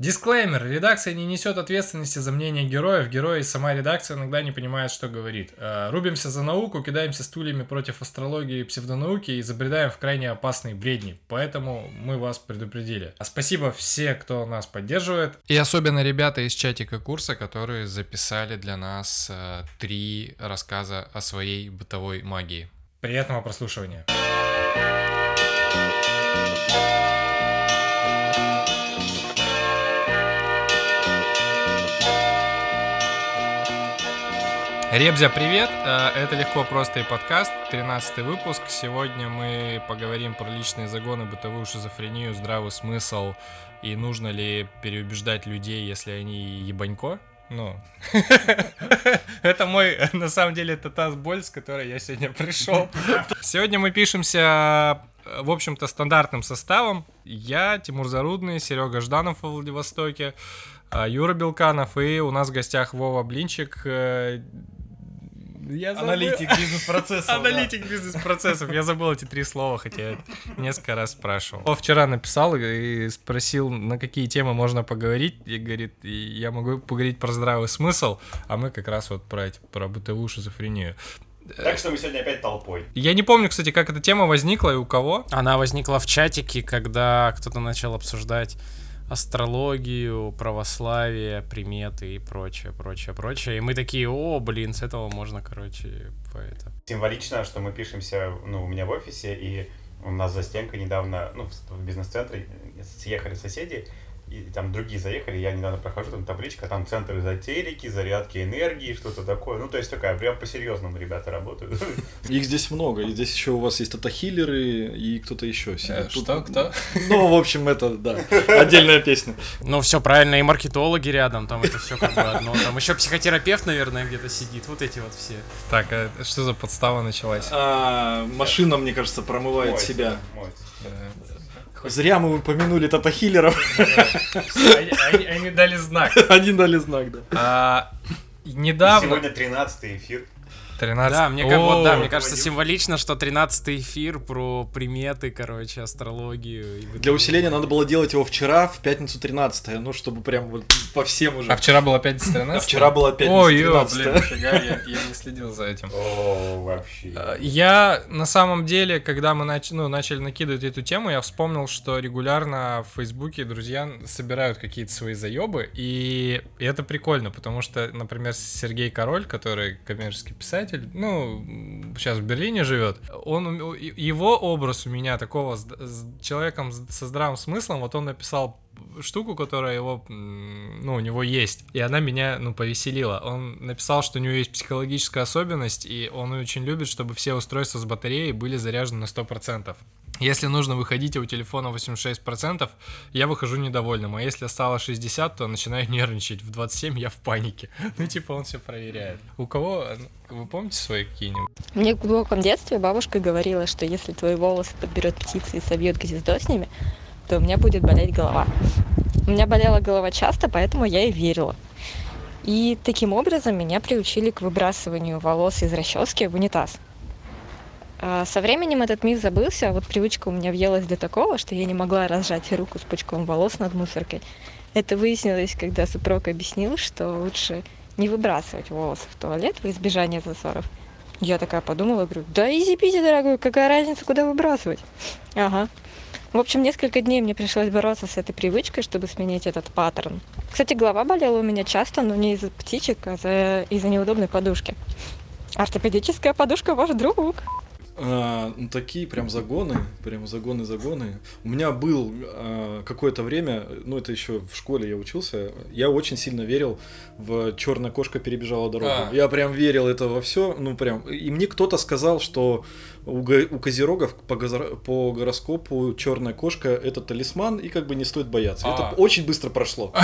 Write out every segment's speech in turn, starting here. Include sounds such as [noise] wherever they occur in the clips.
Дисклеймер. Редакция не несет ответственности за мнение героев. Герои и сама редакция иногда не понимают, что говорит. Э, рубимся за науку, кидаемся стульями против астрологии и псевдонауки и забредаем в крайне опасные бредни. Поэтому мы вас предупредили. А спасибо все, кто нас поддерживает. И особенно ребята из чатика курса, которые записали для нас э, три рассказа о своей бытовой магии. Приятного прослушивания. Ребзя, привет! Э, это «Легко, просто» и подкаст, 13 выпуск. Сегодня мы поговорим про личные загоны, бытовую шизофрению, здравый смысл и нужно ли переубеждать людей, если они ебанько. Ну, [laughs] это мой, на самом деле, это та боль, с которой я сегодня пришел. Сегодня мы пишемся, в общем-то, стандартным составом. Я, Тимур Зарудный, Серега Жданов во Владивостоке, а, Юра Белканов и у нас в гостях Вова Блинчик, э, я забыл. Аналитик бизнес-процессов. [laughs] Аналитик бизнес-процессов. Я забыл эти три слова, хотя несколько раз спрашивал. Он вчера написал и спросил, на какие темы можно поговорить. И говорит, я могу поговорить про здравый смысл, а мы как раз вот про, про бытовую шизофрению. Так что мы сегодня опять толпой. Я не помню, кстати, как эта тема возникла и у кого. Она возникла в чатике, когда кто-то начал обсуждать астрологию, православие, приметы и прочее, прочее, прочее. И мы такие, о, блин, с этого можно, короче, по это. Символично, что мы пишемся, ну, у меня в офисе, и у нас за стенкой недавно, ну, в бизнес-центре съехали соседи, и там другие заехали, я недавно прохожу, там табличка, там центр эзотерики, зарядки энергии, что-то такое. Ну, то есть такая, прям по-серьезному ребята работают. [laughs] Их здесь много, и здесь еще у вас есть тата-хиллеры и кто-то еще сидит. Э, что, кто? Ну, в общем, это, да, отдельная песня. Ну, все правильно, и маркетологи рядом, там это все как бы одно. Там еще психотерапевт, наверное, где-то сидит, вот эти вот все. Так, а что за подстава началась? А, машина, мне кажется, промывает себя. Зря мы упомянули татахиллеров. Они, они дали знак. [laughs] Они дали знак, да. А, недавно... Сегодня 13 эфир. 13. Да, мне, как, вот, да, мне кажется, символично, что 13 эфир про приметы, короче, астрологию. Для усиления надо было делать его вчера, в пятницу 13 ну, чтобы прям вот по всем уже. А вчера было пятница 13 А вчера было пятница Ой, 13 блин, нифига, я, я не следил за этим. О, вообще. А, я, на самом деле, когда мы нач... ну, начали накидывать эту тему, я вспомнил, что регулярно в Фейсбуке друзья собирают какие-то свои заебы, и, и это прикольно, потому что, например, Сергей Король, который коммерческий писатель, писатель, ну, сейчас в Берлине живет, он, его образ у меня такого с, с человеком со здравым смыслом, вот он написал штуку, которая его, ну, у него есть, и она меня, ну, повеселила. Он написал, что у него есть психологическая особенность, и он очень любит, чтобы все устройства с батареей были заряжены на 100%. Если нужно выходить, а у телефона 86%, я выхожу недовольным. А если стало 60, то начинаю [laughs] нервничать. В 27 я в панике. [laughs] Ну, типа, он все проверяет. У кого, вы помните свои какие-нибудь? Мне в глубоком детстве бабушка говорила, что если твои волосы подберет птица и собьет гнездо с ними, то у меня будет болеть голова. У меня болела голова часто, поэтому я и верила. И таким образом меня приучили к выбрасыванию волос из расчески в унитаз. А со временем этот миф забылся, а вот привычка у меня въелась до такого, что я не могла разжать руку с пучком волос над мусоркой. Это выяснилось, когда супруг объяснил, что лучше не выбрасывать волосы в туалет во избежание засоров. Я такая подумала, говорю, да easy-peasy, дорогой, какая разница, куда выбрасывать? Ага. В общем, несколько дней мне пришлось бороться с этой привычкой, чтобы сменить этот паттерн. Кстати, голова болела у меня часто, но не из-за птичек, а за... из-за неудобной подушки. Ортопедическая подушка ваш друг. А, ну, такие прям загоны, прям загоны-загоны. У меня был а, какое-то время, ну это еще в школе я учился, я очень сильно верил в черная кошка перебежала дорогу. А. Я прям верил это во все, ну прям. И мне кто-то сказал, что у, у козерогов по, по гороскопу черная кошка это талисман и как бы не стоит бояться. А. Это очень быстро прошло. [laughs]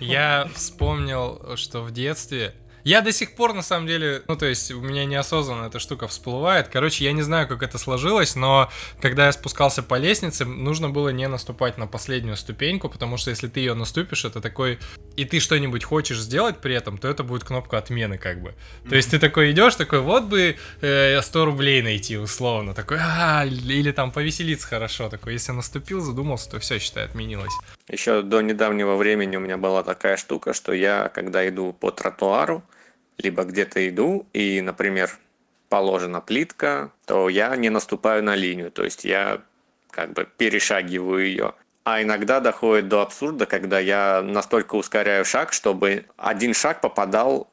Я вспомнил, что в детстве я до сих пор, на самом деле, ну, то есть, у меня неосознанно эта штука всплывает. Короче, я не знаю, как это сложилось, но когда я спускался по лестнице, нужно было не наступать на последнюю ступеньку, потому что если ты ее наступишь, это такой и ты что-нибудь хочешь сделать при этом, то это будет кнопка отмены как бы. То есть ты такой идешь, такой, вот бы э, 100 рублей найти условно, такой, а, или там повеселиться хорошо, такой, если наступил, задумался, то все, считай, отменилось. Еще до недавнего времени у меня была такая штука, что я, когда иду по тротуару, либо где-то иду, и, например, положена плитка, то я не наступаю на линию, то есть я как бы перешагиваю ее. А иногда доходит до абсурда, когда я настолько ускоряю шаг, чтобы один шаг попадал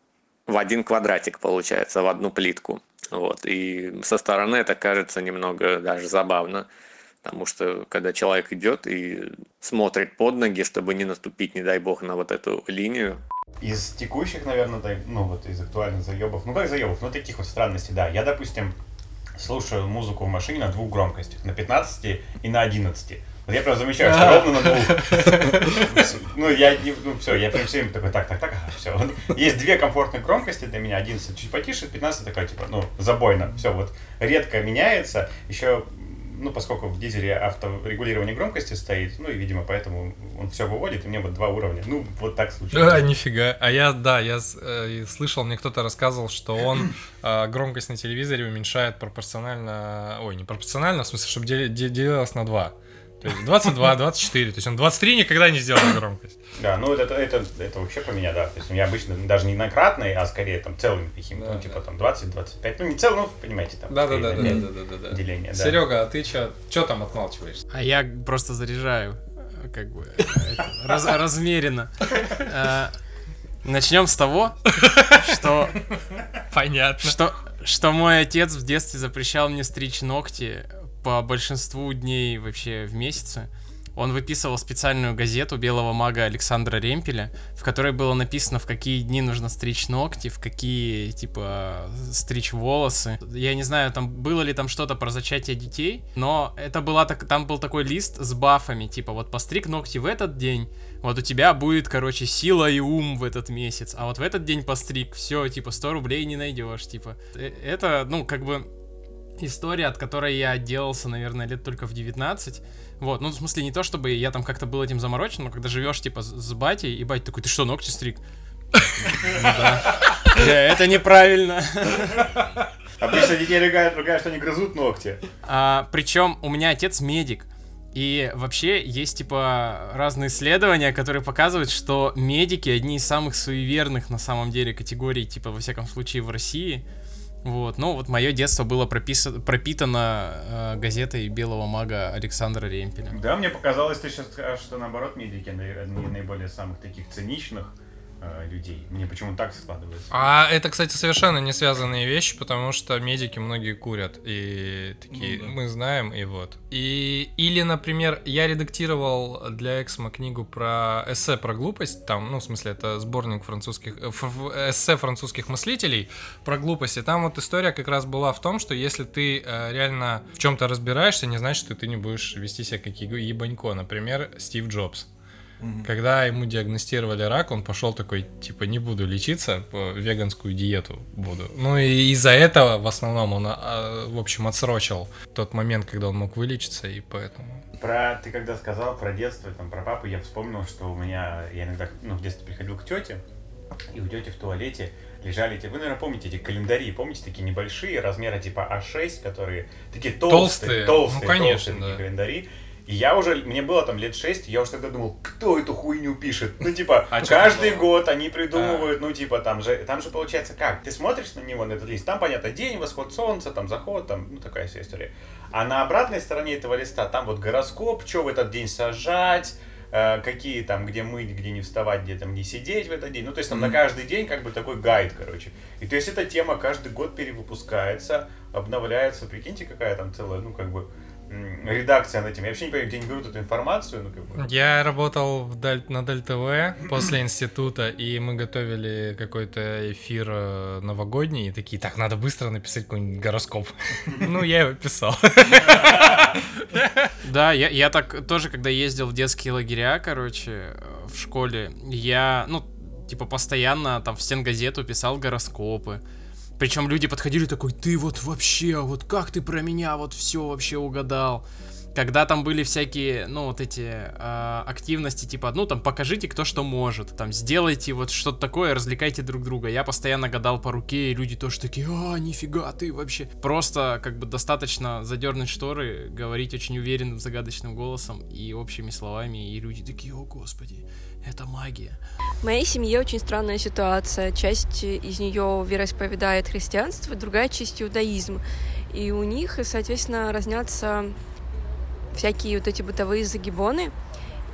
в один квадратик, получается, в одну плитку. Вот. И со стороны это кажется немного даже забавно. Потому что когда человек идет и смотрит под ноги, чтобы не наступить, не дай бог, на вот эту линию. Из текущих, наверное, ну вот из актуальных заебов, ну как заебов, ну таких вот странностей, да. Я, допустим, слушаю музыку в машине на двух громкостях, на 15 и на 11. Вот я прям замечаю, что ровно на двух. Ну, я, ну, все, я прям все время такой, так, так, так, все. Есть две комфортные громкости для меня, 11 чуть потише, 15 такой, типа, ну, забойно. Все, вот редко меняется. Еще ну, поскольку в дизеле авторегулирование громкости стоит, ну, и, видимо, поэтому он все выводит, и мне вот два уровня. Ну, вот так случилось. А, нифига. А я, да, я э, слышал, мне кто-то рассказывал, что он э, [clears throat] громкость на телевизоре уменьшает пропорционально, ой, не пропорционально, в смысле, чтобы делилось на два. То есть 22, 24. То есть он 23 никогда не сделал громкость. Да, ну это, это, это вообще про меня, да. То есть у меня обычно даже не на кратной, а скорее там целыми какими-то, да, ну, типа да. там 20, 25. Ну, не целый, ну, понимаете, там. Да, да, да, да, да, да, да, Деление, да. Серега, а ты что, что там отмалчиваешься? А я просто заряжаю, как бы, раз, размеренно. А, Начнем с того, что... Понятно. Что, что мой отец в детстве запрещал мне стричь ногти по большинству дней вообще в месяце. Он выписывал специальную газету белого мага Александра Ремпеля, в которой было написано, в какие дни нужно стричь ногти, в какие, типа, стричь волосы. Я не знаю, там было ли там что-то про зачатие детей, но это была так, там был такой лист с бафами, типа, вот постриг ногти в этот день, вот у тебя будет, короче, сила и ум в этот месяц, а вот в этот день постриг, все, типа, 100 рублей не найдешь, типа. Э, это, ну, как бы история, от которой я отделался, наверное, лет только в 19. Вот, ну, в смысле, не то, чтобы я там как-то был этим заморочен, но когда живешь, типа, с батей, и батя такой, ты что, ногти стриг? [laughs] Это неправильно. [laughs] Обычно детей ругают, ругают, что они грызут ногти. А, причем у меня отец медик. И вообще есть, типа, разные исследования, которые показывают, что медики одни из самых суеверных на самом деле категорий, типа, во всяком случае, в России. Вот, ну вот мое детство было прописано, пропитано э, газетой белого мага Александра Ремпеля. Да, мне показалось, ты сейчас что наоборот медики наиболее самых таких циничных, людей. Мне почему так складывается. А это, кстати, совершенно не связанные вещи, потому что медики многие курят. И такие, ну, да. мы знаем, и вот. И, или, например, я редактировал для Эксмо книгу про эссе про глупость. Там, ну, в смысле, это сборник французских... Э, эссе французских мыслителей про глупость. И там вот история как раз была в том, что если ты э, реально в чем-то разбираешься, не значит, что ты не будешь вести себя как ебанько. Например, Стив Джобс. Угу. Когда ему диагностировали рак, он пошел такой, типа, не буду лечиться, веганскую диету буду. Ну и из-за этого в основном он, а, в общем, отсрочил тот момент, когда он мог вылечиться, и поэтому... Про, ты когда сказал про детство, там, про папу, я вспомнил, что у меня, я иногда, ну, в детстве приходил к тете, и у тети в туалете лежали эти, вы, наверное, помните эти календари, помните, такие небольшие, размера типа А6, которые такие толстые, толстые, толстые, ну, конечно, толстые да. календари, и я уже, мне было там лет 6, я уже тогда думал, кто эту хуйню пишет? Ну, типа, [laughs] а каждый год они придумывают, ну, типа, там же, там же получается как? Ты смотришь на него, на этот лист, там, понятно, день, восход солнца, там, заход, там, ну, такая вся история. А на обратной стороне этого листа, там вот гороскоп, что в этот день сажать, э, какие там, где мыть, где не вставать, где там не сидеть в этот день. Ну, то есть там mm-hmm. на каждый день как бы такой гайд, короче. И то есть эта тема каждый год перевыпускается, обновляется. Прикиньте, какая там целая, ну, как бы, редакция над этим. Я вообще не понимаю, где они берут эту информацию. Ну, как бы. Я работал в Даль... на Даль ТВ [clears throat] после института, и мы готовили какой-то эфир э, новогодний, и такие, так, надо быстро написать какой-нибудь гороскоп. [laughs] Ну, я его писал. [laughs] Да, я, я так тоже, когда ездил в детские лагеря, короче, в школе, я, ну, типа, постоянно там в стенгазету писал гороскопы. Причем люди подходили такой, ты вот вообще, вот как ты про меня вот все вообще угадал. Когда там были всякие, ну, вот эти э, активности, типа, ну, там, покажите, кто что может, там, сделайте вот что-то такое, развлекайте друг друга. Я постоянно гадал по руке, и люди тоже такие, а, нифига ты вообще. Просто, как бы, достаточно задернуть шторы, говорить очень уверенным, загадочным голосом и общими словами, и люди такие, о, господи, это магия. В моей семье очень странная ситуация. Часть из нее вероисповедает христианство, другая часть иудаизм. И у них, соответственно, разнятся всякие вот эти бытовые загибоны.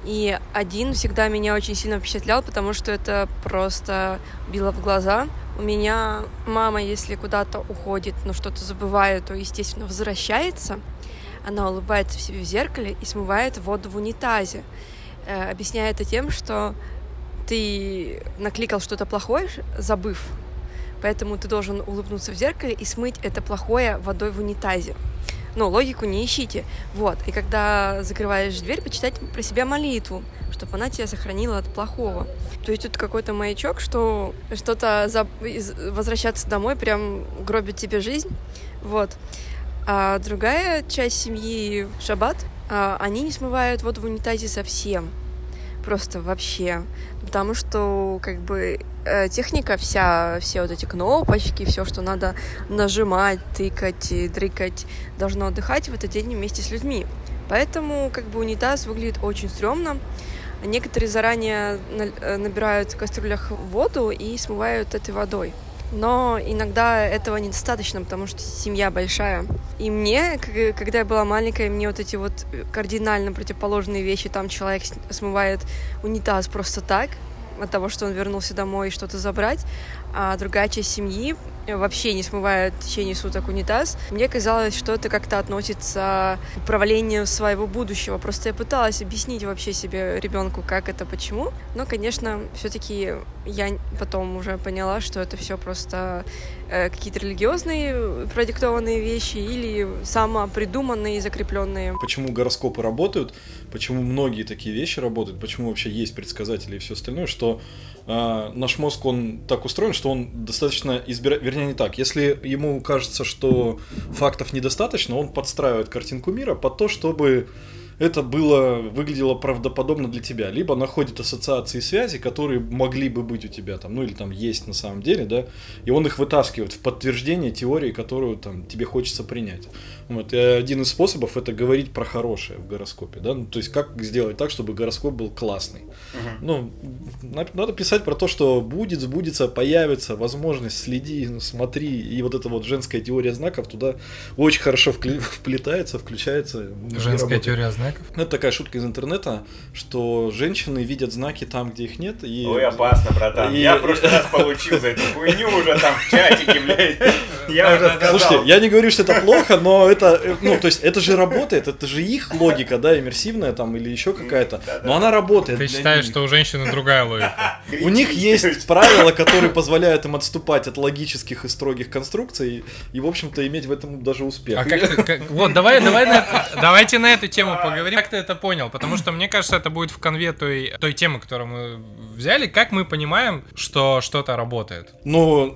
И один всегда меня очень сильно впечатлял, потому что это просто било в глаза. У меня мама, если куда-то уходит, но что-то забывает, то, естественно, возвращается. Она улыбается в себе в зеркале и смывает воду в унитазе. Э, объясняя это тем, что ты накликал что-то плохое, забыв, поэтому ты должен улыбнуться в зеркале и смыть это плохое водой в унитазе. Но логику не ищите. Вот. И когда закрываешь дверь, почитать про себя молитву, чтобы она тебя сохранила от плохого. То есть тут какой-то маячок, что что-то за... возвращаться домой прям гробит тебе жизнь. Вот. А другая часть семьи Шаббат, а, они не смывают воду в унитазе совсем. Просто вообще. Потому что, как бы, э, техника вся, все вот эти кнопочки, все, что надо нажимать, тыкать, дрыкать, должно отдыхать в этот день вместе с людьми. Поэтому, как бы, унитаз выглядит очень стрёмно. Некоторые заранее э, набирают в кастрюлях воду и смывают этой водой но иногда этого недостаточно, потому что семья большая. И мне, когда я была маленькая, мне вот эти вот кардинально противоположные вещи, там человек смывает унитаз просто так, от того, что он вернулся домой и что-то забрать, а другая часть семьи вообще не смывает в течение суток унитаз. Мне казалось, что это как-то относится к управлению своего будущего. Просто я пыталась объяснить вообще себе ребенку, как это, почему. Но, конечно, все-таки я потом уже поняла, что это все просто э, какие-то религиозные продиктованные вещи или самопридуманные и закрепленные. Почему гороскопы работают, почему многие такие вещи работают, почему вообще есть предсказатели и все остальное, что э, наш мозг, он так устроен, что он достаточно избирает, вернее не так, если ему кажется, что фактов недостаточно, он подстраивает картинку мира под то, чтобы это было, выглядело правдоподобно для тебя. Либо находит ассоциации и связи, которые могли бы быть у тебя там, ну или там есть на самом деле, да, и он их вытаскивает в подтверждение теории, которую там тебе хочется принять. Вот, и один из способов это говорить про хорошее в гороскопе, да, ну, то есть как сделать так, чтобы гороскоп был классный. Uh-huh. Ну, надо писать про то, что будет, сбудется, появится, возможность, следи, смотри, и вот эта вот женская теория знаков туда очень хорошо [laughs] вплетается, включается. Женская теория знаков? Ну, это такая шутка из интернета, что женщины видят знаки там, где их нет. И... Ой, опасно, братан. И... Я в прошлый раз получил за эту хуйню уже там в чатике, блядь. [laughs] Я уже сказал. Слушайте, я не говорю, что это плохо, но это, э, ну, то есть, это же работает, это же их логика, да, иммерсивная там или еще какая-то, но она работает. Ты считаешь, что у женщины другая логика? У них есть правила, которые позволяют им отступать от логических и строгих конструкций и, в общем-то, иметь в этом даже успех. А как ты, вот, давай, давай, давайте на эту тему поговорим. Как ты это понял? Потому что, мне кажется, это будет в конве той, той темы, которую мы взяли. Как мы понимаем, что что-то работает? Ну,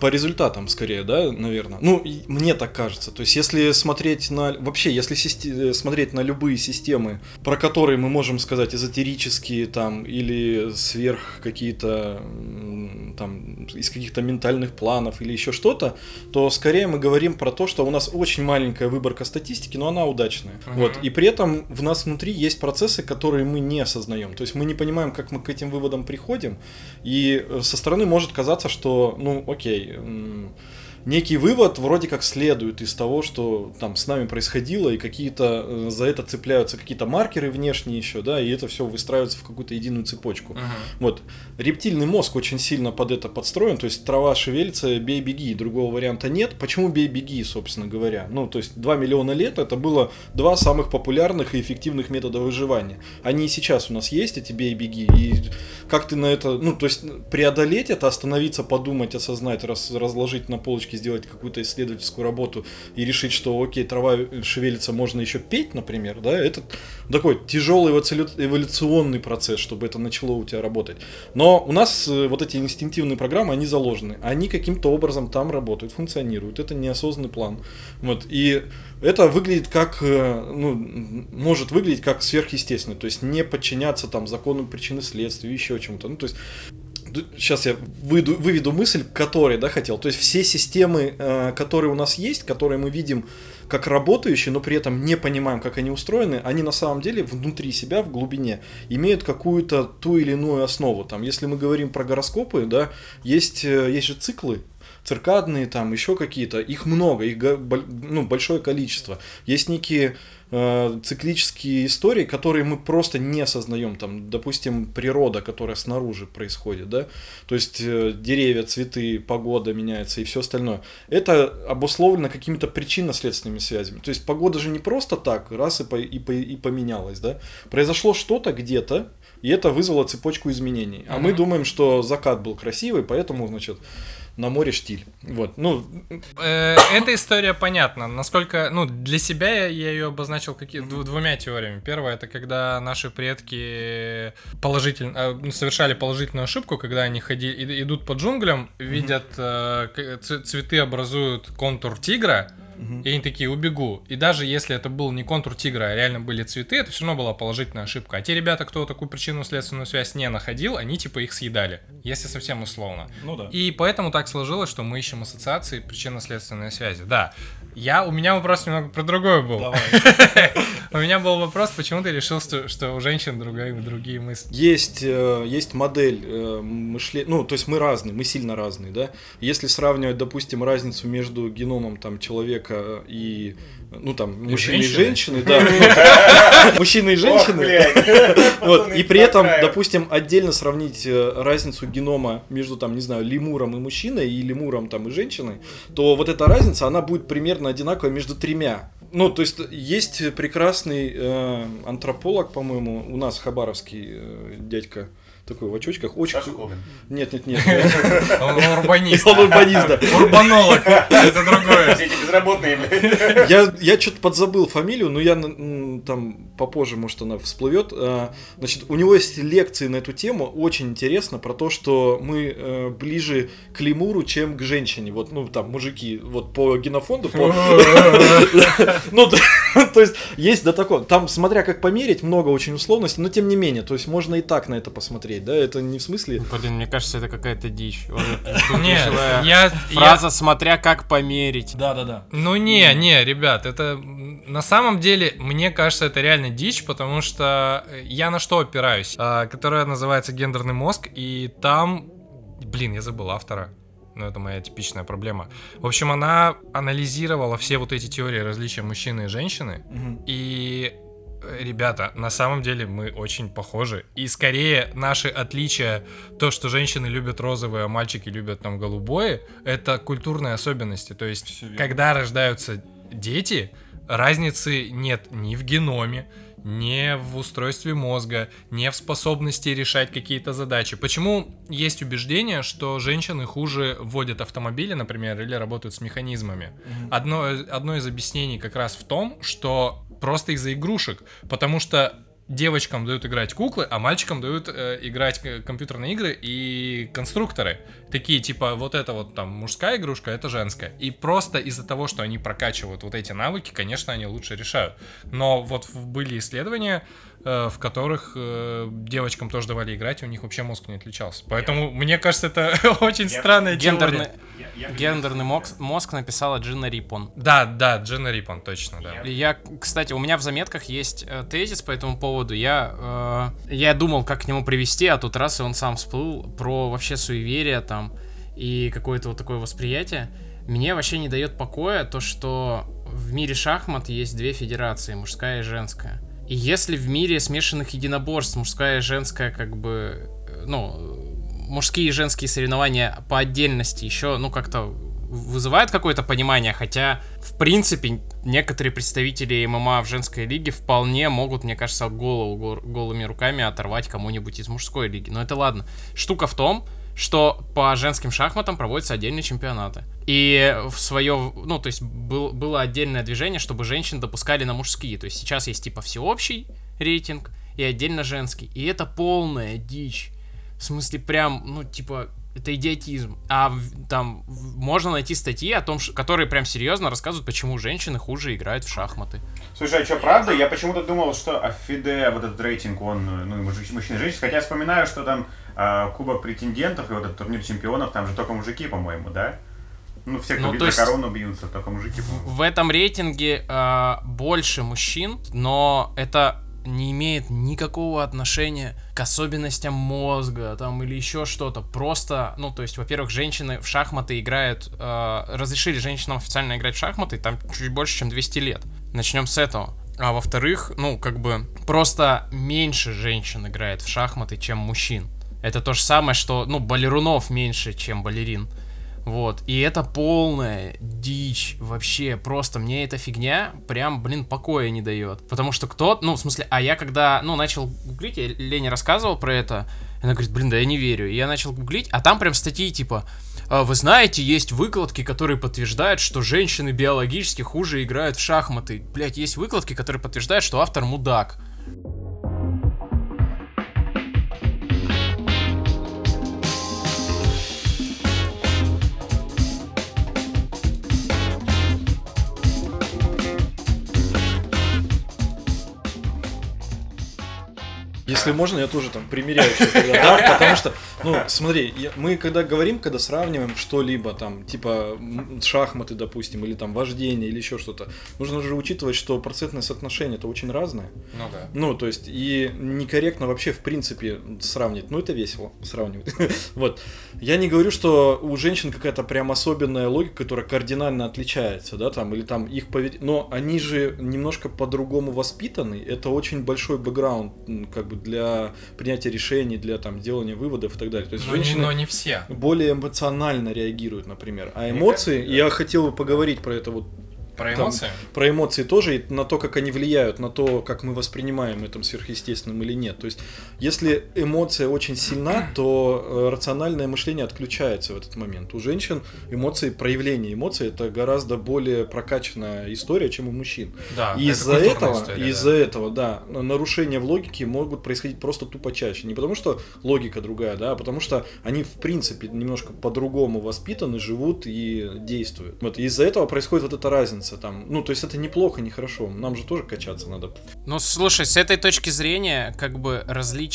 по результатам скорее, да, наверное. Ну, мне так кажется. То есть, если смотреть на... Вообще, если систи... смотреть на любые системы, про которые мы можем сказать эзотерические там, или сверх какие-то там, из каких-то ментальных планов или еще что-то, то скорее мы говорим про то, что у нас очень маленькая выборка статистики, но она удачная. Uh-huh. Вот. И при этом в нас внутри есть процессы, которые мы не осознаем. То есть мы не понимаем, как мы к этим выводам приходим. И со стороны может казаться, что, ну, окей, некий вывод вроде как следует из того, что там с нами происходило, и какие-то э, за это цепляются какие-то маркеры внешние еще, да, и это все выстраивается в какую-то единую цепочку. Uh-huh. Вот. Рептильный мозг очень сильно под это подстроен, то есть трава шевелится, бей, беги, другого варианта нет. Почему бей, беги, собственно говоря? Ну, то есть 2 миллиона лет это было два самых популярных и эффективных метода выживания. Они и сейчас у нас есть, эти бей, беги, и как ты на это, ну, то есть преодолеть это, остановиться, подумать, осознать, раз, разложить на полочке науки сделать какую-то исследовательскую работу и решить, что окей, трава шевелится, можно еще петь, например, да, это такой тяжелый эволюционный процесс, чтобы это начало у тебя работать. Но у нас э, вот эти инстинктивные программы, они заложены, они каким-то образом там работают, функционируют, это неосознанный план. Вот, и это выглядит как, э, ну, может выглядеть как сверхъестественно, то есть не подчиняться там закону причины следствия, еще чему-то. Ну, то есть сейчас я выйду, выведу мысль, которой, да, хотел. То есть все системы, э, которые у нас есть, которые мы видим как работающие, но при этом не понимаем, как они устроены, они на самом деле внутри себя, в глубине, имеют какую-то ту или иную основу. Там, если мы говорим про гороскопы, да, есть, э, есть же циклы, циркадные, там еще какие-то, их много, их ну, большое количество. Есть некие э, циклические истории, которые мы просто не осознаем, там, допустим, природа, которая снаружи происходит, да, то есть э, деревья, цветы, погода меняется и все остальное. Это обусловлено какими-то причинно-следственными связями. То есть погода же не просто так, раз и, по, и, по, и поменялась, да, произошло что-то где-то, и это вызвало цепочку изменений. А mm-hmm. мы думаем, что закат был красивый, поэтому, значит, на море штиль. Вот, ну... Э, эта история понятна. Насколько, ну, для себя я ее обозначил какие, двумя теориями. Первая, это когда наши предки положительно, э, совершали положительную ошибку, когда они ходили, идут по джунглям, видят, э, цветы образуют контур тигра, Угу. И они такие, убегу. И даже если это был не контур тигра, а реально были цветы, это все равно была положительная ошибка. А те ребята, кто такую причинно-следственную связь не находил, они типа их съедали, если совсем условно. Ну да. И поэтому так сложилось, что мы ищем ассоциации причинно-следственной связи. Да. Я, у меня вопрос немного про другое был. [laughs] У меня был вопрос, почему ты решил, что, что у женщин другие, другие мысли? Есть, э, есть модель э, мышления, ну, то есть мы разные, мы сильно разные, да. Если сравнивать, допустим, разницу между геномом там человека и ну там мужчины и женщины, да, [laughs] мужчины и женщины, [laughs] и при этом, допустим, отдельно сравнить э, разницу генома между там, не знаю, лемуром и мужчиной и лемуром там и женщиной, то вот эта разница, она будет примерно одинаковая между тремя. Ну, то есть есть прекрасный э, антрополог, по-моему, у нас хабаровский э, дядька такой в очочках. Очень... Саша Колбин. Нет, нет, нет. [laughs] Он [laughs] урбанист. Он урбанист, да. Урбанолог. Это другое. Все эти безработные, Я, я что-то подзабыл фамилию, но я там попозже, может, она всплывет. А, значит, у него есть лекции на эту тему, очень интересно, про то, что мы э, ближе к лемуру, чем к женщине. Вот, ну, там, мужики, вот по генофонду, по... [laughs] Ну, [laughs] то есть, есть да такое. Там, смотря как померить, много очень условностей, но тем не менее, то есть, можно и так на это посмотреть смотреть, да? Это не в смысле... Блин, мне кажется, это какая-то дичь. [laughs] Нет, я... Фраза «смотря как померить». Да-да-да. Ну не, не, ребят, это на самом деле, мне кажется, это реально дичь, потому что я на что опираюсь? А, которая называется «Гендерный мозг», и там... Блин, я забыл автора. Но это моя типичная проблема. В общем, она анализировала все вот эти теории различия мужчины и женщины, угу. и ребята, на самом деле мы очень похожи. И скорее наши отличия, то, что женщины любят розовые, а мальчики любят там голубое, это культурные особенности. То есть, когда рождаются дети, разницы нет ни в геноме, не в устройстве мозга, не в способности решать какие-то задачи. Почему есть убеждение, что женщины хуже водят автомобили, например, или работают с механизмами? Одно, одно из объяснений как раз в том, что просто из-за игрушек, потому что девочкам дают играть куклы, а мальчикам дают э, играть компьютерные игры и конструкторы. Такие типа вот это вот там мужская игрушка, это женская. И просто из-за того, что они прокачивают вот эти навыки, конечно, они лучше решают. Но вот были исследования, Э, в которых э, девочкам тоже давали играть, и у них вообще мозг не отличался. Поэтому я... мне кажется, это [laughs] очень я... странная гендерный, я, я гендерный мозг, мозг написала Джина Рипон. Да, да, Джина Рипон, точно, да. Я, кстати, у меня в заметках есть э, тезис по этому поводу. Я, э, я думал, как к нему привести, а тут раз и он сам всплыл про вообще суеверие там и какое-то вот такое восприятие. Мне вообще не дает покоя то, что в мире шахмат есть две федерации, мужская и женская. Если в мире смешанных единоборств мужская и женская, как бы, э, ну, мужские и женские соревнования по отдельности еще, ну, как-то вызывают какое-то понимание, хотя, в принципе, некоторые представители ММА в женской лиге вполне могут, мне кажется, голову голыми руками оторвать кому-нибудь из мужской лиги. Но это ладно. Штука в том, что по женским шахматам проводятся отдельные чемпионаты. И в свое, ну, то есть был, было отдельное движение, чтобы женщин допускали на мужские. То есть сейчас есть типа всеобщий рейтинг и отдельно женский. И это полная дичь. В смысле, прям, ну, типа, это идиотизм. А там можно найти статьи о том, которые прям серьезно рассказывают, почему женщины хуже играют в шахматы. Слушай, а что, правда? Я почему-то думал, что Фиде, вот этот рейтинг, он, ну, мужчин и женщин. Хотя я вспоминаю, что там а, Кубок претендентов и вот этот турнир чемпионов, там же только мужики, по-моему, да? Ну, все, кто Ну, за есть- корону бьются, только мужики, по-моему. В этом рейтинге а, больше мужчин, но это не имеет никакого отношения к особенностям мозга там или еще что-то. Просто, ну, то есть, во-первых, женщины в шахматы играют, а, разрешили женщинам официально играть в шахматы там чуть больше, чем 200 лет. Начнем с этого. А во-вторых, ну, как бы, просто меньше женщин играет в шахматы, чем мужчин. Это то же самое, что, ну, балерунов меньше, чем балерин. Вот, и это полная дичь вообще, просто мне эта фигня прям, блин, покоя не дает. Потому что кто, ну, в смысле, а я когда, ну, начал гуглить, я Лене рассказывал про это, она говорит, блин, да я не верю. И я начал гуглить, а там прям статьи типа, «А, вы знаете, есть выкладки, которые подтверждают, что женщины биологически хуже играют в шахматы. Блять, есть выкладки, которые подтверждают, что автор мудак. Если можно, я тоже там примеряю да, [laughs] потому что, ну, смотри, я- мы когда говорим, когда сравниваем что-либо, там, типа шахматы, допустим, или там вождение, или еще что-то, нужно же учитывать, что процентное соотношение это очень разное. Ну да. Ну, то есть, и некорректно вообще, в принципе, сравнивать. Ну, это весело [laughs] сравнивать. [laughs] Вот. Я не говорю, что у женщин какая-то прям особенная логика, которая кардинально отличается, да, там, или там их поведение. Но они же немножко по-другому воспитаны. Это очень большой бэкграунд, как бы, для принятия решений, для там делания выводов и так далее. То есть, Но женщины но не все. более эмоционально реагируют, например. А эмоции, я хотел бы поговорить про это вот Про Там- эмоции? про эмоции тоже и на то, как они влияют, на то, как мы воспринимаем это сверхъестественным или нет. То есть, если эмоция очень сильна, то э, рациональное мышление отключается в этот момент. У женщин эмоции, проявление эмоций это гораздо более прокачанная история, чем у мужчин. Да. И из-за этого, история, из-за да. этого, да, на- нарушения в логике могут происходить просто тупо чаще. Не потому что логика другая, да, а потому что они в принципе немножко по-другому воспитаны, живут и действуют. Вот из-за этого происходит вот эта разница там. Ну, то есть это неплохо, не хорошо. Нам же тоже качаться надо. Ну, слушай, с этой точки зрения, как бы различие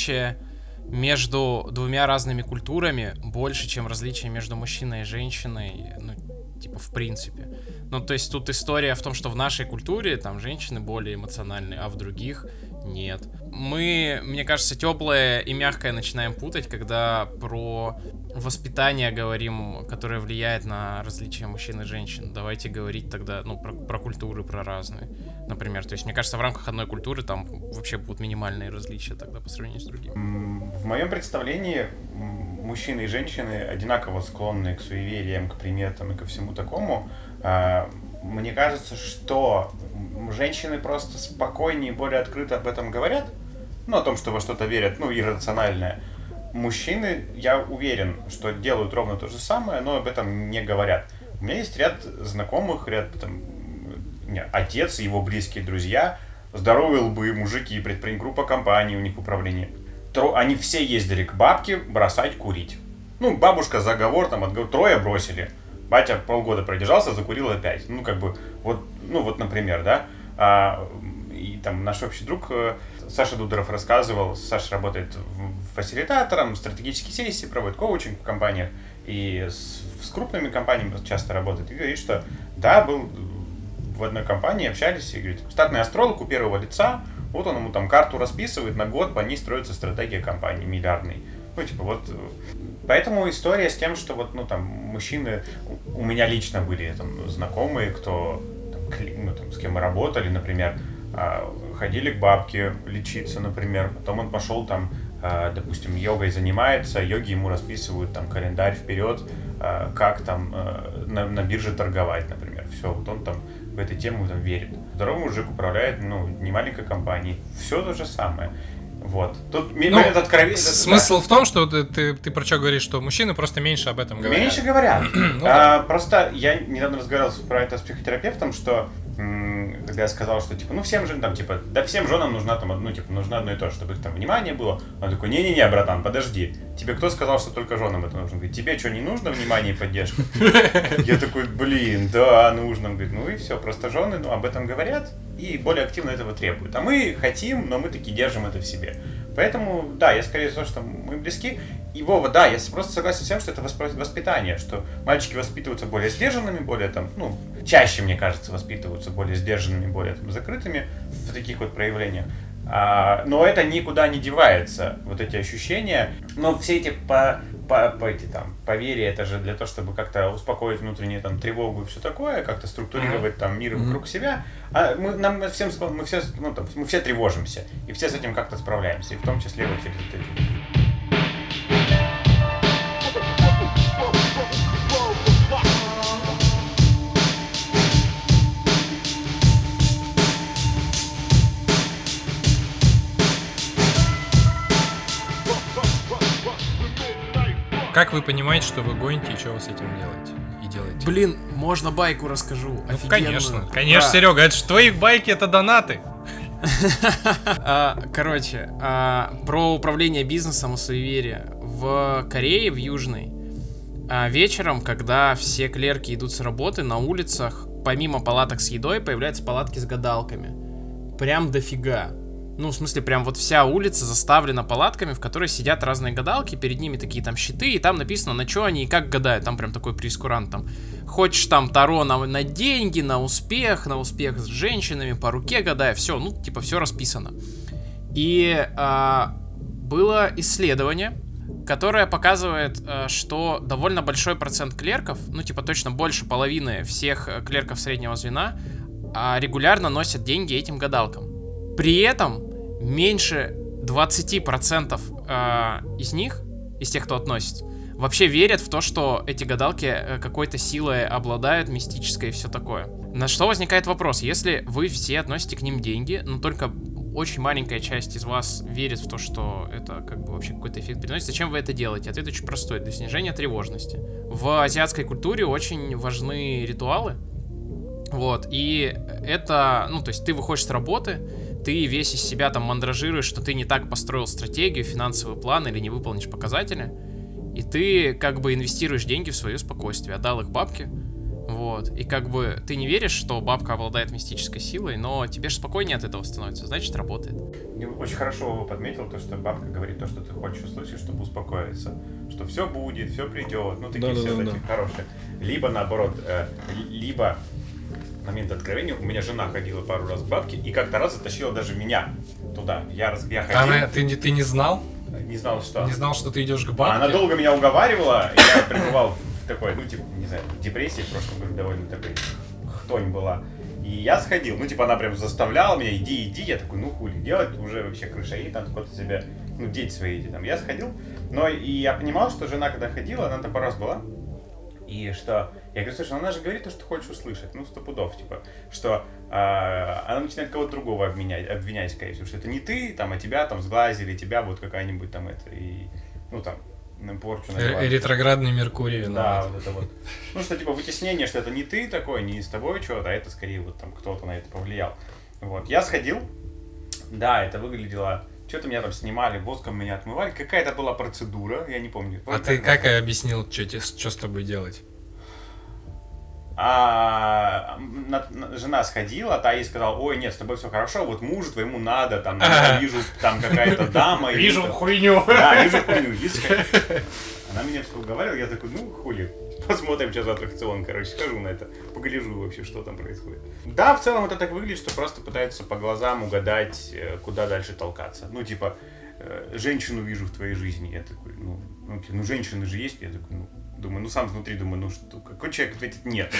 между двумя разными культурами больше, чем различие между мужчиной и женщиной, ну, типа, в принципе. Ну, то есть тут история в том, что в нашей культуре там женщины более эмоциональные, а в других нет. Мы, мне кажется, теплое и мягкое начинаем путать, когда про воспитание говорим, которое влияет на различия мужчин и женщин. Давайте говорить тогда, ну, про, про культуры, про разные, например. То есть, мне кажется, в рамках одной культуры там вообще будут минимальные различия тогда по сравнению с другими. В моем представлении мужчины и женщины одинаково склонны к суевериям, к приметам и ко всему такому. Мне кажется, что женщины просто спокойнее и более открыто об этом говорят, ну, о том, что во что-то верят, ну, иррациональное. Мужчины, я уверен, что делают ровно то же самое, но об этом не говорят. У меня есть ряд знакомых, ряд там, не, отец его близкие друзья, здоровые лбы, мужики, предпринят группа компаний у них в управлении. Тро- они все ездили к бабке бросать курить. Ну, бабушка заговор, там, отговор, трое бросили. Батя полгода продержался, закурил опять. Ну, как бы, вот, ну, вот, например, да. А, и там наш общий друг э, Саша Дудоров рассказывал, Саша работает фасилитатором, стратегические сессии проводит, коучинг в компаниях, и с, с крупными компаниями часто работает, и говорит, что да, был в одной компании, общались, и говорит, штатный астролог у первого лица, вот он ему там карту расписывает, на год по ней строится стратегия компании миллиардной. Ну, типа, вот... Поэтому история с тем, что вот, ну, там, мужчины... У меня лично были там знакомые, кто... там, ну, там, с кем мы работали, например, а, ходили к бабке лечиться, например. Потом он пошел там, а, допустим, йогой занимается, йоги ему расписывают там календарь вперед, а, как там на, на бирже торговать, например. Все, вот он там в эту тему там верит. Здоровый мужик управляет, ну, не маленькой компанией. Все то же самое. Вот. Тут Ну, момент откровения. Смысл в том, что ты, ты, ты про что говоришь, что мужчины просто меньше об этом говорят. Меньше говорят. [clears throat] Ну А, Просто я недавно разговаривал про это с психотерапевтом, что когда я сказал, что типа, ну всем же там, типа, да всем женам нужна там, ну типа, нужно одно и то, же, чтобы их там внимание было. Он такой, не-не-не, братан, подожди. Тебе кто сказал, что только женам это нужно? Говорит, тебе что, не нужно внимание и поддержка? [laughs] Я такой, блин, да, нужно. Он говорит, ну и все, просто жены ну, об этом говорят и более активно этого требуют. А мы хотим, но мы таки держим это в себе. Поэтому, да, я скорее за то, что мы близки. И Вова, да, я просто согласен с тем, что это воспитание, что мальчики воспитываются более сдержанными, более там, ну, чаще, мне кажется, воспитываются более сдержанными, более там, закрытыми в таких вот проявлениях. А, но это никуда не девается, вот эти ощущения. Но все эти по, по, по эти там поверья, это же для того, чтобы как-то успокоить внутреннюю там тревогу и все такое, как-то структурировать там мир вокруг себя. А мы, нам мы всем, мы все, ну, там, мы все тревожимся, и все с этим как-то справляемся, и в том числе вот через эти Как вы понимаете, что вы гоните и что вы с этим делаете? И делаете? Блин, можно байку расскажу. Ну, офигенную. конечно, конечно, Да. Серега, это же твои байки, это донаты. [laughs] А, Короче, а, про управление бизнесом и суеверие. В Корее, в Южной, а, вечером, когда все клерки идут с работы, на улицах, помимо палаток с едой, появляются палатки с гадалками. Прям дофига. Ну, в смысле, прям вот вся улица заставлена палатками, в которой сидят разные гадалки, перед ними такие там щиты, и там написано, на что они и как гадают. Там прям такой прескурант там. Хочешь там Таро на, на деньги, на успех, на успех с женщинами, по руке гадая, все, ну, типа, все расписано. И а, было исследование, которое показывает, а, что довольно большой процент клерков, ну, типа, точно больше половины всех э, клерков среднего звена, а, регулярно носят деньги этим гадалкам. При этом меньше 20% а, из них, из тех, кто относится, вообще верят в то, что эти гадалки э, какой-то силой обладают, мистической и все такое. На что возникает вопрос, если вы все относите к ним деньги, но только очень маленькая часть из вас верит в то, что это как бы вообще какой-то эффект приносит, зачем вы это делаете? Ответ очень простой, для снижения тревожности. В азиатской культуре очень важны ритуалы, вот, и это, ну, то есть ты выходишь с работы, ты весь из себя там мандражируешь, что ты не так построил стратегию, финансовый план или не выполнишь показатели, и ты как бы инвестируешь деньги в свое спокойствие, отдал их бабке, вот, и как бы ты не веришь, что бабка обладает мистической силой, но тебе же спокойнее от этого становится, значит работает. Очень хорошо подметил то, что бабка говорит то, что ты хочешь услышать, чтобы успокоиться. Что все будет, все придет. Ну, такие все Да-да-да-да. такие хорошие. Либо наоборот, э, ли- либо момент откровения, у меня жена ходила пару раз к бабке и как-то раз затащила даже меня туда. Я, раз, я ходил, Она, ты, не- ты не знал? не знал, что. Не знал, что ты идешь к бабке? Она долго меня уговаривала, и я пребывал в такой, ну, типа, не знаю, в депрессии в прошлом году довольно такой хтонь была. И я сходил, ну, типа, она прям заставляла меня, иди, иди, я такой, ну, хули делать, уже вообще крыша едет, там куда-то себя, ну, дети свои эти там. Я сходил, но и я понимал, что жена, когда ходила, она там пару раз была, и что, я говорю, слушай, ну она же говорит то, что хочешь услышать, ну, сто пудов, типа, что а, она начинает кого-то другого обвинять, обвинять, скорее всего, что это не ты, там, а тебя там сглазили, тебя вот какая-нибудь там это, и, ну, там, порчу Э, назвали. Ретроградный Меркурий. Да, вот это вот. Ну, что типа вытеснение, что это не ты такой, не с тобой что-то, а это скорее вот там кто-то на это повлиял. Вот. Я сходил, да, это выглядело... Что-то меня там снимали, воском меня отмывали. Какая-то была процедура, я не помню. А ты как объяснил, что с тобой делать? А на- на- жена сходила, та ей сказала, ой, нет, с тобой все хорошо, вот мужу твоему надо, там, я [laughs] вижу, там какая-то дама. там- хуйню. Да, вижу [laughs] хуйню. Она меня все уговаривала, я такой, ну хули, посмотрим, что за аттракцион, короче, схожу на это, погляжу вообще, что там происходит. Да, в целом это так выглядит, что просто пытаются по глазам угадать, э, куда дальше толкаться. Ну, типа, э, женщину вижу в твоей жизни, я такой, ну, ну, типа, ну, женщины же есть, я такой, ну, думаю, ну, сам внутри думаю, ну, что, какой человек ответит нет?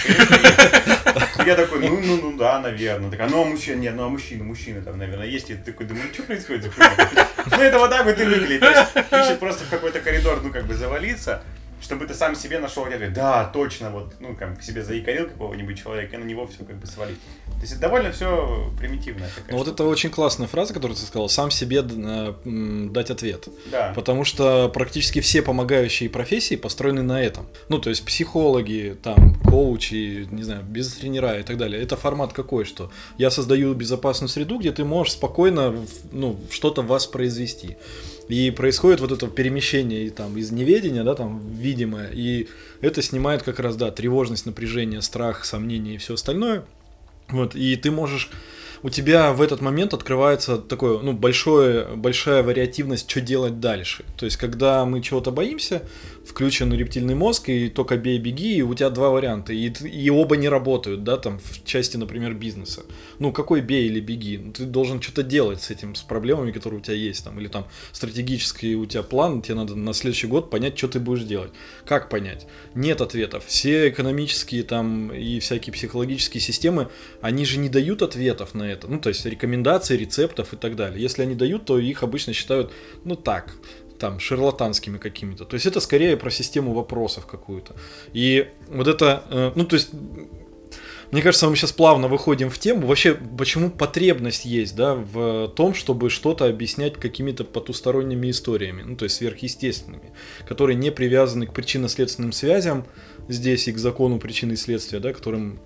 Ну. Я такой, ну, ну, ну, да, наверное. Такая, ну, а мужчина, нет, ну, а мужчина, мужчина там, наверное, есть. Я такой думаю, ну, что происходит? Ну, это вот так вот и выглядит. Ищет просто в какой-то коридор, ну, как бы завалиться. Чтобы ты сам себе нашел ответ, да, точно, вот, ну, как к себе заикарил какого-нибудь человека, и на него все как бы свалить. То есть это довольно все примитивно. Ну вот это очень классная фраза, которую ты сказал, сам себе э, дать ответ. Да. Потому что практически все помогающие профессии построены на этом. Ну, то есть психологи, там, коучи, не знаю, бизнес-тренера и так далее. Это формат какой, что я создаю безопасную среду, где ты можешь спокойно, ну, что-то воспроизвести. И происходит вот это перемещение там, из неведения, да, там, видимое, и это снимает как раз, да, тревожность, напряжение, страх, сомнения и все остальное. Вот, и ты можешь у тебя в этот момент открывается такое, ну, большое, большая вариативность, что делать дальше. То есть, когда мы чего-то боимся, включен рептильный мозг, и только бей, беги, и у тебя два варианта, и, и оба не работают, да, там, в части, например, бизнеса. Ну, какой бей или беги? Ну, ты должен что-то делать с этим, с проблемами, которые у тебя есть, там, или там стратегический у тебя план, тебе надо на следующий год понять, что ты будешь делать. Как понять? Нет ответов. Все экономические там и всякие психологические системы, они же не дают ответов на это, ну, то есть рекомендаций, рецептов и так далее. Если они дают, то их обычно считают, ну, так, там, шарлатанскими какими-то. То есть это скорее про систему вопросов какую-то. И вот это, э, ну, то есть мне кажется, мы сейчас плавно выходим в тему. Вообще, почему потребность есть, да, в том, чтобы что-то объяснять какими-то потусторонними историями, ну, то есть сверхъестественными, которые не привязаны к причинно-следственным связям здесь и к закону причины и следствия, да, которым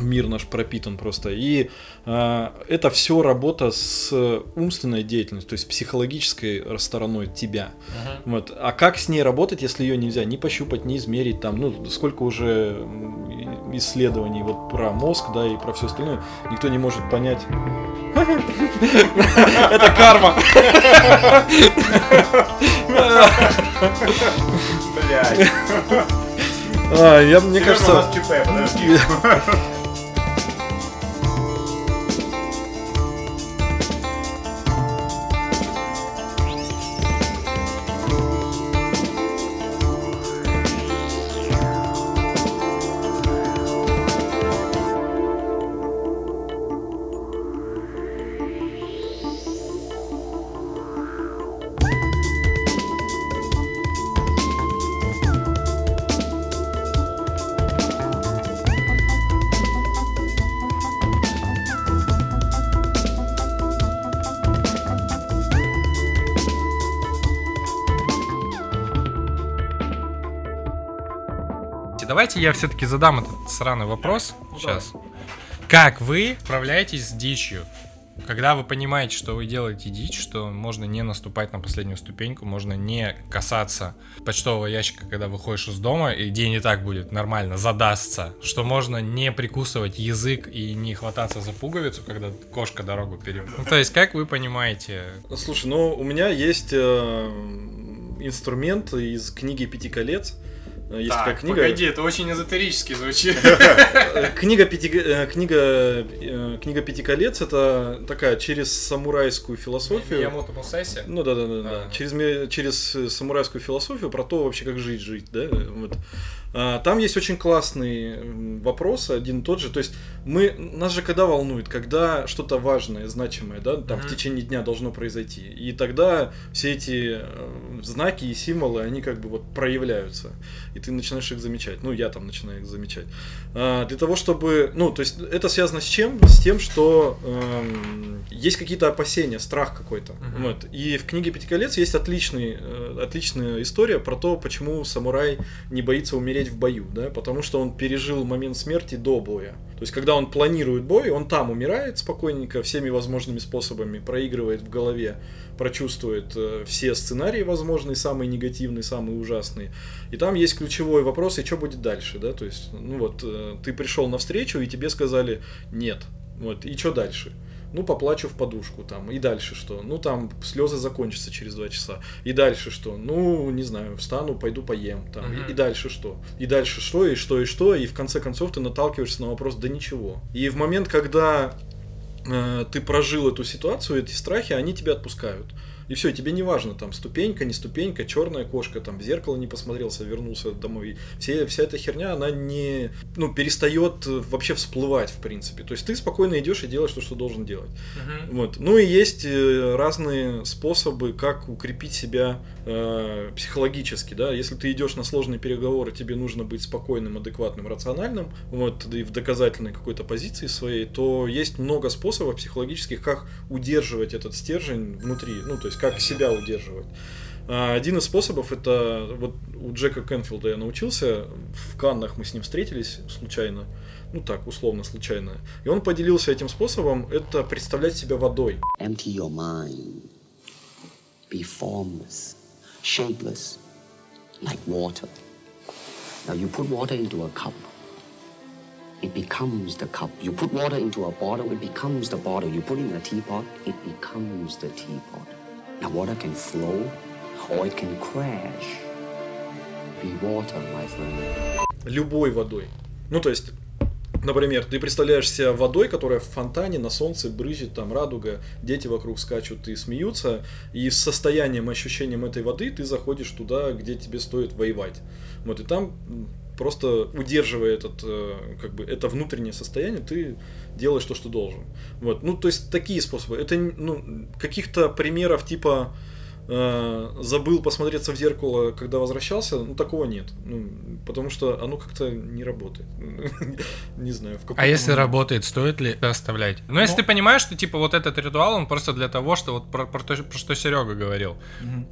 мир наш пропитан просто. И э, это все работа с умственной деятельностью, то есть психологической стороной тебя. Uh-huh. Вот. А как с ней работать, если ее нельзя ни пощупать, ни измерить там, ну, сколько уже исследований вот про мозг, да, и про все остальное, никто не может понять. Это карма. Блядь. А, я, мне кажется... Давайте я все-таки задам этот сраный вопрос сейчас. Как вы справляетесь с дичью? Когда вы понимаете, что вы делаете дичь, что можно не наступать на последнюю ступеньку, можно не касаться почтового ящика, когда выходишь из дома, и день и так будет нормально, задастся, что можно не прикусывать язык и не хвататься за пуговицу, когда кошка дорогу перейдет. Ну, то есть, как вы понимаете? Слушай, ну у меня есть э, инструмент из книги Пяти колец, есть так, такая книга. Погоди, это очень эзотерически звучит. [laughs] Книга пяти, э, книга, э, книга пяти колец это такая через самурайскую философию. Ямото Мусаси? Ну да, да, да, да. Через, через самурайскую философию про то вообще, как жить, жить, да. Вот. А, там есть очень классный вопрос, один и тот же. То есть мы нас же когда волнует, когда что-то важное, значимое, да, там mm-hmm. в течение дня должно произойти. И тогда все эти э, знаки и символы, они как бы вот проявляются. И ты начинаешь их замечать. Ну, я там начинаю их замечать. А, для того, чтобы. Ну, то есть это связано с чем? С тем, что эм, есть какие-то опасения, страх какой-то. Mm-hmm. Вот. И в книге Пяти колец есть отличный, э, отличная история про то, почему самурай не боится умереть умереть в бою, да, потому что он пережил момент смерти до боя. То есть, когда он планирует бой, он там умирает спокойненько, всеми возможными способами, проигрывает в голове, прочувствует э, все сценарии возможные, самые негативные, самые ужасные. И там есть ключевой вопрос, и что будет дальше, да, то есть, ну вот, э, ты пришел на встречу, и тебе сказали нет, вот, и что дальше? Ну, поплачу в подушку там, и дальше что? Ну, там слезы закончатся через два часа. И дальше что? Ну, не знаю, встану, пойду поем там. Uh-huh. И, и дальше что? И дальше что, и что, и что, и в конце концов ты наталкиваешься на вопрос, да ничего. И в момент, когда э, ты прожил эту ситуацию, эти страхи, они тебя отпускают. И все, тебе не важно, там, ступенька, не ступенька, черная кошка, там, в зеркало не посмотрелся, вернулся домой. Все, вся эта херня, она не, ну, перестает вообще всплывать, в принципе. То есть ты спокойно идешь и делаешь то, что должен делать. Мгм. Вот. Ну и есть э, разные способы, как укрепить себя э, психологически, да. Если ты идешь на сложные переговоры, тебе нужно быть спокойным, адекватным, рациональным, вот, и в доказательной какой-то позиции своей, то есть много способов психологических, как удерживать этот стержень внутри, ну, то есть как себя удерживать. А, Один из способов это вот у Джека Кенфилда я научился, в Каннах мы с ним встретились случайно, ну так, условно случайно. И он поделился этим способом, это представлять себя водой. Empty your mind. Be formless, shapeless, like water. Now you put water into a cup. It becomes the cup. You put water into a bottle, it becomes the bottle. You put it in a teapot, it becomes the teapot. Now water can flow or it can crash. Be water, my friend. любой водой. Ну, то есть, например, ты представляешь себя водой, которая в фонтане на солнце брызжет, там радуга, дети вокруг скачут и смеются, и с состоянием, ощущением этой воды ты заходишь туда, где тебе стоит воевать. Вот, и там просто удерживая этот, э, как бы, это внутреннее состояние, ты делаешь то, что должен. Вот, ну, то есть, такие способы. Это, ну, каких-то примеров типа э, забыл посмотреться в зеркало, когда возвращался, ну такого нет. Ну, потому что оно как-то не работает. [laughs] Не знаю, в А каком если работает, стоит ли оставлять? Ну, если ты понимаешь, что типа вот этот ритуал, он просто для того, что вот про, про то, про что Серега говорил,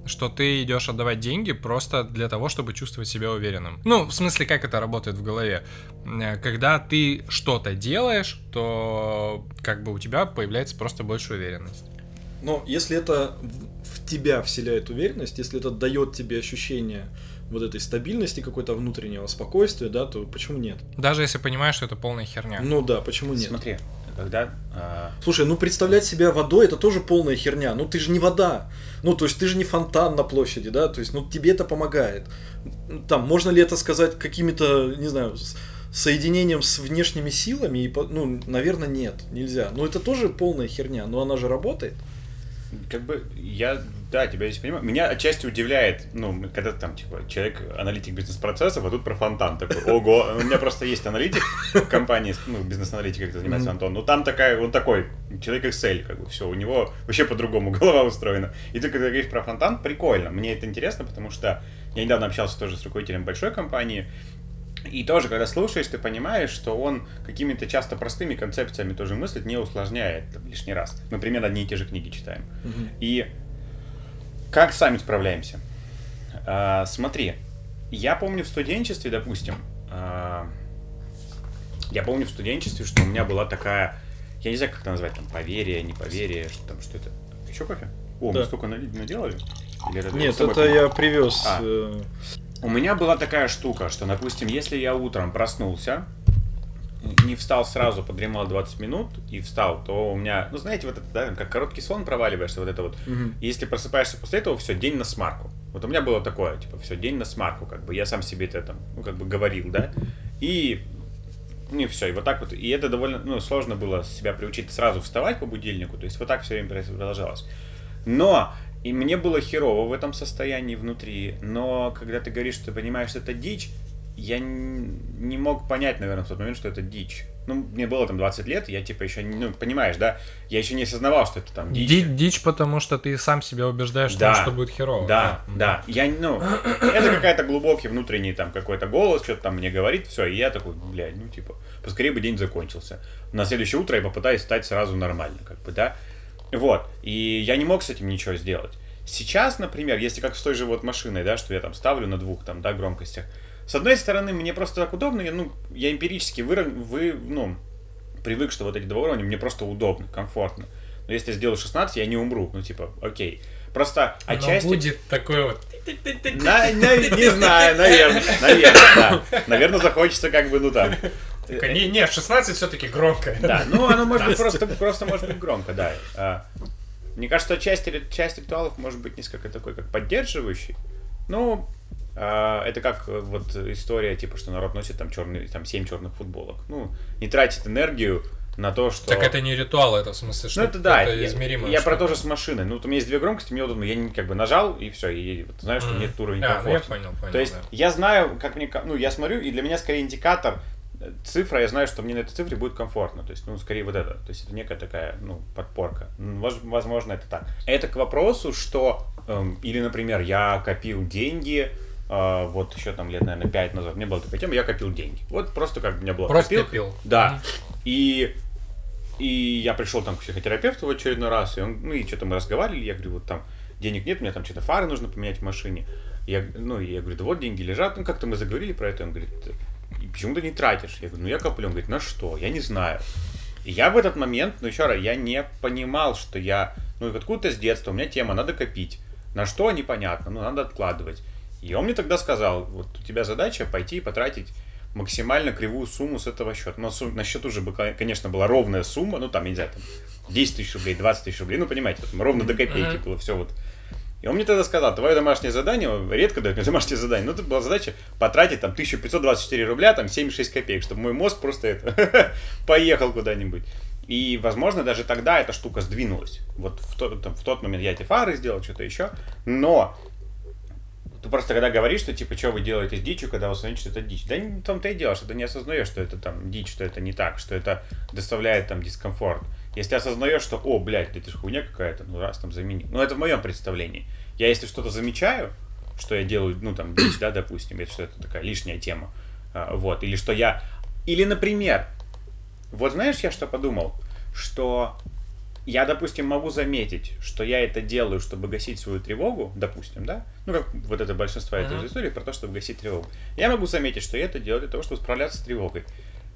что ты идешь отдавать деньги просто для того, чтобы чувствовать себя уверенным. Ну, в смысле, как это работает в голове? Э, Когда ты что-то делаешь, то как бы у тебя появляется просто больше уверенность. Но если это в тебя вселяет уверенность, если это дает тебе ощущение вот этой стабильности, какой-то внутреннего спокойствия, да, то почему нет? Даже если понимаешь, что это полная херня. Ну да, почему нет? Смотри, когда... а, Слушай, ну представлять себя водой это тоже полная херня. Ну ты же не вода. Ну, то есть ты же не фонтан на площади, да? То есть, ну тебе это помогает. Там, можно ли это сказать какими-то, не знаю, с- соединением с внешними силами? И, ну, наверное, нет, нельзя. Но это тоже полная херня, но она же работает. Как бы я, да, тебя здесь понимаю. Меня отчасти удивляет, ну, когда там, типа, человек, аналитик бизнес-процессов, а тут про фонтан такой, ого, у меня просто есть аналитик в компании, ну, бизнес-аналитик, как занимается Антон, ну, там такая, он такой, человек Excel, как бы, все, у него вообще по-другому [laughs] голова устроена. И ты, когда говоришь про фонтан, прикольно, мне это интересно, потому что я недавно общался тоже с руководителем большой компании, и тоже, когда слушаешь, ты понимаешь, что он какими-то часто простыми концепциями тоже мыслит, не усложняет лишний раз. Мы примерно одни и те же книги читаем. И как сами справляемся? А, смотри, я помню в студенчестве, допустим, а, я помню в студенчестве, что у меня была такая, я не знаю, как это назвать, там, поверие, неповерие, что там, что это. Еще кофе? О, мы Да. столько налили, наделали? Или это Нет, это я привез. А. У меня была такая штука, что, допустим, если я утром проснулся, не встал сразу, подремал 20 минут и встал, то у меня, ну, знаете, вот это, да, как короткий сон проваливаешься, вот это вот. И если просыпаешься после этого, все, день на смарку. Вот у меня было такое, типа, все, день на смарку, как бы, я сам себе это там, ну, как бы говорил, да, и ну и все, и вот так вот, и это довольно, ну, сложно было себя приучить сразу вставать по будильнику, то есть вот так все время продолжалось. Но и мне было херово в этом состоянии внутри, но когда ты говоришь, что ты понимаешь, что это дичь, я не мог понять, наверное, в тот момент, что это дичь. Ну, мне было там 20 лет, я типа еще, не- ну, понимаешь, да, я еще не осознавал, что это там дичь. Ди- Дичь, потому что ты сам себя убеждаешь, Да. что будет херово. Да, да. Я, ну, это какая-то глубокий внутренний там какой-то голос, что-то там мне говорит, все, и я такой, блядь, ну, типа, поскорее бы день закончился. На следующее утро я попытаюсь стать сразу нормально, как бы, да. Вот, и я не мог с этим ничего сделать. Сейчас, например, если как с той же вот машиной, да, что я там ставлю на двух там, да, громкостях, с одной стороны, мне просто так удобно, я, ну, я эмпирически вы, вы, ну, привык, что вот эти два уровня мне просто удобно, комфортно. Но если я сделаю 16, я не умру, ну, типа, окей. Просто Но отчасти... будет такой вот... На- на- не знаю, наверное, наверное, да. Наверное, захочется как бы, ну там. Такой, Не, не, 16 все-таки громко. Да, ну оно может быть просто, просто может быть громко, да. А, Мне кажется, часть, часть ритуалов может быть несколько такой, как поддерживающий. Ну, а, это как э, вот история, типа, что народ носит там черный, там 7 черных футболок. Ну, не тратит энергию на то, что... Так это не ритуал, это в смысле, что Ну это да, я, измеримо. я про то же с машиной. Ну, вот у меня есть две громкости, мне удобно, я как бы нажал, и все, и вот, знаешь, что нет уровня А, ну я комфорта. понял, понял. То есть да. я знаю, как мне, ну, я смотрю, и для меня скорее индикатор цифра, я знаю, что мне на этой цифре будет комфортно. То есть, ну, скорее вот это. То есть это некая такая, ну, подпорка. Возможно, это так. Это к вопросу, что, эм, или, например, я копил деньги, э, вот еще там лет, наверное, 5 назад, у меня была такая тема, я копил деньги. Вот просто как у меня было. Просто копил. пил. Да. И, и я пришел там к психотерапевту в очередной раз, и он, ну, и что-то мы разговаривали, я говорю, вот там денег нет, мне там что-то фары нужно поменять в машине. Я, ну, я говорю, да вот деньги лежат, ну, как-то мы заговорили про это, он говорит, «И почему ты не тратишь? Я говорю, ну, я коплю. Он говорит, на что? Я не знаю. И я в этот момент, ну, еще раз, я не понимал, что я, ну, откуда-то с детства, у меня тема, надо копить. На что, непонятно, ну, надо откладывать. И он мне тогда сказал, вот у тебя задача пойти и потратить максимально кривую сумму с этого счета. Но сум- на счету уже, бы, конечно, была ровная сумма, ну, там, я не знаю, там, 10 тысяч рублей, 20 тысяч рублей, ну, понимаете, там, ровно до копейки было все вот. И он мне тогда сказал, твое домашнее задание, редко дает мне домашнее задание, но это была задача потратить там 1524 рубля, там 76 копеек, чтобы мой мозг просто это [laughs] поехал куда-нибудь. И, возможно, даже тогда эта штука сдвинулась. Вот в тот, там, в тот момент я эти фары сделал, что-то еще. Но ты просто когда говоришь, что типа, что вы делаете с дичью, когда вы осознаете, что это дичь. Да не в том-то и дело, что ты не осознаешь, что это там дичь, что это не так, что это доставляет там дискомфорт. Если осознаешь, что, о, блядь, это же хуйня какая-то, ну раз там замени. Ну это в моем представлении. Я если что-то замечаю, что я делаю, ну там дичь, да, допустим, это что это такая лишняя тема, а, вот, или что я... Или, например, вот знаешь, я что подумал? Что я, допустим, могу заметить, что я это делаю, чтобы гасить свою тревогу, допустим, да? Ну, как вот это большинство этой Мгм. истории про то, чтобы гасить тревогу. Я могу заметить, что я это делаю для того, чтобы справляться с тревогой.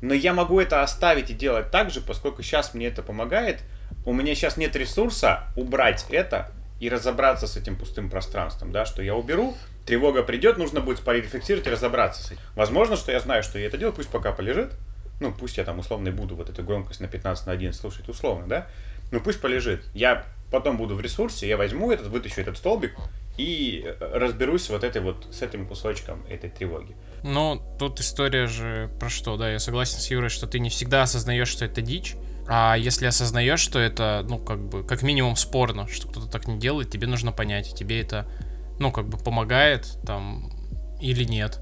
Но я могу это оставить и делать так же, поскольку сейчас мне это помогает. У меня сейчас нет ресурса убрать это и разобраться с этим пустым пространством, да, что я уберу, тревога придет, нужно будет порефлексировать и разобраться с этим. Возможно, что я знаю, что я это делаю, пусть пока полежит, ну, пусть я там условно и буду вот эту громкость на 15 на 1 слушать условно, да, ну, пусть полежит. Я потом буду в ресурсе, я возьму этот, вытащу этот столбик и э, разберусь вот этой вот, с этим кусочком этой тревоги. Ну, тут история же про что, да, я согласен с Юрой, что ты не всегда осознаешь, что это дичь, а если осознаешь, что это, ну, как бы, как минимум спорно, что кто-то так не делает, тебе нужно понять, тебе это, ну, как бы помогает, там, или нет.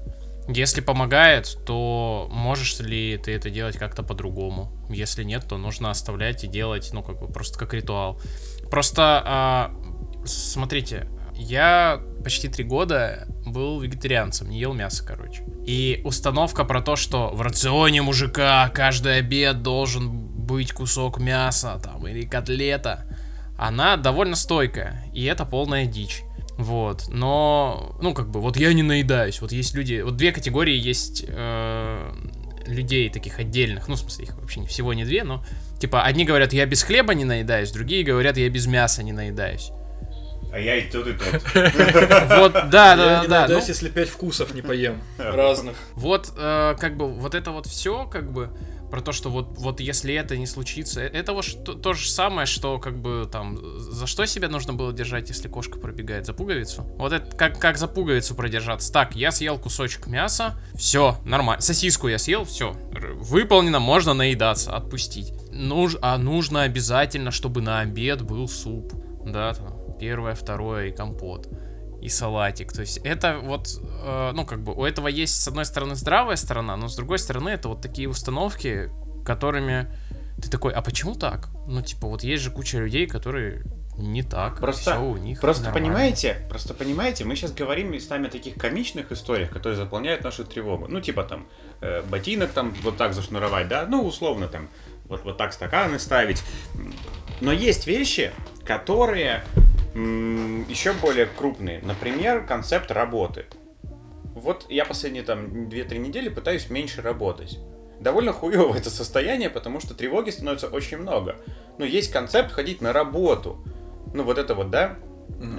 Если помогает, то можешь ли ты это делать как-то по-другому? Если нет, то нужно оставлять и делать, ну, как бы, просто как ритуал. Просто, а, смотрите, я почти три года был вегетарианцем, не ел мясо, короче. И установка про то, что в рационе мужика каждый обед должен быть кусок мяса там или котлета, она довольно стойкая, и это полная дичь. Вот, но, ну, как бы, вот я не наедаюсь. Вот есть люди, вот две категории есть э, людей таких отдельных, ну, в смысле, их вообще всего не две, но, типа, одни говорят, я без хлеба не наедаюсь, другие говорят, я без мяса не наедаюсь. А я и тот, и тот. [laughs] Вот, да, Я да, да. наедаюсь, ну, если пять вкусов не поем. [laughs] Разных. Вот, э, как бы, вот это вот все, как бы, про то, что вот, вот если это не случится, э, это вот что- то же самое, что, как бы, там, за что себя нужно было держать, если кошка пробегает? За пуговицу? Вот это как, как за пуговицу продержаться? Так, я съел кусочек мяса, все, нормально. Сосиску я съел, все, выполнено, можно наедаться, отпустить. Нуж, а нужно обязательно, чтобы на обед был суп, да, там, первое, второе и компот и салатик. То есть это вот, э, ну, как бы, у этого есть, с одной стороны, здравая сторона, но с другой стороны, это вот такие установки, которыми ты такой, а почему так? Ну, типа, вот есть же куча людей, которые не так, Просто- всё у них Просто нормально. понимаете, просто понимаете, мы сейчас говорим местами о таких комичных историях, которые заполняют нашу тревогу. Ну, типа там, э, ботинок там вот так зашнуровать, да, ну, условно там, вот, вот так стаканы ставить. Но есть вещи, которые еще более крупные. Например, концепт работы. Вот я последние там 2-3 недели пытаюсь меньше работать. Довольно хуево это состояние, потому что тревоги становится очень много. Но есть концепт ходить на работу. Ну вот это вот, да?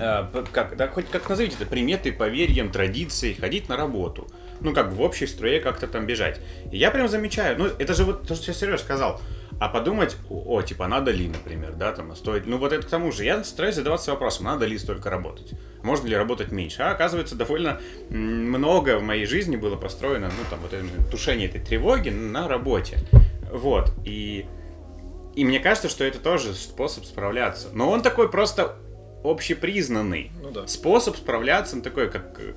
А, как, да, хоть как назовите это, приметы, поверьям, традиции, ходить на работу. Ну, как бы в общей струе как-то там бежать. И я прям замечаю, ну, это же вот то, что Сереж сказал. А подумать, о, типа, надо ли, например, да, там, а стоит... Ну, вот это к тому же, я стараюсь задаваться вопросом, надо ли столько работать? Можно ли работать меньше? А оказывается, довольно много в моей жизни было построено, ну, там, вот это тушение этой тревоги на работе. Вот, и И мне кажется, что это тоже способ справляться. Но он такой просто общепризнанный. Ну да. Способ справляться, он такой, как э,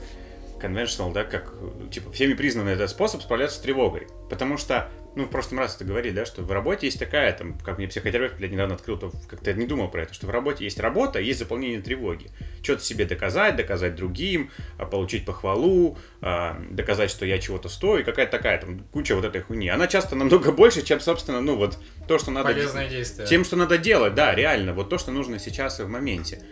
conventional, да, как, э, типа, всеми признанный этот способ справляться с тревогой. Потому что, ну, в прошлом раз это говорили, да, что в работе есть такая, там, как мне психотерапевт, блядь, недавно открыл, то как-то я не думал про это, что в работе есть работа, есть заполнение тревоги. Что-то себе доказать, доказать другим, а, получить похвалу, а, доказать, что я чего-то стою, и какая-то такая, там, куча вот этой хуйни. Она часто намного [laughs] больше, чем, собственно, ну, вот, то, что надо... Полезное действие. Тем, что надо делать, да, реально, вот то, что нужно сейчас и в моменте.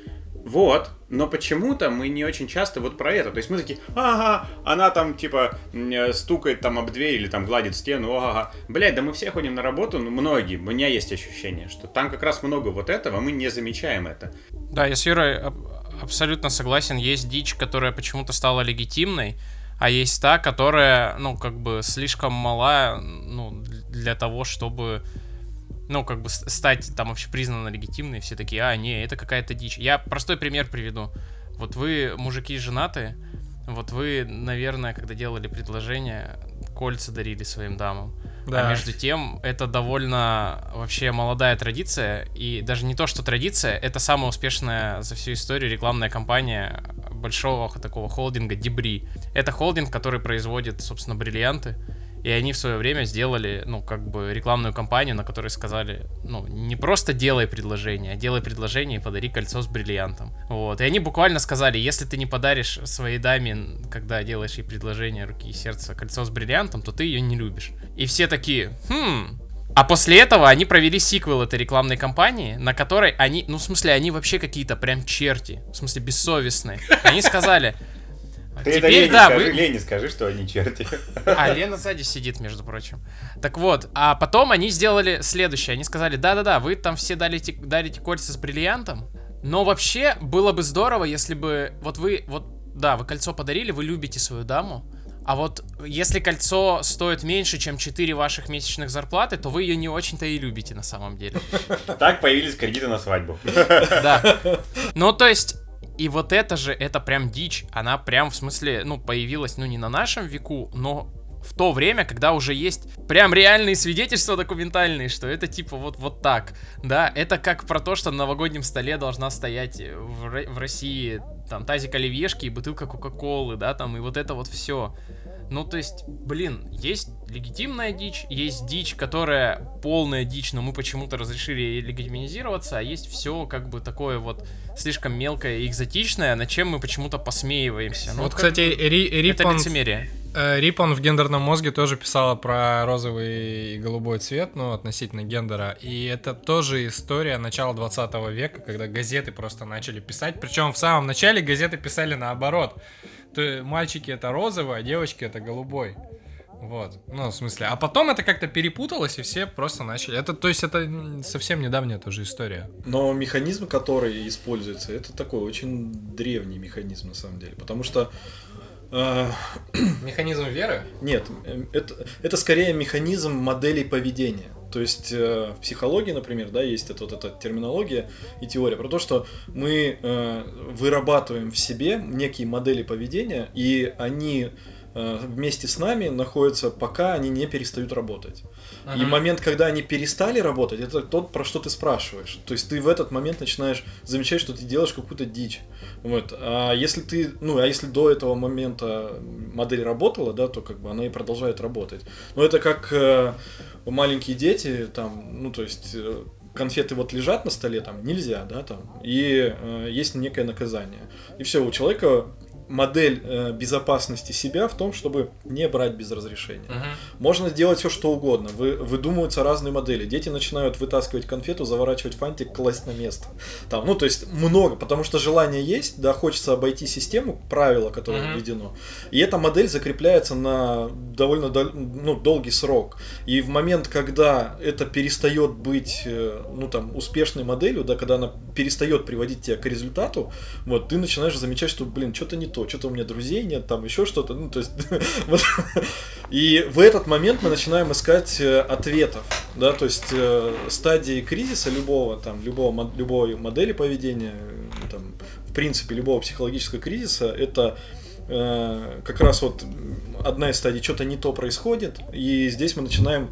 Вот, но почему-то мы не очень часто вот про это. То есть мы такие, ага, она там типа э, стукает там об дверь или там гладит стену, ага. Блять, да мы все ходим на работу, ну многие, у меня есть ощущение, что там как раз много вот этого, мы не замечаем это. Да, я с Юрой аб- абсолютно согласен. Есть дичь, которая почему-то стала легитимной, а есть та, которая, ну, как бы слишком мала, ну, для того, чтобы, ну, как бы стать там общепризнанно легитимной. Все такие, а, не, это какая-то дичь. Я простой пример приведу. Вот вы, мужики, женатые, вот вы, наверное, когда делали предложение, кольца дарили своим дамам. Да. А между тем, это довольно вообще молодая традиция. И даже не то, что традиция, это самая успешная за всю историю рекламная кампания большого такого холдинга Дебри. Это холдинг, который производит, собственно, бриллианты. И они в свое время сделали, ну, как бы рекламную кампанию, на которой сказали, ну, не просто делай предложение, а делай предложение и подари кольцо с бриллиантом. Вот. И они буквально сказали, если ты не подаришь своей даме, когда делаешь ей предложение руки и сердца, кольцо с бриллиантом, то ты ее не любишь. И все такие, хм, а после этого они провели сиквел этой рекламной кампании, на которой они, ну, в смысле, они вообще какие-то прям черти, в смысле, бессовестные. Они сказали, Ты теперь, Лене да, скажи, вы... Лене скажи, что они черти. А, Лена сзади сидит, между прочим. Так вот, а потом они сделали следующее. Они сказали, да-да-да, вы там все дарите, дарите кольца с бриллиантом, но вообще было бы здорово, если бы... Вот вы, вот, да, вы кольцо подарили, вы любите свою даму, а вот если кольцо стоит меньше, чем 4 ваших месячных зарплаты, то вы ее не очень-то и любите на самом деле. Так появились кредиты на свадьбу. Да. Ну, то есть, и вот это же, это прям дичь. Она прям, в смысле, ну, появилась, ну, не на нашем веку, но в то время, когда уже есть прям реальные свидетельства документальные, что это типа вот, вот так, да, это как про то, что на новогоднем столе должна стоять в, Ро- в России там тазик оливьешки и бутылка кока-колы, да, там, и вот это вот все. Ну, то есть, блин, есть легитимная дичь, есть дичь, которая полная дичь, но мы почему-то разрешили ей легитимизироваться, а есть все как бы такое вот слишком мелкое и экзотичное, над чем мы почему-то посмеиваемся. Ну, Вот, кстати, Ри- это Рипон, лицемерие. э, Рипон в гендерном мозге тоже писала про розовый и голубой цвет, ну, относительно гендера. И это тоже история начала 20 века, когда газеты просто начали писать. Причем в самом начале газеты писали наоборот. То мальчики это розовый, а девочки это голубой. Вот, ну, в смысле. А потом это как-то перепуталось, и все просто начали. Это, то есть, это совсем недавняя тоже история. Но механизм, который используется, это такой очень древний механизм на самом деле. Потому что э, [coughs] Механизм веры? Нет, э, это, это скорее механизм моделей поведения. То есть э, в психологии, например, да, есть это, вот эта терминология и теория про то, что мы э, вырабатываем в себе некие модели поведения, и они вместе с нами находятся, пока они не перестают работать. И момент, когда они перестали работать, это тот, про что ты спрашиваешь. То есть ты в этот момент начинаешь замечать, что ты делаешь какую-то дичь. Вот. А если ты, ну, а если до этого момента модель работала, да, то как бы она и продолжает работать. Но это как э, маленькие дети, там, ну, то есть э, конфеты вот лежат на столе, там, нельзя, да, там, и э, есть некое наказание. И все, у человека модель э, безопасности себя в том, чтобы не брать без разрешения. Можно сделать все, что угодно. Вы, выдумываются разные модели. Дети начинают вытаскивать конфету, заворачивать фантик, класть на место. Там, ну, то есть много, потому что желание есть, да, хочется обойти систему, правила, которое Мгм. введено. И эта модель закрепляется на довольно дол- ну, долгий срок. И в момент, когда это перестает быть, э, ну, там, успешной моделью, да, когда она перестает приводить тебя к результату, вот, ты начинаешь замечать, что, блин, что-то не то, что-то у меня друзей нет, там еще что-то, ну, то есть, [laughs] вот. и в этот момент мы начинаем искать э, ответов, да, то есть э, стадии кризиса любого, там, любого, любой модели поведения, э, там, в принципе, любого психологического кризиса, это э, как раз вот одна из стадий, что-то не то происходит, и здесь мы начинаем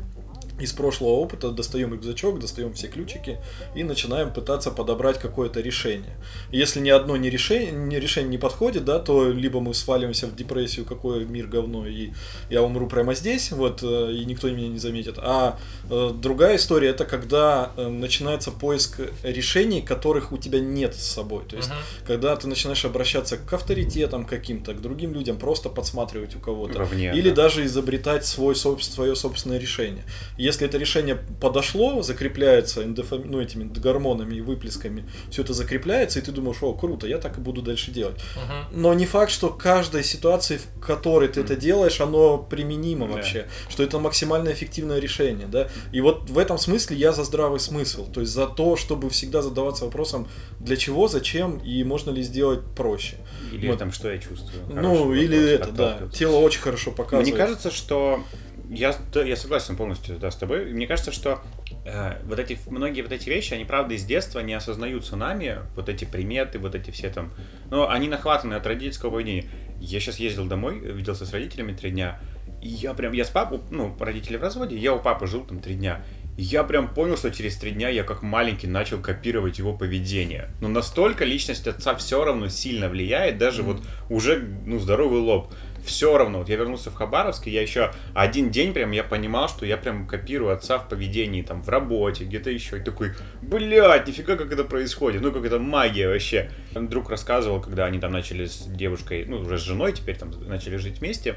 из прошлого опыта достаем рюкзачок, достаем все ключики и начинаем пытаться подобрать какое-то решение. Если ни одно не решение, ни решение не подходит, да, то либо мы сваливаемся в депрессию, какой мир говно, и я умру прямо здесь, вот, э, и никто меня не заметит. А э, другая история это когда э, начинается поиск решений, которых у тебя нет с собой. То есть, uh-huh. когда ты начинаешь обращаться к авторитетам каким-то, к другим людям, просто подсматривать у кого-то. Вовне, или да. даже изобретать свой, свое собственное решение если это решение подошло, закрепляется эндофами, ну, этими гормонами и выплесками, все это закрепляется, и ты думаешь, о, круто, я так и буду дальше делать. Uh-huh. Но не факт, что каждая ситуация, в которой ты это делаешь, оно применимо yeah. вообще, что это максимально эффективное решение, да. И вот в этом смысле я за здравый смысл, то есть за то, чтобы всегда задаваться вопросом, для чего, зачем и можно ли сделать проще. Или вот. там, что я чувствую. Ну, или это, да. Тело очень хорошо показывает. Мне кажется, что я, я согласен полностью да, с тобой. Мне кажется, что э, вот эти многие вот эти вещи, они правда из детства не осознаются нами, вот эти приметы, вот эти все там, но они нахватаны от родительского поведения. Я сейчас ездил домой, виделся с родителями три дня, и я прям, я с папой, ну, родители в разводе, я у папы жил там три дня, я прям понял, что через три дня я как маленький начал копировать его поведение. Но настолько личность отца все равно сильно влияет, даже mm-hmm. вот уже, ну, здоровый лоб все равно. Вот я вернулся в Хабаровск, и я еще один день прям я понимал, что я прям копирую отца в поведении, там, в работе, где-то еще. И такой, блядь, нифига, как это происходит. Ну, как это магия вообще. Друг рассказывал, когда они там начали с девушкой, ну, уже с женой теперь там начали жить вместе.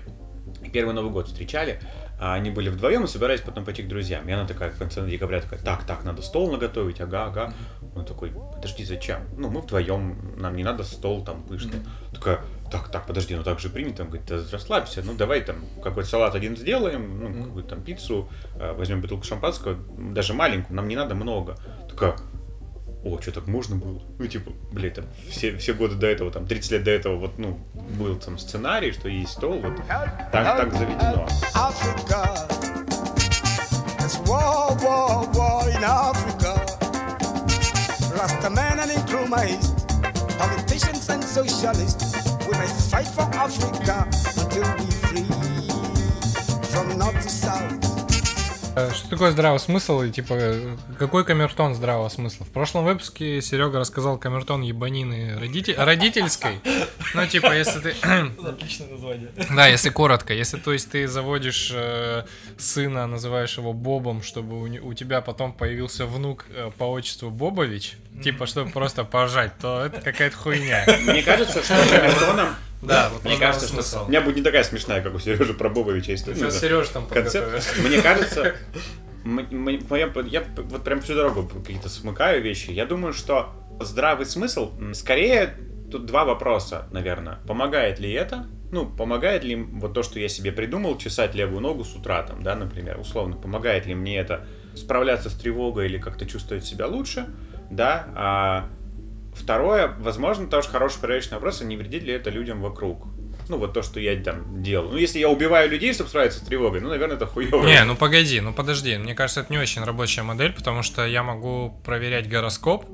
Первый Новый год встречали, а они были вдвоем и собирались потом пойти к друзьям. И она такая в конце декабря такая, так, так, надо стол наготовить, ага, ага. Он такой, подожди, зачем? Ну, мы вдвоем, нам не надо стол там пышный. Такая, так, так, подожди, ну так же принято. Он говорит, да расслабься, ну давай там какой-то салат один сделаем, ну, какую-то там пиццу, а, возьмем бутылку шампанского, даже маленькую, нам не надо много. Такая, о, что так можно было? Ну, типа, блин, там, все, все годы до этого, там, 30 лет до этого, вот, ну, был там сценарий, что есть стол, вот, так, так заведено. Fight for Africa until we free from north to south. Э, что такое здравый смысл и типа какой камертон здравого смысла? В прошлом выпуске Серега рассказал камертон ебанины родитель... родительской. Ну, типа, если ты... Отличное название. Да, если коротко. Если, то есть, ты заводишь э, сына, называешь его Бобом, чтобы у, у тебя потом появился внук э, по отчеству Бобович, типа, чтобы просто поржать, то это какая-то хуйня. Мне кажется, что камертоном да, вот мне кажется, смысл. что у меня будет не такая смешная, как у Сережи про Бобовича история. Сейчас Сережа там концепт. Мне [laughs] кажется, я вот прям всю дорогу какие-то смыкаю вещи. Я думаю, что здравый смысл, скорее, тут два вопроса, наверное. Помогает ли это? Ну, помогает ли вот то, что я себе придумал, чесать левую ногу с утра, там, да, например, условно, помогает ли мне это справляться с тревогой или как-то чувствовать себя лучше, да, а Второе, возможно, тоже хороший проверочный вопрос, а не вредит ли это людям вокруг? Ну, вот то, что я там делаю. Ну, если я убиваю людей, чтобы справиться с тревогой, ну, наверное, это хуево. Не, ну погоди, ну подожди. Мне кажется, это не очень рабочая модель, потому что я могу проверять гороскоп,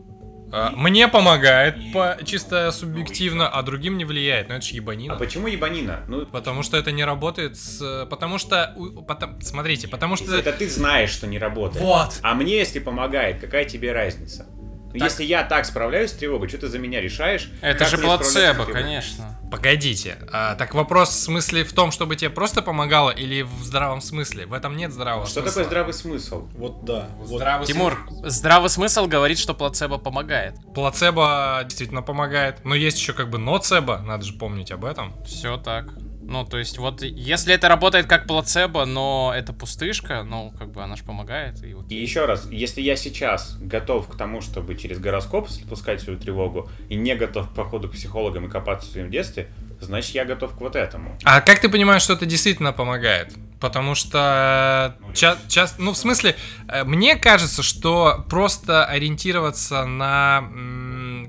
а, мне помогает по, чисто субъективно, а другим не влияет. Ну это же ебанина. А почему ебанина? Ну, потому что это не работает с... Потому что... Потом, смотрите, потому что... Это ты знаешь, что не работает. Вот. А мне, если помогает, какая тебе разница? Так. Если я так справляюсь с тревогой, что ты за меня решаешь? Это же плацебо, конечно. Погодите, а, так вопрос в смысле в том, чтобы тебе просто помогало или в здравом смысле? В этом нет здравого что смысла. Что такое здравый смысл? Вот да. Вот. Здравый Тимур, смысл. здравый смысл говорит, что плацебо помогает. Плацебо действительно помогает, но есть еще как бы ноцебо, надо же помнить об этом. Все так. Ну, то есть, вот если это работает как плацебо, но это пустышка, ну, как бы она же помогает. И, и еще раз, если я сейчас готов к тому, чтобы через гороскоп спускать свою тревогу, и не готов к походу к психологам и копаться в своем детстве, значит, я готов к вот этому. А как ты понимаешь, что это действительно помогает? Потому что часто, ну, в смысле, э, мне кажется, что просто ориентироваться на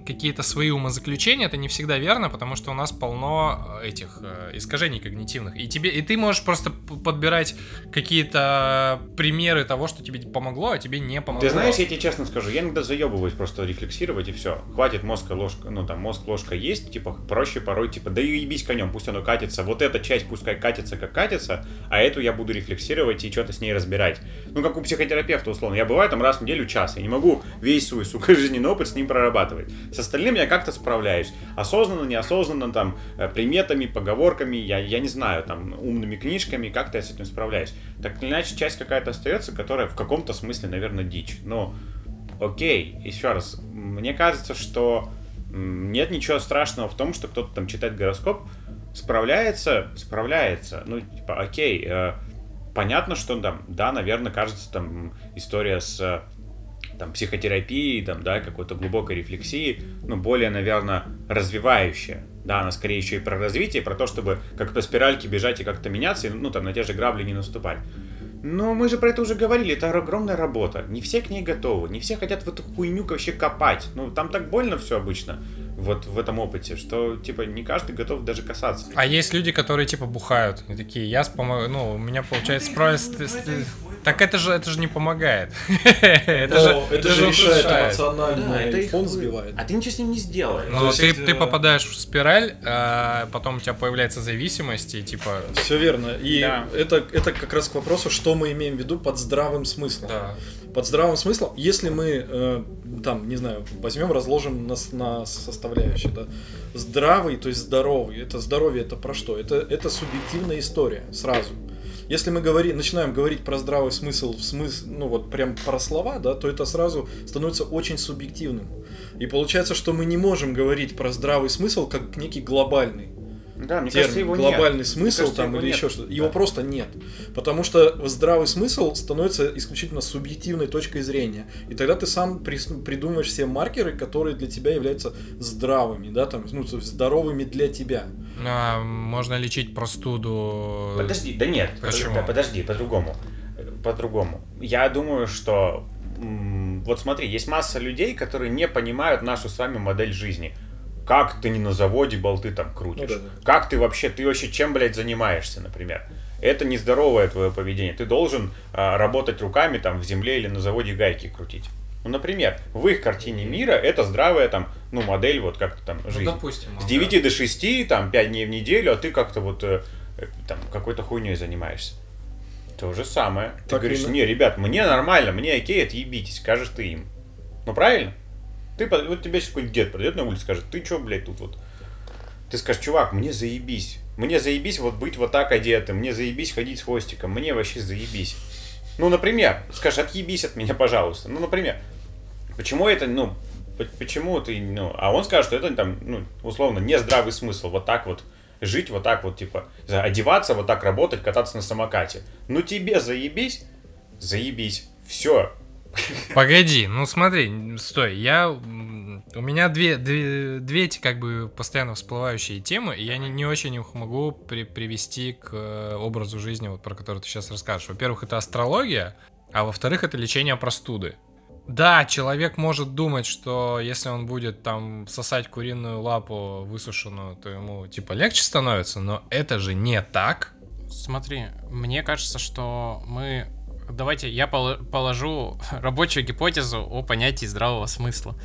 какие-то свои умозаключения, это не всегда верно, потому что у нас полно э, этих э, искажений когнитивных. И тебе, и ты можешь просто подбирать какие-то примеры того, что тебе помогло, а тебе не помогло. Ты знаешь, я тебе честно скажу, я иногда заебываюсь просто рефлексировать и все. Хватит мозга ложка, ну там мозг ложка есть, типа проще порой, типа, да и ебись конем, пусть оно катится. Вот эта часть пускай катится, как катится, а эту я буду рефлексировать и что-то с ней разбирать. Ну, как у психотерапевта, условно. Я бываю там раз в неделю час, я не могу весь свой, сука, [laughs] жизненный опыт с ним прорабатывать. С остальным я как-то справляюсь. Осознанно, неосознанно, там, э, приметами, поговорками, я, я не знаю, там, умными книжками, как-то я с этим справляюсь. Так или иначе, часть какая-то остается, которая в каком-то смысле, наверное, дичь. Но, окей, еще раз, мне кажется, что нет ничего страшного в том, что кто-то там читает гороскоп, справляется, справляется. Ну, типа, окей, э, понятно, что там, да, наверное, кажется, там история с э, там, психотерапией, там, да, какой-то глубокой рефлексией, ну, более, наверное, развивающая. Да, она скорее еще и про развитие, про то, чтобы как по спиральке бежать и как-то меняться, и, ну, там, на те же грабли не наступать. Но мы же про это уже говорили, это огромная работа. Не все к ней готовы, не все хотят в эту хуйню вообще копать. Ну, там так больно все обычно, вот в этом опыте, что, типа, не каждый готов даже касаться. А есть люди, которые типа бухают. И такие, я спомо... ну, у меня получается справиться. Так это же, это же не помогает. [laughs] Это же, это же решает ухудшает. эмоциональный фон сбивает. А ты ничего с ним не сделаешь. Ну, ты, ты попадаешь в спираль, а потом у тебя появляется зависимость, и типа. Все верно. И это, это как раз к вопросу, что мы имеем в виду под здравым смыслом. Да. Под здравым смыслом, если мы, э, там, не знаю, возьмем, разложим на, с- на составляющие, да, здравый, то есть здоровый, это здоровье, это про что? Это, это субъективная история, сразу. Если мы говори, начинаем говорить про здравый смысл, в смысл, ну вот прям про слова, да, то это сразу становится очень субъективным. И получается, что мы не можем говорить про здравый смысл как некий глобальный Да, мне термин, кажется, его глобальный нет. смысл кажется, там его или нет. еще что-то. Да. Его просто нет. Потому что здравый смысл становится исключительно субъективной точкой зрения. И тогда ты сам прис- придумаешь все маркеры, которые для тебя являются здравыми, да, там, ну, здоровыми для тебя. А, можно лечить простуду. Подожди, да нет, Почему? под- подожди, по-другому. По-другому. Я думаю, что вот смотри, есть масса людей, которые не понимают нашу с вами модель жизни. Как ты не на заводе болты там крутишь? Ну да, да. Как ты вообще, ты вообще чем, блядь, занимаешься, например? Это нездоровое твое поведение. Ты должен а, работать руками там в земле или на заводе гайки крутить. Ну, например, в их картине мира это здравая там, ну, модель вот как-то там Ну, жизни. допустим. С да. 9 до 6, там, 5 дней в неделю, а ты как-то вот э, э, там какой-то хуйней занимаешься. То же самое. Ты Так говоришь, и не, ребят, мне нормально, мне окей, отъебитесь, скажешь ты им. Ну, правильно? Ты, вот тебе сейчас какой-нибудь дед придет на улицу, скажет, ты чё, блядь, тут вот? Ты скажешь, чувак, мне заебись. Мне заебись вот быть вот так одетым, мне заебись ходить с хвостиком, мне вообще заебись. Ну, например, скажешь, отъебись от меня, пожалуйста. Ну, например, почему это, ну, почему ты, ну, а он скажет, что это там, ну, условно, не здравый смысл, вот так вот жить, вот так вот, типа, одеваться, вот так работать, кататься на самокате. Ну, тебе заебись, заебись, все. Погоди, ну смотри, стой, я... У меня две, две, две эти как бы постоянно всплывающие темы, и я не, не очень их могу при- привести к э, образу жизни, вот про который ты сейчас расскажешь. Во-первых, это астрология, а во-вторых, это лечение простуды. Да, человек может думать, что если он будет там сосать куриную лапу высушенную, то ему типа легче становится, но это же не так. Смотри, мне кажется, что мы... Давайте я пол- положу [laughs] рабочую гипотезу о понятии здравого смысла.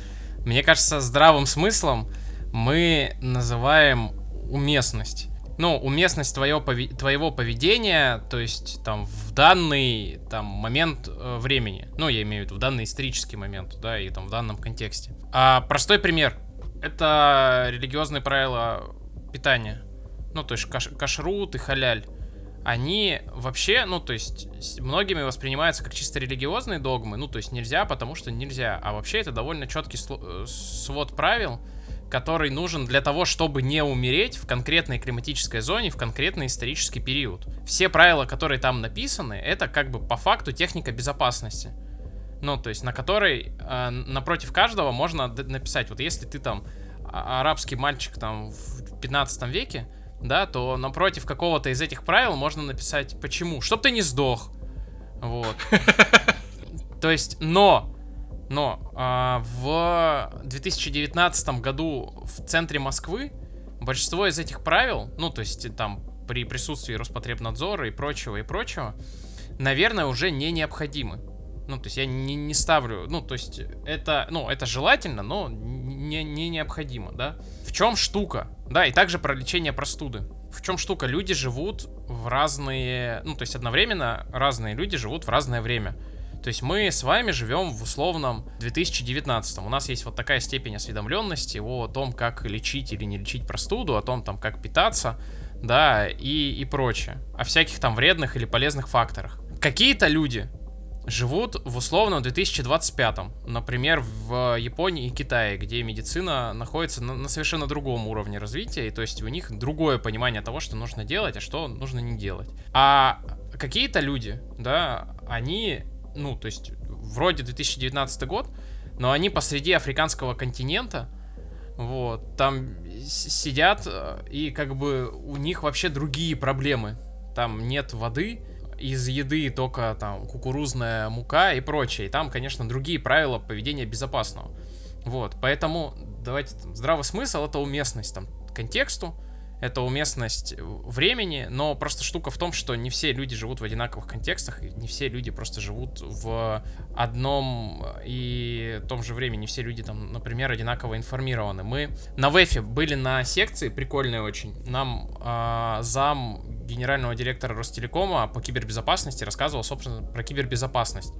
Мне кажется, здравым смыслом мы называем уместность. Ну, уместность твоего, пови- твоего поведения, то есть там в данный там, момент э, времени. Ну, я имею в виду в данный исторический момент, да, и там в данном контексте. А простой пример. Это религиозные правила питания. Ну, то есть каш- кашрут и халяль они вообще, ну, то есть, многими воспринимаются как чисто религиозные догмы, ну, то есть нельзя, потому что нельзя. А вообще это довольно четкий э, свод правил, который нужен для того, чтобы не умереть в конкретной климатической зоне в конкретный исторический период. Все правила, которые там написаны, это как бы по факту техника безопасности. Ну, то есть на которой э, напротив каждого можно написать, вот если ты там а- арабский мальчик там в 15 веке, да, то напротив какого-то из этих правил можно написать почему, чтоб ты не сдох. Вот. [laughs] То есть, но Но а, в 2019 году в центре Москвы большинство из этих правил, ну, то есть там при присутствии Роспотребнадзора и прочего, и прочего, наверное, уже не необходимы. Ну, то есть я не, не ставлю, ну, то есть это, ну, это желательно, но не, не необходимо, да. Чем штука? Да, и также про лечение простуды. В чем штука? Люди живут в разные, ну, то есть одновременно разные люди живут в разное время. То есть мы с вами живем в условном 2019. У нас есть вот такая степень осведомленности о том, как лечить или не лечить простуду, о том, там, как питаться, да, и, и прочее. О всяких там вредных или полезных факторах. Какие-то люди живут в условном 2025, например, в Японии и Китае, где медицина находится на, на совершенно другом уровне развития, и то есть у них другое понимание того, что нужно делать, а что нужно не делать. А какие-то люди, да, они, ну, то есть вроде 2019 год, но они посреди африканского континента, вот, там сидят, э, и как бы у них вообще другие проблемы. Там нет воды, из еды только там кукурузная мука и прочее. И там, конечно, другие правила поведения безопасного. Вот, поэтому давайте здравый смысл это уместность там контексту, это уместность времени, но просто штука в том, что не все люди живут в одинаковых контекстах, не все люди просто живут в одном и том же времени, не все люди там, например, одинаково информированы. Мы на ВЭФе были на секции, прикольной очень, нам э, зам генерального директора Ростелекома по кибербезопасности рассказывал, собственно, про кибербезопасность.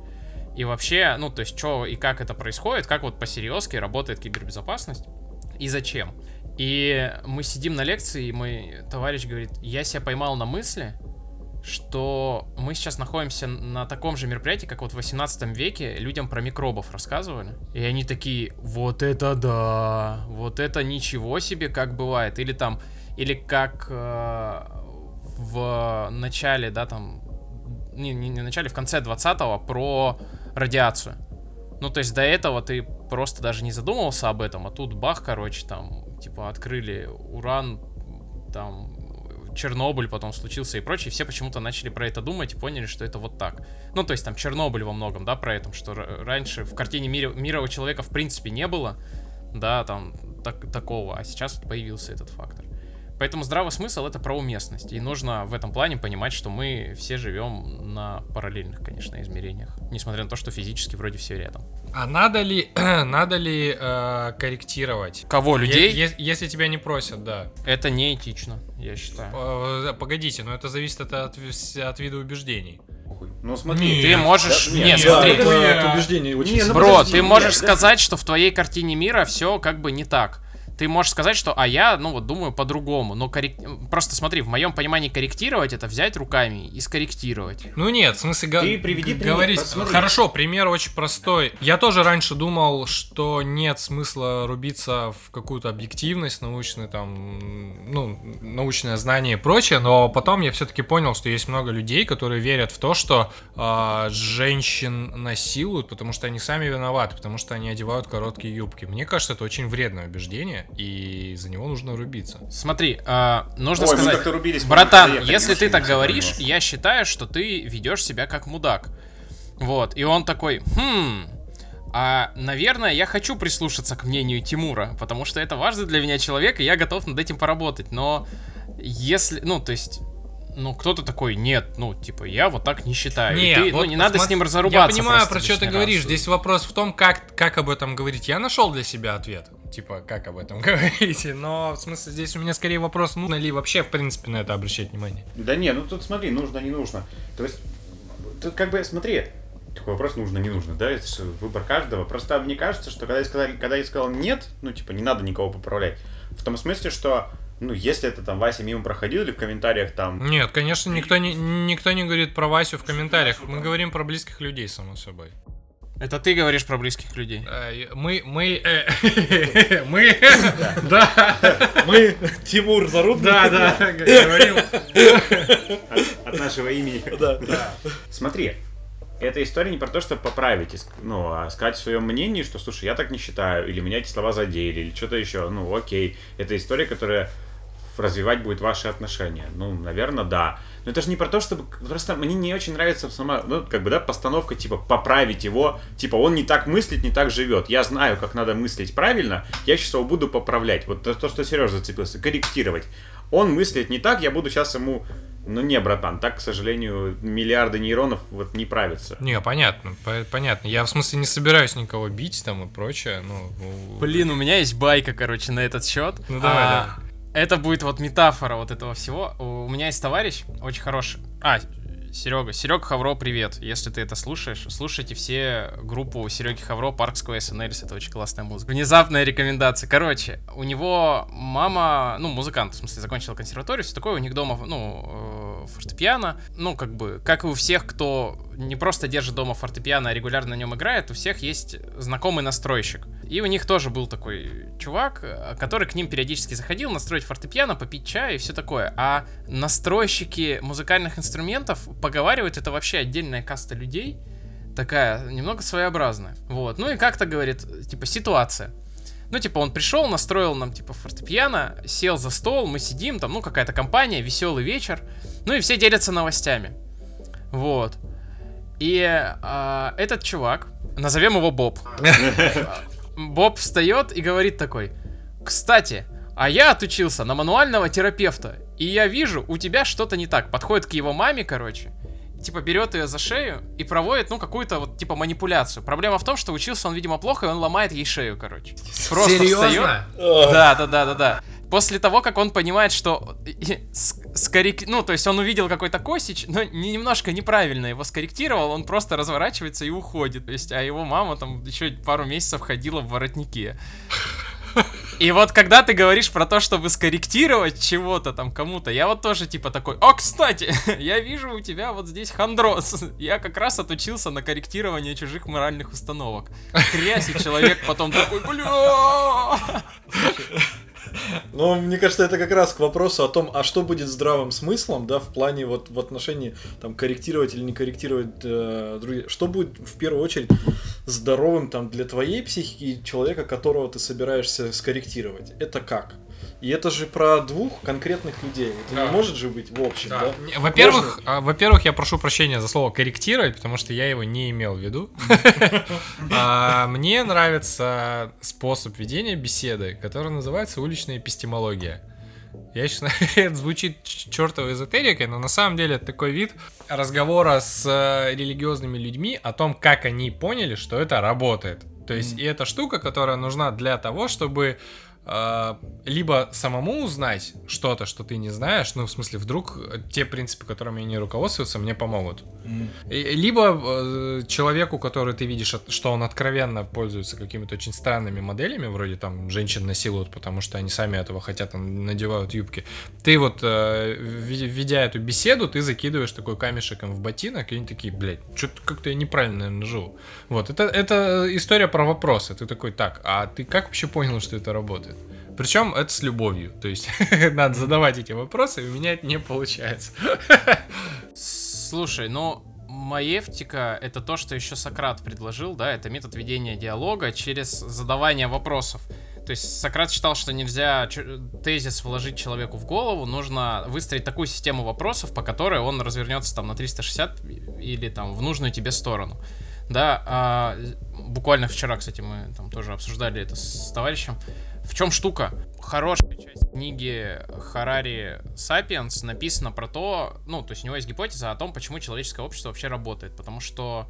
И вообще, ну, то есть, что и как это происходит, как вот по-серьезки работает кибербезопасность и зачем. И мы сидим на лекции, и мой товарищ говорит, я себя поймал на мысли, что мы сейчас находимся на таком же мероприятии, как вот в 18 веке людям про микробов рассказывали. И они такие, вот это да, вот это ничего себе, как бывает. Или там, или как э, в начале, да, там, не, не, не в начале, в конце 20-го про радиацию. Ну, то есть до этого ты просто даже не задумывался об этом, а тут бах, короче, там, типа, открыли уран, там, Чернобыль потом случился и прочее, все почему-то начали про это думать и поняли, что это вот так. Ну, то есть там Чернобыль во многом, да, про это, что раньше в картине мира, у человека в принципе не было, да, там, так, такого, а сейчас появился этот фактор. Поэтому здравый смысл это про уместность. И нужно в этом плане понимать, что мы все живем на параллельных, конечно, измерениях. Несмотря на то, что физически вроде все рядом. А надо ли, [clears throat] надо ли э, корректировать? Кого, людей? Е- е- если тебя не просят, да. Это неэтично, я считаю. Э, Погодите, но это зависит от, от, от вида убеждений. Ну смотри, Ты можешь... Да, Нет, нет, смотри. это, это убеждение очень Не, ну. Бро, подожди, ты нет, можешь да. сказать, что в твоей картине мира все как бы не так. Ты можешь сказать, что, а я, ну вот, думаю по-другому. Но коррек... просто смотри, в моем понимании корректировать это взять руками и скорректировать. Ну нет, в смысле го- Ты приведи пример, говорить. посмотри. Хорошо, пример очень простой. Я тоже раньше думал, что нет смысла рубиться в какую-то объективность, научный там, ну, научное знание и прочее, но потом я все-таки понял, что есть много людей, которые верят в то, что а, женщин насилуют, потому что они сами виноваты, потому что они одевают короткие юбки. Мне кажется, это очень вредное убеждение, и за него нужно рубиться. Смотри, а, нужно Ой, сказать, как-то рубились, братан, заехали если ты так говоришь, я считаю, что ты ведешь себя как мудак. Вот, и он такой, хм, а, наверное, я хочу прислушаться к мнению Тимура, потому что это важный для меня человек, и я готов над этим поработать, но если, ну, то есть... Ну, кто-то такой, нет, ну, типа, я вот так не считаю. И ты, ну, вот не надо с ним разорубаться. Я понимаю, про что ты лишний говоришь. раз. Здесь вопрос в том, как, как об этом говорить. Я нашел для себя ответ. Типа, как об этом [laughs] говорить. Но, в смысле, здесь у меня скорее вопрос, нужно ли вообще, в принципе, на это обращать внимание. Да не, ну тут смотри, нужно, не нужно. То есть, тут как бы, смотри, такой вопрос нужно, не нужно, да, это выбор каждого. Просто мне кажется, что когда я, сказал, когда я сказал нет, ну, типа, не надо никого поправлять, в том смысле, что, ну, если это там Вася мимо проходил или в комментариях там, Нет, конечно, никто не, никто не говорит про Васю в комментариях. Мы говорим про близких людей, само собой. Это ты говоришь про близких людей. Э, Мы, мы, э, [laughs] мы, да, Мы, Тимур Зарубный. да, да, говорим. от нашего имени. Да. Смотри, эта история не про то, чтобы поправить, ну, а сказать свое мнение, что, слушай, я так не считаю, или меня эти слова задели, или что-то еще. Ну, окей. Это история, которая развивать будет ваши отношения. Ну, наверное, да. Но это же не про то, чтобы... Просто мне не очень нравится сама, ну, как бы, да, постановка, типа, поправить его. Типа, он не так мыслит, не так живет. Я знаю, как надо мыслить правильно, я сейчас его буду поправлять. Вот то, что Сережа зацепился, корректировать. Он мыслит не так, я буду сейчас ему ну не, братан, так, к сожалению, миллиарды нейронов вот не правятся. Не, понятно, по- понятно. Я в смысле не собираюсь никого бить там и прочее. Ну, Блин, у меня есть байка, короче, на этот счет. Ну давай, а, Это будет вот метафора вот этого всего. У меня есть товарищ очень хороший. А, Серега, Серега Хавро, привет. Если ты это слушаешь, слушайте все группу Сереги Хавро, Парк Сквей СНЛС, это очень классная музыка. Внезапная рекомендация. Короче, у него мама, ну, музыкант, в смысле, закончила консерваторию, все такое, у них дома, ну, фортепиано. Ну, как бы, как и у всех, кто не просто держит дома фортепиано, а регулярно на нем играет, у всех есть знакомый настройщик. И у них тоже был такой чувак, э, который к ним периодически заходил настроить фортепиано, попить чай и все такое. А настройщики музыкальных инструментов поговаривают, это вообще отдельная каста людей, такая немного своеобразная. Вот. Ну и как-то говорит, типа, ситуация. Ну, типа, он пришел, настроил нам, типа, фортепиано, сел за стол, мы сидим, там, ну, какая-то компания, веселый вечер. Ну и все делятся новостями. Вот. И э, этот чувак, назовем его Боб. [laughs] Боб встает и говорит такой, кстати, а я отучился на мануального терапевта, и я вижу, у тебя что-то не так. Подходит к его маме, короче, типа берет ее за шею и проводит, ну, какую-то вот, типа, манипуляцию. Проблема в том, что учился он, видимо, плохо, и он ломает ей шею, короче. Просто Серьезно? встает. Да, да, да, да, да. После того, как он понимает, что скоррек... ну, то есть он увидел какой-то косич, но не, немножко неправильно его скорректировал, он просто разворачивается и уходит. То есть, а его мама там еще пару месяцев ходила в воротнике. И вот когда ты говоришь про то, чтобы скорректировать чего-то там кому-то, я вот тоже типа такой, о, кстати, [laughs] я вижу у тебя вот здесь хандроз. Я как раз отучился на корректирование чужих моральных установок. Хрясь, и человек потом такой, бля. Ну, мне кажется, это как раз к вопросу о том, а что будет здравым смыслом, да, в плане вот в отношении там корректировать или не корректировать э, другие. Что будет в первую очередь здоровым там для твоей психики человека, которого ты собираешься скорректировать? Это как? И это же про двух конкретных людей. Это Да. не может же быть в общем, да? Не, Во-первых, а, во-первых, я прошу прощения за слово корректировать, потому что я его не имел в виду. [laughs] А, Мне нравится способ ведения беседы, который называется уличная эпистемология. Я сейчас [laughs] это звучит чертовой эзотерикой, но на самом деле это такой вид разговора с э, религиозными людьми о том, как они поняли, что это работает. То есть, и эта штука, которая нужна для того, чтобы либо самому узнать что-то, что ты не знаешь, ну, в смысле, вдруг э, те принципы, которыми они руководствуются, мне помогут. Либо э, человеку, который ты видишь, что он откровенно пользуется какими-то очень странными моделями, вроде там женщин насилуют, потому что они сами этого хотят, надевают юбки. Ты вот, э, ведя эту беседу, ты закидываешь такой камешек им в ботинок, и они такие, блядь, что-то как-то я неправильно, наверное, живу. Вот, это, это история про вопросы. Ты такой, так, а ты как вообще понял, что это работает? Причем это с любовью. То есть [laughs] надо задавать эти вопросы, и у меня это не получается. Слушай, ну, маевтика — это то, что еще Сократ предложил, да, это метод ведения диалога через задавание вопросов. То есть Сократ считал, что нельзя тезис вложить человеку в голову, нужно выстроить такую систему вопросов, по которой он развернется там на 360 или там в нужную тебе сторону. Да, а, буквально вчера, кстати, мы там тоже обсуждали это с товарищем. В чем штука? Хорошая часть книги Харари «Сапиенс» написано про то, ну, то есть у него есть гипотеза о том, почему человеческое общество вообще работает. Потому что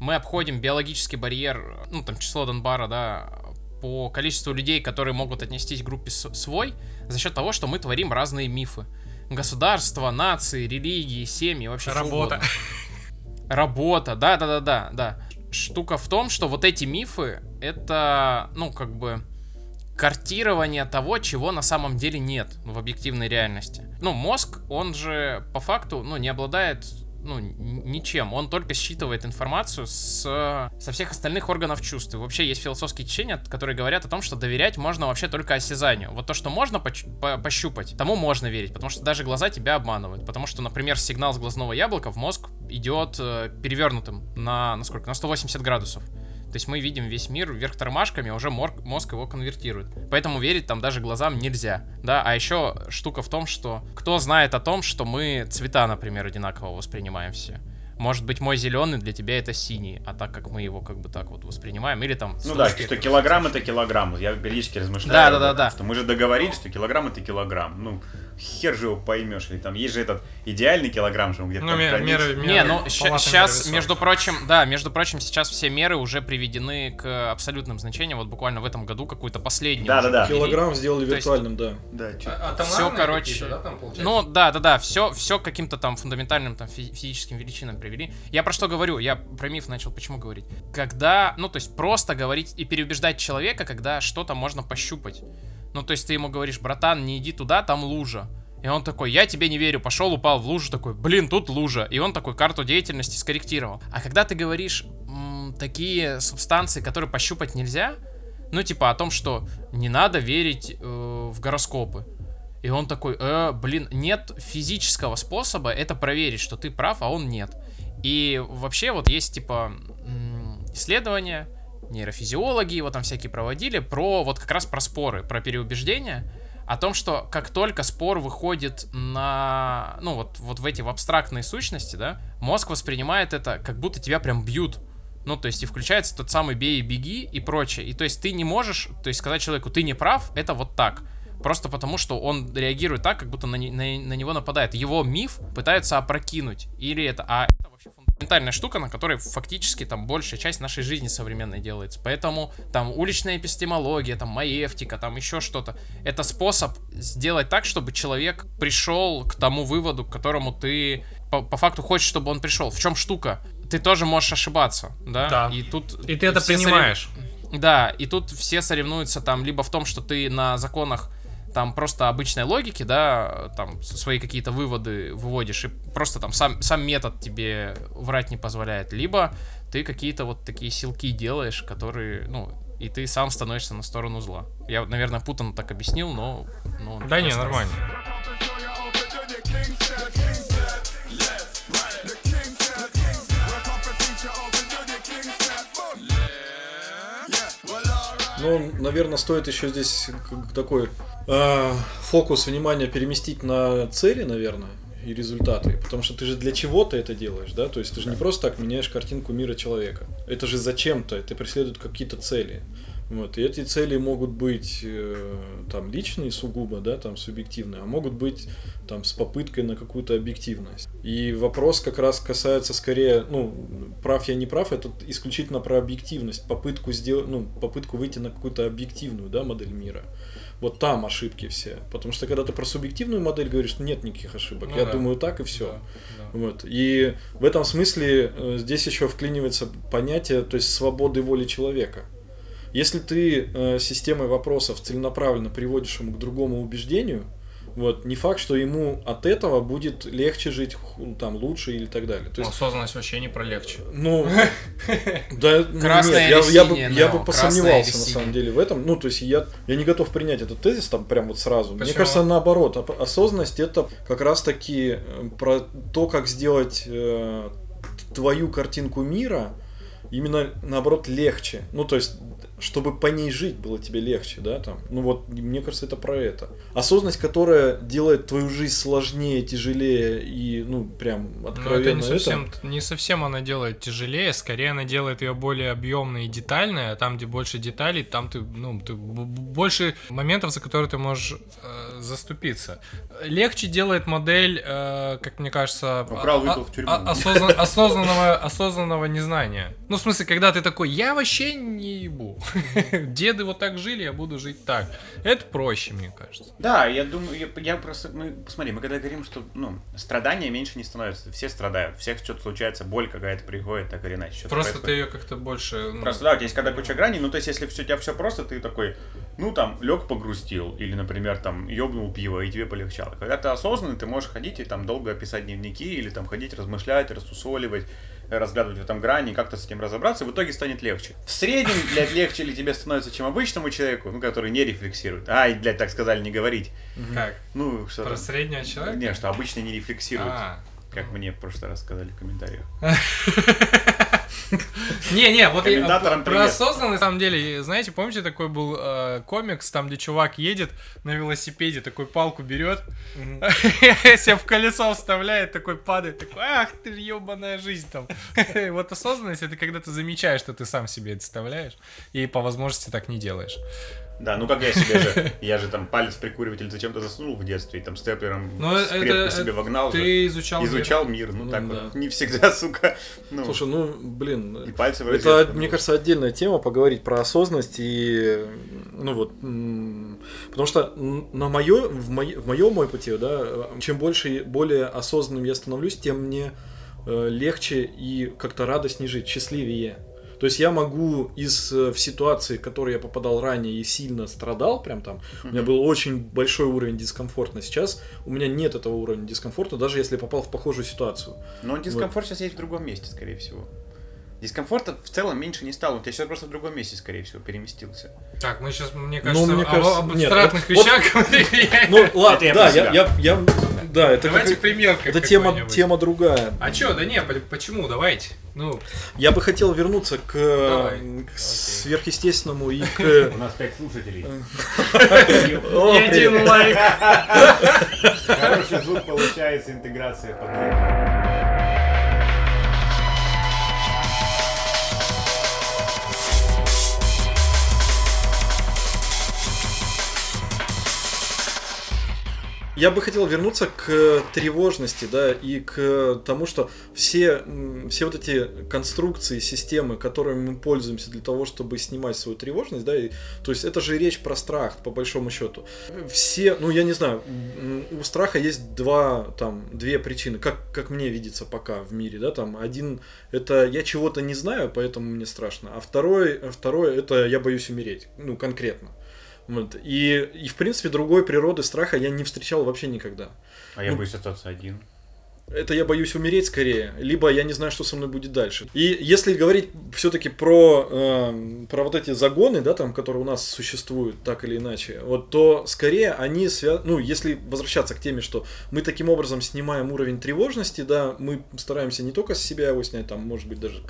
мы обходим биологический барьер, ну, там, число Донбара, да, по количеству людей, которые могут отнестись к группе свой, за счет того, что мы творим разные мифы. Государства, нации, религии, семьи, вообще Работа. Работа, да, да, да, да, да. Штука в том, что вот эти мифы это, ну, как бы картирование того, чего на самом деле нет в объективной реальности. Ну, мозг, он же по факту, ну, не обладает ну, ничем. Он только считывает информацию с, со всех остальных органов чувств. И вообще есть философские течения, которые говорят о том, что доверять можно вообще только осязанию. Вот то, что можно поч- по- пощупать, тому можно верить, потому что даже глаза тебя обманывают. Потому что, например, сигнал с глазного яблока в мозг идет э, перевернутым на, на сколько? На 180 градусов. То есть мы видим весь мир вверх тормашками, а уже мозг его конвертирует. Поэтому верить там даже глазам нельзя, да. А еще штука в том, что кто знает о том, что мы цвета, например, одинаково воспринимаем все. Может быть, мой зеленый для тебя это синий, а так как мы его как бы так вот воспринимаем, или там... Ну да, что килограмм это килограмм. Я периодически размышляю. Да, да, да, да. Что мы же договорились, что килограмм это килограмм. Ну, хер же его поймешь. Или там есть же этот идеальный килограмм, что он где-то Ну, там ме- хранится. меры, меры. Не, ну сейчас, между прочим, да, между прочим, сейчас все меры уже приведены к абсолютным значениям. Вот буквально в этом году какую-то последнюю. Да, да, да. Килограмм сделали То есть- виртуальным, да. Да, чё- А- Все, короче. да, там, получается? Ну, да, да, да, все, все каким-то там фундаментальным там фи- физическим величинам привели. Я про что говорю? Я про миф начал почему говорить? Когда, ну, то есть просто говорить и переубеждать человека, когда что-то можно пощупать. Ну, то есть ты ему говоришь, братан, не иди туда, там лужа. И он такой, я тебе не верю, пошел, упал в лужу, такой, блин, тут лужа. И он такой карту деятельности скорректировал. А когда ты говоришь м, такие субстанции, которые пощупать нельзя, ну, типа о том, что не надо верить э, в гороскопы. И он такой, э, блин, нет физического способа это проверить, что ты прав, а он нет. И вообще вот есть типа м, исследования, нейрофизиологи его там всякие проводили, про вот как раз про споры, про переубеждения, о том, что как только спор выходит на, ну вот, вот в эти в абстрактные сущности, да, мозг воспринимает это, как будто тебя прям бьют. Ну, то есть и включается тот самый бей и беги и прочее. И то есть ты не можешь, то есть сказать человеку, ты не прав, это вот так. Просто потому, что он реагирует так, как будто на, на- на него нападает. Его миф пытаются опрокинуть. Или это... А это вообще фундаментальная штука, на которой фактически там большая часть нашей жизни современной делается. Поэтому там уличная эпистемология, там маевтика, там еще что-то. Это способ сделать так, чтобы человек пришел к тому выводу, к которому ты по, по факту хочешь, чтобы он пришел. В чем штука? Ты тоже можешь ошибаться, да? Да. И тут И ты это все сорев- принимаешь. да, и тут все соревнуются там либо в том, что ты на законах там просто обычной логики, да, там свои какие-то выводы выводишь, и просто там сам, сам метод тебе врать не позволяет, либо ты какие-то вот такие силки делаешь, которые, ну, и ты сам становишься на сторону зла. Я, наверное, путанно так объяснил, но... но Да не, нормально. Ну, наверное, стоит еще здесь такой э, фокус внимания переместить на цели, наверное, и результаты. Потому что ты же для чего-то это делаешь, да? То есть ты же не просто так меняешь картинку мира человека. Это же зачем-то, это преследует какие-то цели. Вот. И эти цели могут быть э, там личные сугубо, да, там субъективные, а могут быть там с попыткой на какую-то объективность. И вопрос как раз касается скорее, ну, прав я не прав, это исключительно про объективность, попытку сделать, ну, попытку выйти на какую-то объективную, да, модель мира. Вот там ошибки все. Потому что когда ты про субъективную модель говоришь, нет никаких ошибок. Ну я да. думаю так и все. Да, да. Вот. И в этом смысле э, здесь еще вклинивается понятие, то есть свободы воли человека. Если ты э, системой вопросов целенаправленно приводишь ему к другому убеждению, вот, не факт, что ему от этого будет легче жить, ху- там, лучше или так далее. То Ну, есть, осознанность вообще не про легче. ну, [laughs] да, ну, Красная нет, я, я бы, я бы Нео? посомневался на самом деле в этом. Ну, то есть я, я не готов принять этот тезис там прям вот сразу. Мне кажется, наоборот, об- осознанность это как раз таки э, про то, как сделать э, твою картинку мира именно наоборот легче. Ну, то есть, чтобы по ней жить было тебе легче, да, там. Ну вот, мне кажется, это про это. Осознанность, которая делает твою жизнь сложнее, тяжелее и, ну, прям Но откровенно это не совсем, не совсем она делает тяжелее, скорее она делает ее более объемной и детальной, а там, где больше деталей, там ты, ну, ты больше моментов, за которые ты можешь э, заступиться. Легче делает модель, э, как мне кажется, Украл, а- выпил в тюрьму. а- осозна- осознанного, осознанного незнания. Ну, в смысле, когда ты такой, я вообще не ебу. [laughs] Деды вот так жили, я буду жить так. Это проще, мне кажется. Да, я думаю, я, я просто, мы, посмотри, мы когда говорим, что, ну, страдания меньше не становятся, все страдают, всех что-то случается, боль какая-то приходит, так или иначе. Просто ты происходит. ее как-то больше... ну, Просто да, у тебя есть когда куча граней, ну то есть если все, у тебя все просто, ты такой, ну там, лег погрустил, или, например, там, ёбнул пиво, и тебе полегчало. Когда ты осознанный, ты можешь ходить и там долго писать дневники, или там ходить размышлять, рассусоливать, разгадывать в этом грани, как-то с этим разобраться, и в итоге станет легче. В среднем, блядь, [laughs] легче ли тебе становится, чем обычному человеку, ну, который не рефлексирует. Ай, блядь, так сказали, не говорить. Как? Ну, что Про там. среднего человека? Не, что обычно не рефлексирует, А. как мне в прошлый раз сказали в комментариях. [laughs] Не-не, вот я- про привет. осознанность, на самом деле, знаете, помните, такой был э, комикс, там, где чувак едет на велосипеде, такой палку берет, [laughs] себя в колесо вставляет, такой падает, такой, ах ты ебаная жизнь там. [laughs] Вот осознанность, это когда ты замечаешь, что ты сам себе это вставляешь, и по возможности так не делаешь. Да, ну как я себе же, я же там палец прикуриватель зачем-то засунул в детстве, и там степлером Ну, в это- себе вогнал. же. Ты изучал мир. Изучал мир, ну Ну, так да. вот. Не всегда, [laughs] сука. Ну, Слушай, ну, блин, и пальцы в это, мне ну. кажется, отдельная тема поговорить про осознанность и, ну вот, потому что на мое, в, моем в моем опыте, да, чем больше и более осознанным я становлюсь, тем мне э, легче и как-то радостнее жить, счастливее. То есть я могу из э, в ситуации, в которые я попадал ранее и сильно страдал, прям там, у меня был очень большой уровень дискомфорта. Сейчас у меня нет этого уровня дискомфорта, даже если я попал в похожую ситуацию. Но дискомфорт сейчас есть в другом месте, скорее всего. Дискомфорта в целом меньше не стало, он у тебя сейчас просто в другом месте, скорее всего, переместился. Так, мы сейчас, мне Ну, кажется, мне об- кажется, об нет, абстрактных вот- вещах [laughs] говорили. Ну, ладно, я да, я, я, я- да, это Давайте как- пример это тема, тема другая. А чё, да не, по- почему, давайте. Ну, Я бы хотел вернуться к, к сверхъестественному и к... У нас пять слушателей. [laughs] Один лайк. Хороший звук получается, интеграция под Я бы хотел вернуться к тревожности, да, и к тому, что все, все вот эти конструкции, системы, которыми мы пользуемся для того, чтобы снимать свою тревожность, да, и, то есть это же речь про страх, по большому счету. Все, ну я не знаю, у страха есть два, там, две причины, как, как мне видится пока в мире, да, там, один, это я чего-то не знаю, поэтому мне страшно, а второй, второй, это я боюсь умереть, ну, конкретно. Вот. И, и, в принципе, другой природы страха я не встречал вообще никогда. А я Ну, боюсь остаться один. Это я боюсь умереть скорее, либо я не знаю, что со мной будет дальше. И если говорить все-таки про, э, про вот эти загоны, да, там, которые у нас существуют так или иначе, вот, то скорее они связаны, ну, если возвращаться к теме, что мы таким образом снимаем уровень тревожности, да, мы стараемся не только с себя его снять, там, может быть, даже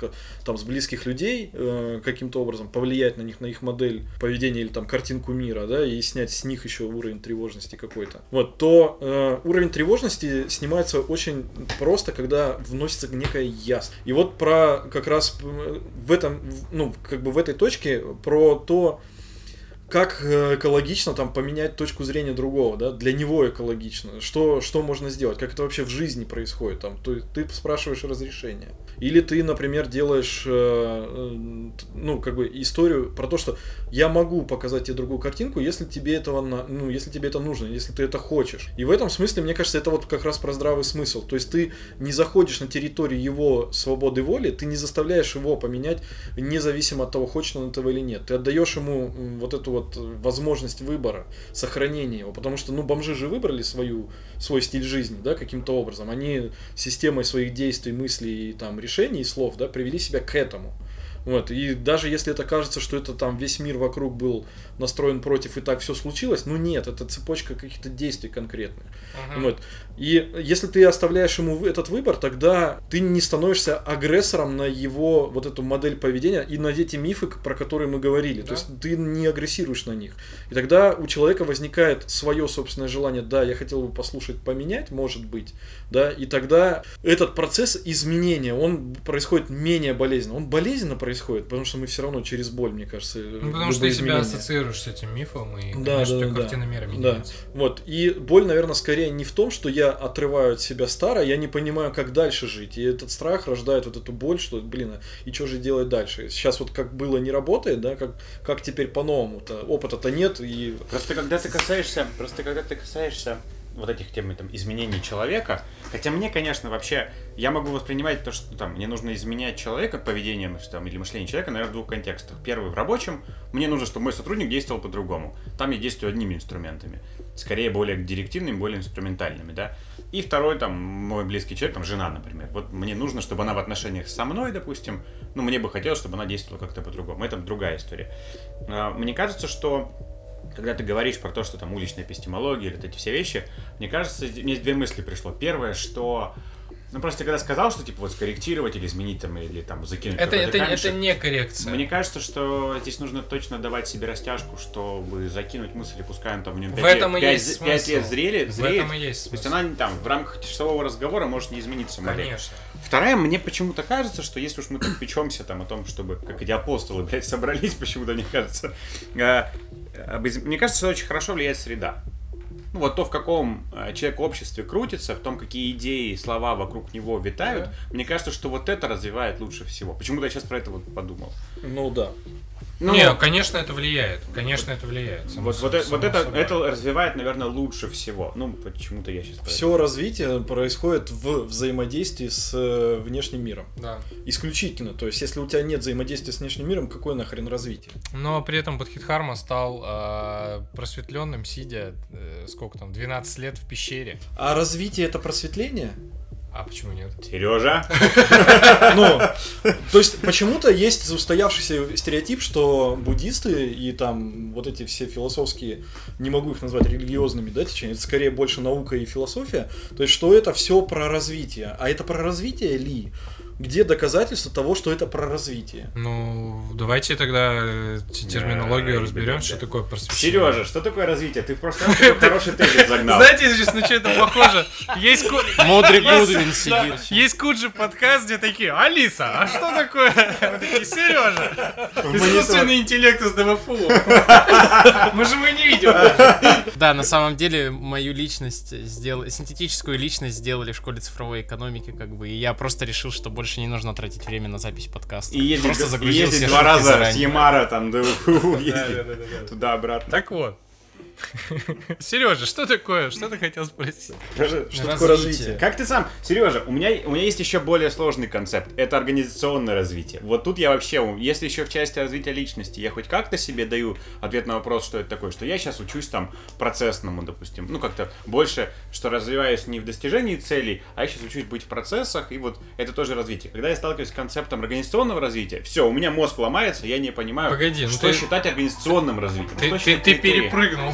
там с близких людей э, каким-то образом повлиять на них, на их модель поведения или там картинку мира, да, и снять с них еще уровень тревожности какой-то. Вот, то э, уровень тревожности снимается очень просто, когда вносится некая ясность. И вот про как раз э, в этом, ну, как бы в этой точке про то, как э, экологично там поменять точку зрения другого, да, для него экологично, что, что можно сделать, как это вообще в жизни происходит, там, есть ты спрашиваешь разрешение. Или ты, например, делаешь, э, ну, как бы историю про то, что я могу показать тебе другую картинку, если тебе этого, ну, если тебе это нужно, если ты это хочешь. И в этом смысле, мне кажется, это вот как раз про здравый смысл. То есть ты не заходишь на территорию его свободы воли, ты не заставляешь его поменять, независимо от того, хочет он этого или нет. Ты отдаешь ему вот эту вот э, возможность выбора, сохранения его. Потому что, ну, бомжи же выбрали свою, свой стиль жизни, да, каким-то образом. Они системой своих действий, мыслей, там, решений и слов, да, привели себя к этому. Вот, и даже если это кажется, что это там весь мир вокруг был настроен против и так все случилось, ну нет, это цепочка каких-то действий конкретных. Вот. И если ты оставляешь ему этот выбор, тогда ты не становишься агрессором на его вот эту модель поведения и на эти мифы, про которые мы говорили. То Да. есть ты не агрессируешь на них. И тогда у человека возникает свое собственное желание, да, я хотел бы послушать, поменять, может быть, да, и тогда этот процесс изменения, он происходит менее болезненно. Он болезненно происходит, потому что мы все равно через боль, мне кажется, Ну, потому что ты себя ассоциируешь с этим мифом, и, Да, конечно, да, да. картина мира Да. меняется. Вот. И боль, наверное, скорее не в том, что я отрываю от себя старое, я не понимаю, как дальше жить. И этот страх рождает вот эту боль, что, блин, а и что же делать дальше? Сейчас вот как было не работает, да, как, как теперь по-новому-то? Опыта-то нет, и Просто когда ты касаешься, просто когда ты касаешься вот этих тем там, изменений человека, хотя мне, конечно, вообще, я могу воспринимать то, что там, мне нужно изменять человека, поведение мыш- там, или мышление человека, наверное, в двух контекстах. Первый, в рабочем, мне нужно, чтобы мой сотрудник действовал по-другому. Там я действую одними инструментами. Скорее, более директивными, более инструментальными, да. И второй, там, мой близкий человек, там, жена, например. Вот мне нужно, чтобы она в отношениях со мной, допустим, ну, мне бы хотелось, чтобы она действовала как-то по-другому. Это другая история. А, Мне кажется, что когда ты говоришь про то, что там уличная эпистемология или вот эти все вещи, мне кажется, мне две мысли пришло. Первое, что Ну просто когда сказал, что типа вот скорректировать или изменить там или там закинуть. Это, это, камешек, это не коррекция. Мне кажется, что здесь нужно точно давать себе растяжку, чтобы закинуть мысль, и пускай он там в нем В этом и есть 5 смысл. лет зрели, В зреет. этом и есть То есть смысл. она там в рамках часового разговора может не измениться модель. Конечно. Вторая, мне почему-то кажется, что если уж мы так печемся там о том, чтобы, как эти апостолы, блядь, собрались, [laughs] почему-то, мне кажется, из- мне кажется, что очень хорошо влияет среда. Ну, вот то, в каком э, человек обществе крутится, в том, какие идеи, слова вокруг него витают, мне кажется, что вот это развивает лучше всего. Почему-то я сейчас про это вот подумал. Ну да. Ну, не, конечно, это влияет. Конечно, это влияет. само вот, вот, собой, э- вот само это, собой. это развивает, наверное, лучше всего. Ну, почему-то я сейчас... Все развитие происходит в взаимодействии с э, внешним миром. Да. Исключительно. То есть, если у тебя нет взаимодействия с внешним миром, какое нахрен развитие? Но при этом Бадхидхарма стал э, просветленным, сидя, э, сколько там, 12 лет в пещере. А развитие это просветление? А почему нет? Сережа? [laughs] Ну, то есть почему-то есть устоявшийся стереотип, что буддисты и там вот эти все философские, не могу их назвать религиозными, да, течения, это скорее больше наука и философия, то есть что это все про развитие. А это про развитие ли? Где доказательства того, что это про развитие? Ну, давайте тогда э, терминологию Да, разберем, что такое просвещение. Сережа, что такое развитие? Ты в прошлый раз такой хороший тезис [laughs] загнал. Знаете, сейчас на что это похоже? Есть, Мудрый есть- Гудвин сидит. есть Куджи подкаст, где такие, Алиса, а что такое? Мы такие, Сережа, искусственный интеллект из ДВФУ. Мы же его не видим. Да, на самом деле мою личность сделали, синтетическую личность сделали в школе цифровой экономики, как бы, и я просто решил, что больше не нужно тратить время на запись подкаста. И ездить, просто и загрузил ездить два раза заранее. с Ямара там [laughs] ездить туда-обратно. Так вот. Сережа, что такое? Что ты хотел спросить? Скажи, Что такое развитие? Как ты сам, Сережа, у меня, у меня есть еще более сложный концепт. Это организационное развитие. Вот тут я вообще, если еще в части развития личности, я хоть как-то себе даю ответ на вопрос, что это такое, что я сейчас учусь там процессному, допустим, ну как-то больше, что развиваюсь не в достижении целей, а я сейчас учусь быть в процессах, и вот это тоже развитие. Когда я сталкиваюсь с концептом организационного развития, все, у меня мозг ломается, я не понимаю, Погоди, ну что ты- считать организационным развитием. Ты, что ты, ты перепрыгнул.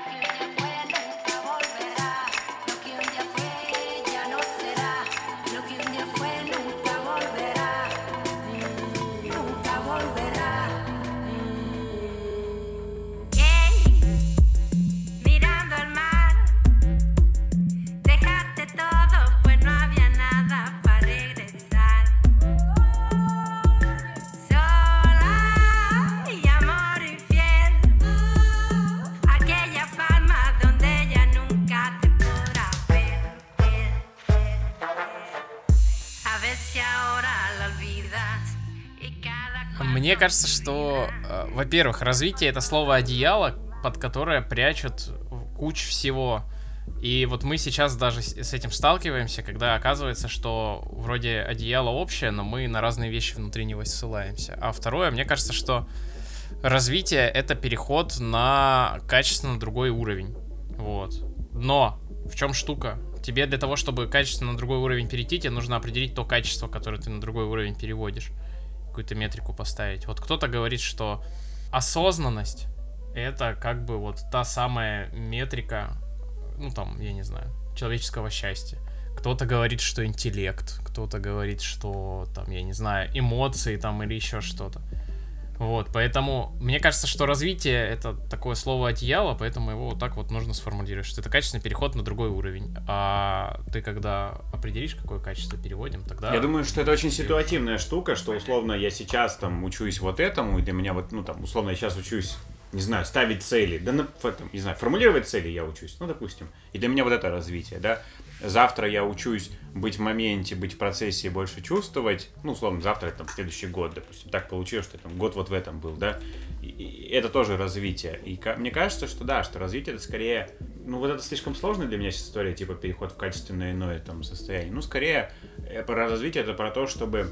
кажется, что, э, во-первых, развитие это слово одеяло, под которое прячут кучу всего. И вот мы сейчас даже с этим сталкиваемся, когда оказывается, что вроде одеяло общее, но мы на разные вещи внутри него ссылаемся. А второе, мне кажется, что развитие это переход на качественно другой уровень. Вот. Но в чем штука? Тебе для того, чтобы качественно на другой уровень перейти, тебе нужно определить то качество, которое ты на другой уровень переводишь. Какую-то метрику поставить. Вот кто-то говорит, что осознанность это как бы вот та самая метрика, ну там, я не знаю, человеческого счастья. Кто-то говорит, что интеллект, кто-то говорит, что там, я не знаю, эмоции там или еще что-то. Вот, поэтому мне кажется, что развитие это такое слово одеяло, поэтому его вот так вот нужно сформулировать, что это качественный переход на другой уровень. А ты когда определишь, какое качество переводим, тогда... Я думаю, что это очень ситуативная штука, что условно я сейчас там учусь вот этому, и для меня вот, ну там, условно я сейчас учусь, не знаю, ставить цели, да, на, в этом, не знаю, формулировать цели я учусь, ну, допустим, и для меня вот это развитие, да. Завтра я учусь быть в моменте, быть в процессе и больше чувствовать, ну, условно, завтра это там следующий год, допустим, так получилось, что там год вот в этом был, да, и, и это тоже развитие. И мне кажется, что да, что развитие это скорее, ну, вот это слишком сложная для меня сейчас история, типа переход в качественное иное там состояние. Ну, скорее, э, про развитие это про то, чтобы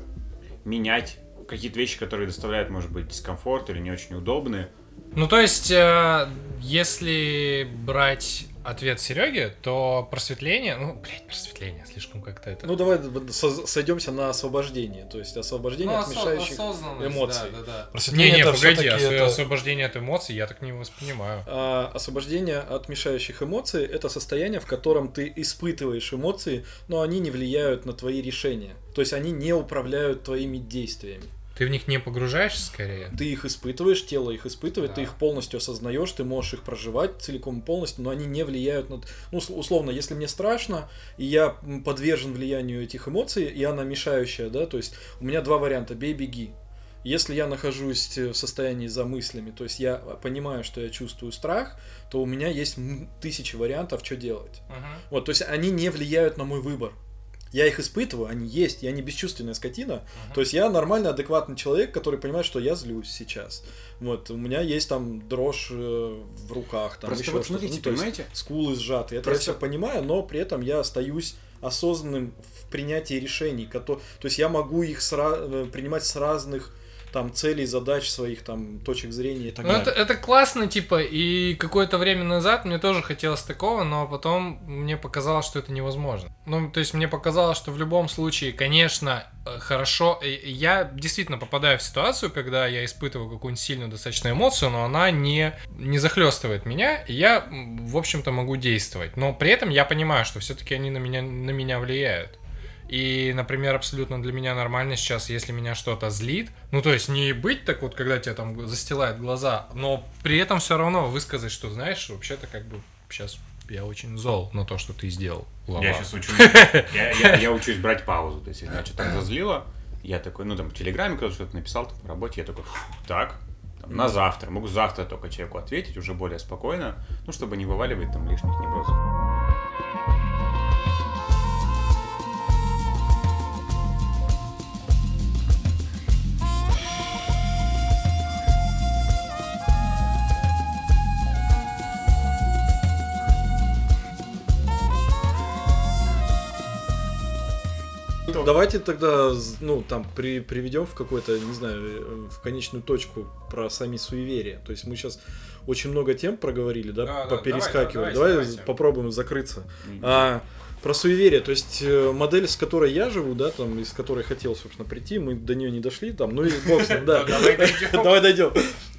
менять какие-то вещи, которые доставляют, может быть, дискомфорт или не очень удобны, Ну, то есть, э, если брать ответ Сереги, то просветление, ну, блядь, просветление, слишком как-то это... Ну давай сойдемся на освобождение, то есть освобождение Ну, от мешающих эмоций. да, да, да. Просветление Не-не, это погоди, осо- это- освобождение от эмоций я так не воспринимаю. А освобождение от мешающих эмоций это состояние, в котором ты испытываешь эмоции, но они не влияют на твои решения. То есть они не управляют твоими действиями. Ты в них не погружаешься скорее? Ты их испытываешь, тело их испытывает, ты Да. их полностью осознаешь, ты можешь их проживать целиком и полностью, но они не влияют на... Ну, ус- условно, если мне страшно, и я подвержен влиянию этих эмоций, и она мешающая, да, то есть у меня два варианта, бей, беги. Если я нахожусь э, в состоянии за мыслями, то есть я понимаю, что я чувствую страх, то у меня есть тысячи вариантов, что делать. Вот, то есть они не влияют на мой выбор. Я их испытываю, они есть, я не бесчувственная скотина. То есть я нормальный, адекватный человек, который понимает, что я злюсь сейчас. Вот, у меня есть там дрожь э, в руках, там Просто еще вот смотрите, Ну, то есть понимаете? скулы сжаты. Это Просто- я все понимаю, но при этом я остаюсь осознанным в принятии решений. кото- То есть я могу их сра- э, принимать с разных там целей, задач своих, там точек зрения и так Ну, далее. это, это классно, типа, и какое-то время назад мне тоже хотелось такого, но потом мне показалось, что это невозможно. Ну, то есть мне показалось, что в любом случае, конечно, э, хорошо, я действительно попадаю в ситуацию, когда я испытываю какую-нибудь сильную достаточно эмоцию, но она не, не захлестывает меня, и я, в общем-то, могу действовать. Но при этом я понимаю, что все-таки они на меня, на меня влияют. И, например, абсолютно для меня нормально сейчас, если меня что-то злит, ну то есть не быть так вот, когда тебя там застилают глаза, но при этом все равно высказать, что знаешь, вообще-то как бы сейчас я очень зол на то, что ты сделал. Лава. Я сейчас учусь. [laughs] Я, я- я учусь брать паузу. То есть, если меня что-то там зазлило, я такой, ну там в Телеграме кто-то что-то написал, там, в работе, я такой, так, там, на завтра. Могу завтра только человеку ответить уже более спокойно, ну, чтобы не вываливать там лишних неврозов. Давайте тогда, ну, там, при, приведем в какой-то, не знаю, э, в конечную точку про сами суеверия. То есть мы сейчас очень много тем проговорили, да, Да, да, поперескакивали. давайте, Давай давайте. попробуем закрыться. А, про суеверие, то есть э, модель, с которой я живу, да, там, из которой хотел, собственно, прийти, мы до нее не дошли, там, ну и бог с ним, да. [laughs] Давай дойдем. [laughs] Давай дойдем.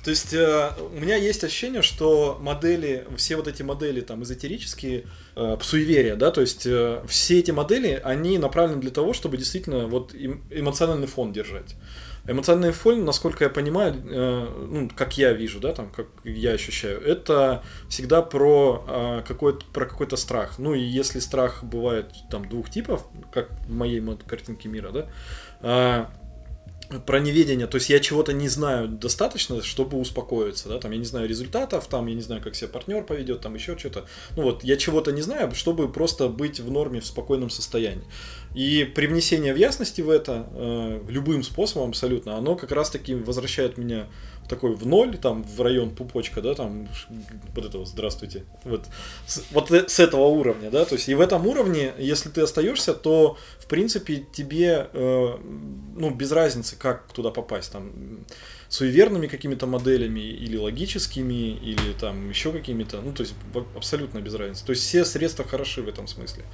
То есть э, у меня есть ощущение, что модели, все вот эти модели там эзотерические, э, суеверия, да, то есть все эти модели, они направлены для того, чтобы действительно вот эм- эмоциональный фон держать. Эмоциональный фон, насколько я понимаю, э, ну, как я вижу, да, там, как я ощущаю, это всегда про, э, какой-то, про какой-то страх. Ну, и если страх бывает там двух типов, как в моей картинке мира, да, э, про неведение, то есть я чего-то не знаю достаточно, чтобы успокоиться, да, там я не знаю результатов, там я не знаю, как себя партнер поведет, там еще что-то. Ну вот, я чего-то не знаю, чтобы просто быть в норме, в спокойном состоянии. И привнесение в ясности в это э, любым способом абсолютно, оно как раз таки возвращает меня в такой в ноль, там в район пупочка, да, там вот этого здравствуйте, вот с, вот э- с этого уровня, да, то есть и в этом уровне, если ты остаешься, то в принципе тебе э, ну без разницы, как туда попасть, там суеверными какими-то моделями или логическими или там еще какими-то, ну то есть абсолютно без разницы. То есть все средства хороши в этом смысле.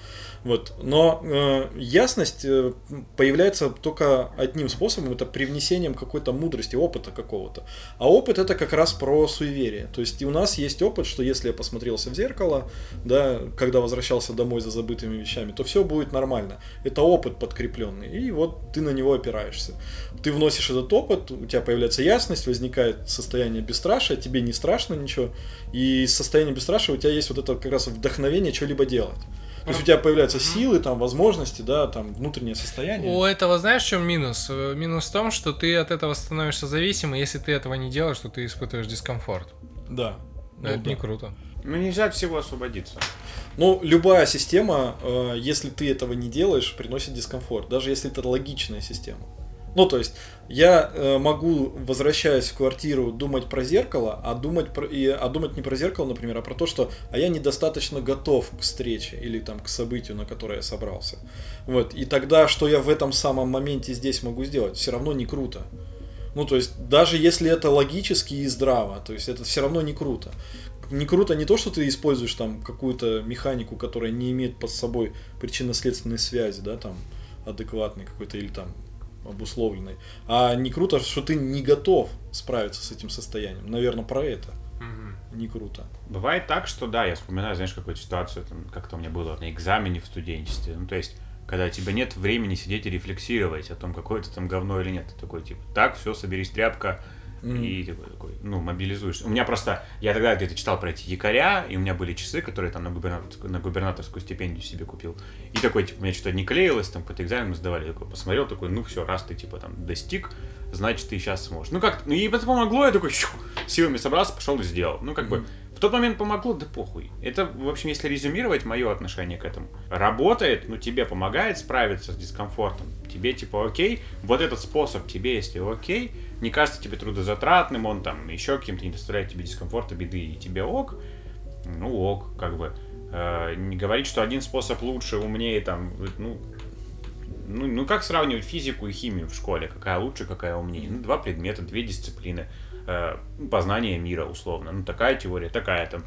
Вот. Но э, ясность э, появляется только одним способом, это привнесением какой-то мудрости, опыта какого-то. А опыт это как раз про суеверие. То есть у нас есть опыт, что если я посмотрелся в зеркало, да, когда возвращался домой за забытыми вещами, то все будет нормально. Это опыт подкрепленный. И вот ты на него опираешься. Ты вносишь этот опыт, у тебя появляется ясность, возникает состояние бесстрашия, тебе не страшно ничего. И из состояния бесстрашия у тебя есть вот это как раз вдохновение что-либо делать. То есть у тебя появляются силы, там, возможности, да, там, внутреннее состояние. У этого знаешь, в чем минус? Э, Минус в том, что ты от этого становишься зависим, и если ты этого не делаешь, то ты испытываешь дискомфорт. Да. Ну это да. не круто. Ну, нельзя от всего освободиться. Ну, любая система, э, если ты этого не делаешь, приносит дискомфорт, даже если это логичная система. Ну, то есть, я э, могу, возвращаясь в квартиру, думать про зеркало, а думать, про, и, а думать не про зеркало, например, а про то, что а я недостаточно готов к встрече или там к событию, на которое я собрался. Вот. И тогда, что я в этом самом моменте здесь могу сделать, все равно не круто. Ну, то есть, даже если это логически и здраво, то есть это все равно не круто. Не круто не то, что ты используешь там какую-то механику, которая не имеет под собой причинно-следственной связи, да, там, адекватной какой-то или там обусловленной. А не круто, что ты не готов справиться с этим состоянием. Наверное, про это. Не круто. Бывает так, что да, я вспоминаю, знаешь, какую-то ситуацию, там, как-то у меня было на экзамене в студенчестве. Ну, то есть, когда у тебя нет времени сидеть и рефлексировать о том, какое это там говно или нет. Ты такой, типа, так, все, соберись, тряпка, и ты такой, ну, мобилизуешь. У меня просто, я тогда где-то читал про эти якоря, и у меня были часы, которые там на губернаторскую, на губернаторскую стипендию себе купил. И такой, типа, у меня что-то не клеилось, там какой-то экзамен сдавали. Я такой посмотрел, такой, ну все, раз ты, типа, там, достиг, значит, ты сейчас сможешь. Ну как, ну и это помогло, я такой, щу, силами собрался, пошел и сделал. Ну как бы, в тот момент помогло, да похуй. Это, в общем, если резюмировать мое отношение к этому. Работает, ну тебе помогает справиться с дискомфортом. Тебе типа окей, вот этот способ тебе, если окей, не кажется тебе трудозатратным, он там еще каким-то не доставляет тебе дискомфорта, беды, и тебе ок, ну ок, как бы. Э, не говорить, что один способ лучше, умнее, там, ну, ну, ну как сравнивать физику и химию в школе? Какая лучше, какая умнее? Ну, два предмета, две дисциплины. Э, познание мира, условно. Ну, такая теория, такая там.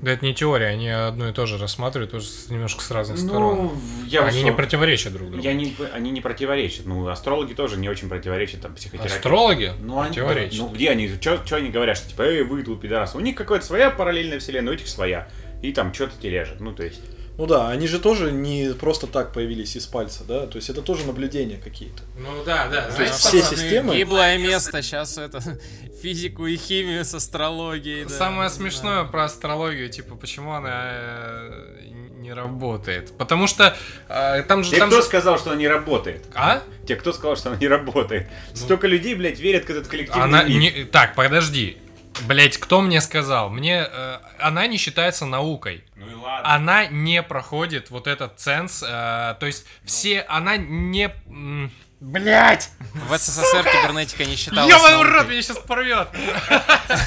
Да это не теория, они одно и то же рассматривают, тоже немножко с разных сторон. Ну, я Они услов- не противоречат друг другу. Я не, они не противоречат. Ну, астрологи тоже не очень противоречат там психотерапии. Астрологи Ну, они, противоречат. ну, где они? Что они говорят? Что типа, эй, вы тут пидорасы. У них какая-то своя параллельная вселенная, у этих своя. И там что-то тележат. Ну, то есть... Ну да, они же тоже не просто так появились из пальца, да, то есть это тоже наблюдения какие-то. Ну да, да. То есть все системы... Гиблое место, сейчас это [laughs] физику и химию с астрологией. да. Самое смешное про астрологию, типа, почему она э, не работает. Потому что э, там же... Те, там кто же- сказал, что она не работает? А? Те, кто сказал, что она не работает? Столько людей, блядь, верят в этот коллективный Она миф. не... Так, подожди. Блять, кто мне сказал? Мне э, она не считается наукой. Ну и ладно. Она не проходит вот этот ценз. э, то есть все, она не. Блять! В СССР кибернетика не считалась Ёбаный рот, меня сейчас порвет!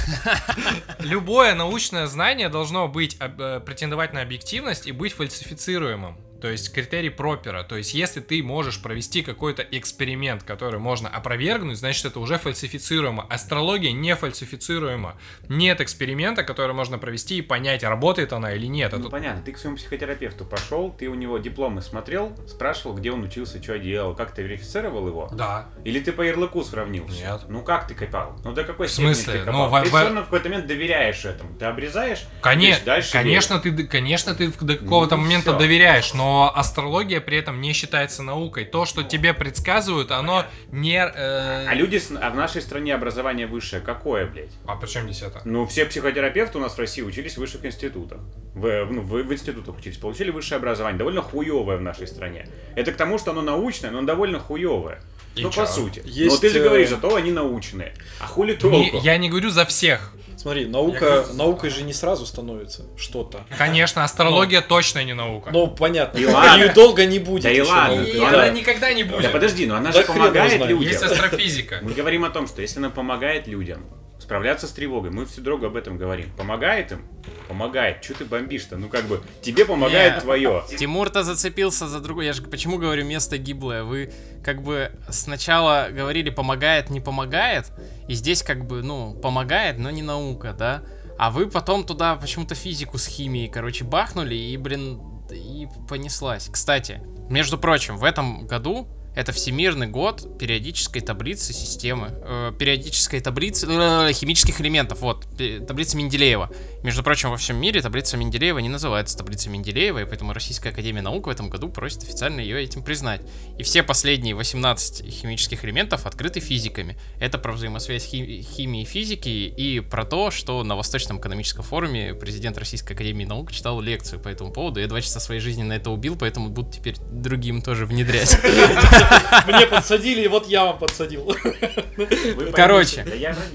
[laughs] Любое научное знание должно быть э, претендовать на объективность и быть фальсифицируемым. То есть критерий пропера. То есть если ты можешь провести какой-то эксперимент, который можно опровергнуть, значит это уже фальсифицируемо. Астрология не фальсифицируема. Нет эксперимента, который можно провести и понять, работает она или нет. Ну Это- понятно, ты к своему психотерапевту пошел, ты у него дипломы смотрел, спрашивал, где он учился, что делал, как ты верифицировал его? Да. Или ты по ярлыку сравнил? Нет. Ну как ты копал? Ну до какой В смысле? ты Ну, копал? ты во- все равно в какой-то момент доверяешь этому. Ты обрезаешь, Конечно, дальше конечно, ты, конечно, ты до какого-то Ну, момента всё. доверяешь, но астрология при этом не считается наукой. То, что тебе предсказывают, оно не... э, А люди, с- а в нашей стране образование высшее какое, блядь? А почему здесь это? Ну, все психотерапевты у нас в России учились в высших институтах. В, ну, в, в институтах учились, получили высшее образование. Довольно хуевое в нашей стране. Это к тому, что оно научное, но довольно хуевое. И ну, чё? по сути. Есть, но ты же э, говоришь, зато они научные. А хули толку? Не- я не говорю за всех. Смотри, наука, говорю, наукой же не сразу становится что-то. Конечно, астрология точно не наука. Ну, понятно, И ладно. ее долго не будет. Да и ладно. И ну, да. она никогда не будет. Да подожди, но она Да же помогает людям. Есть астрофизика. Мы говорим о том, что если она помогает людям справляться с тревогой, мы всю дорогу об этом говорим. Помогает им? Помогает. Че ты бомбишь-то? Ну как бы, тебе помогает Не. твое. Тимур-то зацепился за другое. Я же почему говорю место гиблое? Вы как бы сначала говорили помогает, не помогает, и здесь как бы, ну, помогает, но не наука, да? А вы потом туда почему-то физику с химией, короче, бахнули, и, блин, и понеслась. Кстати, между прочим, в этом году это Всемирный год периодической таблицы системы, э, периодической таблицы э, химических элементов, вот, пе- таблица Менделеева. Между прочим, во всем мире таблица Менделеева не называется таблицей Менделеева, и поэтому Российская Академия Наук в этом году просит официально ее этим признать. И все последние 18 химических элементов открыты физиками. Это про взаимосвязь хи- химии и физики, и про то, что на Восточном экономическом форуме президент Российской Академии Наук читал лекцию по этому поводу. Я два часа своей жизни на это убил, поэтому буду теперь другим тоже внедрять. [laughs] Мне подсадили, и вот я вам подсадил. [laughs] Короче,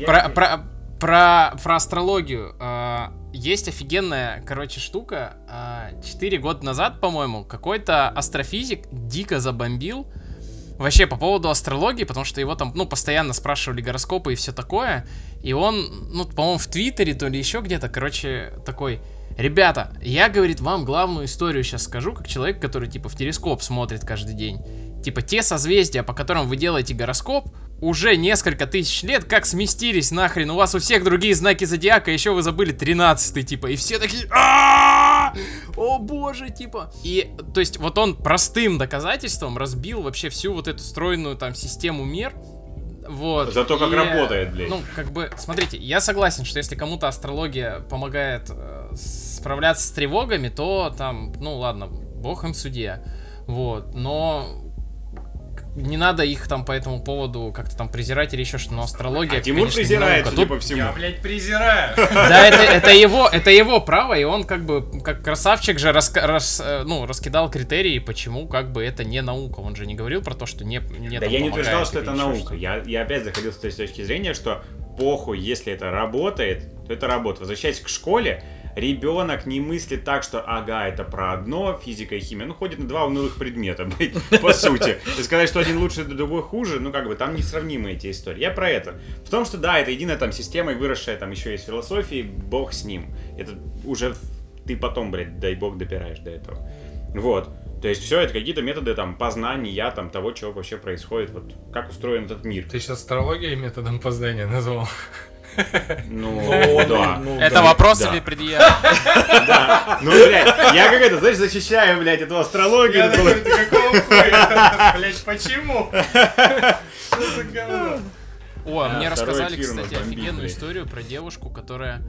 про, про, про астрологию. а, есть офигенная, короче, штука. А, Четыре года назад, по-моему, какой-то астрофизик дико забомбил. Вообще, по поводу астрологии, потому что его там, ну, постоянно спрашивали гороскопы и все такое. И он, ну, по-моему, в Твиттере, то ли еще где-то, короче, такой Ребята, я, говорит, вам главную историю сейчас скажу, как человек, который, типа, в телескоп смотрит каждый день. Типа, те созвездия, по которым вы делаете гороскоп, уже несколько тысяч лет как сместились нахрен. У вас у всех другие знаки зодиака, еще вы забыли 13 типа. И все такие... «А-а-а! О боже, типа. И, то есть, вот он простым доказательством разбил вообще всю вот эту стройную там систему мер. Вот. Зато как И, работает, блядь. Ну, как бы, смотрите, я согласен, что если кому-то астрология помогает э, справляться с тревогами, то там, ну ладно, бог им судья. Вот, но не надо их там по этому поводу как-то там презирать или еще что-то, но астрология... А Тимур конечно, не презирает, наука. судя по всему. Я, блядь, презираю. Да, это, это его, это его право, и он как бы, как красавчик же раска- рас- э, ну, раскидал критерии, почему как бы это не наука. Он же не говорил про то, что не, не Да там я не утверждал, что это наука. что-то. Я, я опять заходил с той точки зрения, что похуй, если это работает, то это работает. Возвращаясь к школе, ребенок не мыслит так, что ага, это про одно, физика и химия. Ну, ходит на два унылых предмета, [laughs] по сути. И сказать, что один лучше, другой хуже, ну, как бы, там несравнимые эти истории. Я про это. В том, что да, это единая там система, и выросшая там еще из философии, бог с ним. Это уже ты потом, блядь, дай бог, допираешь до этого. Вот. То есть все это какие-то методы там познания там того, что вообще происходит, вот как устроен этот мир. Ты сейчас астрологией методом познания назвал. Ну, Ну, да. ну, Это да. вопрос предъява? Да. Ну, блядь, я как это, знаешь, защищаю, блядь, эту астрологию. Я это такой, ты какого хуя? [laughs] Блядь, почему? Что за говно? О, Да, мне рассказали, кстати, офигенную историю про девушку, которая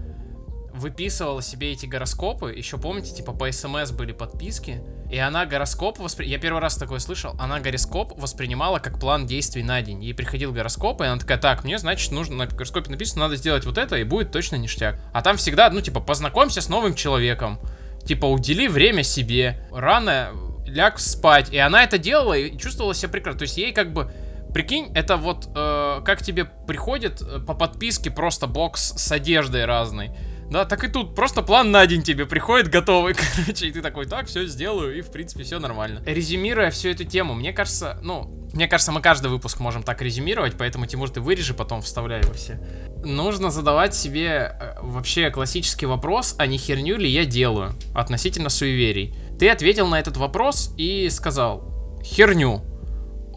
выписывала себе эти гороскопы. Еще помните, типа по СМС были подписки. И она гороскоп воспри... Я первый раз такое слышал. Она гороскоп воспринимала как план действий на день. Ей приходил гороскоп, и она такая, так, мне, значит, нужно на гороскопе написано, надо сделать вот это, и будет точно ништяк. А там всегда, ну, типа, познакомься с новым человеком. Типа, удели время себе. Рано ляг спать. И она это делала и чувствовала себя прекрасно. То есть ей как бы Прикинь, это вот э, как тебе приходит э, по подписке просто бокс с одеждой разной. Да, так и тут просто план на день тебе приходит готовый, [laughs] короче, и ты такой, так, все сделаю, и в принципе все нормально. Резюмируя всю эту тему, мне кажется, ну, мне кажется, мы каждый выпуск можем так резюмировать, поэтому, Тимур, ты вырежи, потом вставляй во все. Нужно задавать себе э, вообще классический вопрос, а не херню ли я делаю относительно суеверий. Ты ответил на этот вопрос и сказал, херню.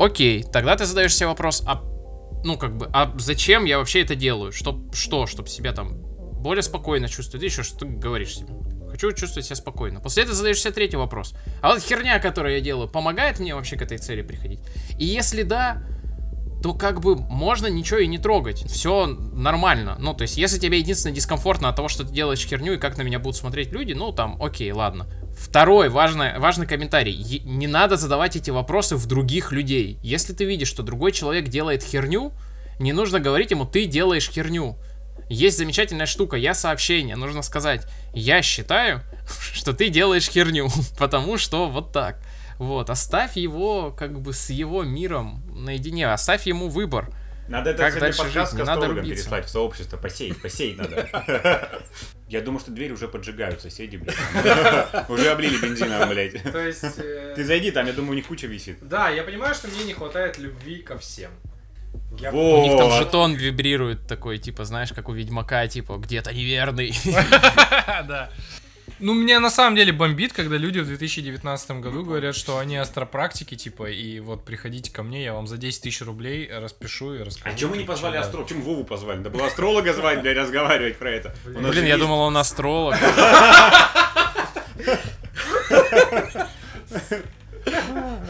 Окей, тогда ты задаешь себе вопрос, а ну как бы, а зачем я вообще это делаю? Чтоб, что, чтобы себя там более спокойно? Или еще что говоришь себе? Хочу чувствовать себя спокойно. После этого задаешь себе третий вопрос. А вот херня, которую я делаю, помогает мне вообще к этой цели приходить? И если да, то как бы можно ничего и не трогать. Все нормально. Ну, то есть, если тебе единственное дискомфортно от того, что ты делаешь херню и как на меня будут смотреть люди, ну, там, окей, ладно. Второй важный, важный комментарий. Не надо задавать эти вопросы в других людей. Если ты видишь, что другой человек делает херню, не нужно говорить ему, ты делаешь херню. Есть замечательная штука, я сообщение, нужно сказать, я считаю, [laughs] что ты делаешь херню, [laughs] потому что вот так. Вот, оставь его как бы с его миром наедине, оставь ему выбор. Надо это Как сегодня дальше подкаст жить? Не надо рубиться. переслать в сообщество. Посеять, посеять надо. [laughs] Я думаю, что двери уже поджигают соседи, блядь. Уже облили бензином, блядь. То есть... э, Ты зайди, там, я думаю, у них куча висит. Да, я понимаю, что мне не хватает любви ко всем. Я- У них там Вот. жетон вибрирует такой, типа, знаешь, как у Ведьмака, типа, где-то неверный. [laughs] Да. Ну, мне на самом деле бомбит, когда люди в 2019 году говорят, что они астропрактики, типа, и вот приходите ко мне, я вам за 10 тысяч рублей распишу и расскажу. А чему мы не позвали астролога? Почему Вову позвали? Да было астролога звать, блядь, разговаривать про это. Блин, я есть- думал, он астролог. [laughs] [laughs]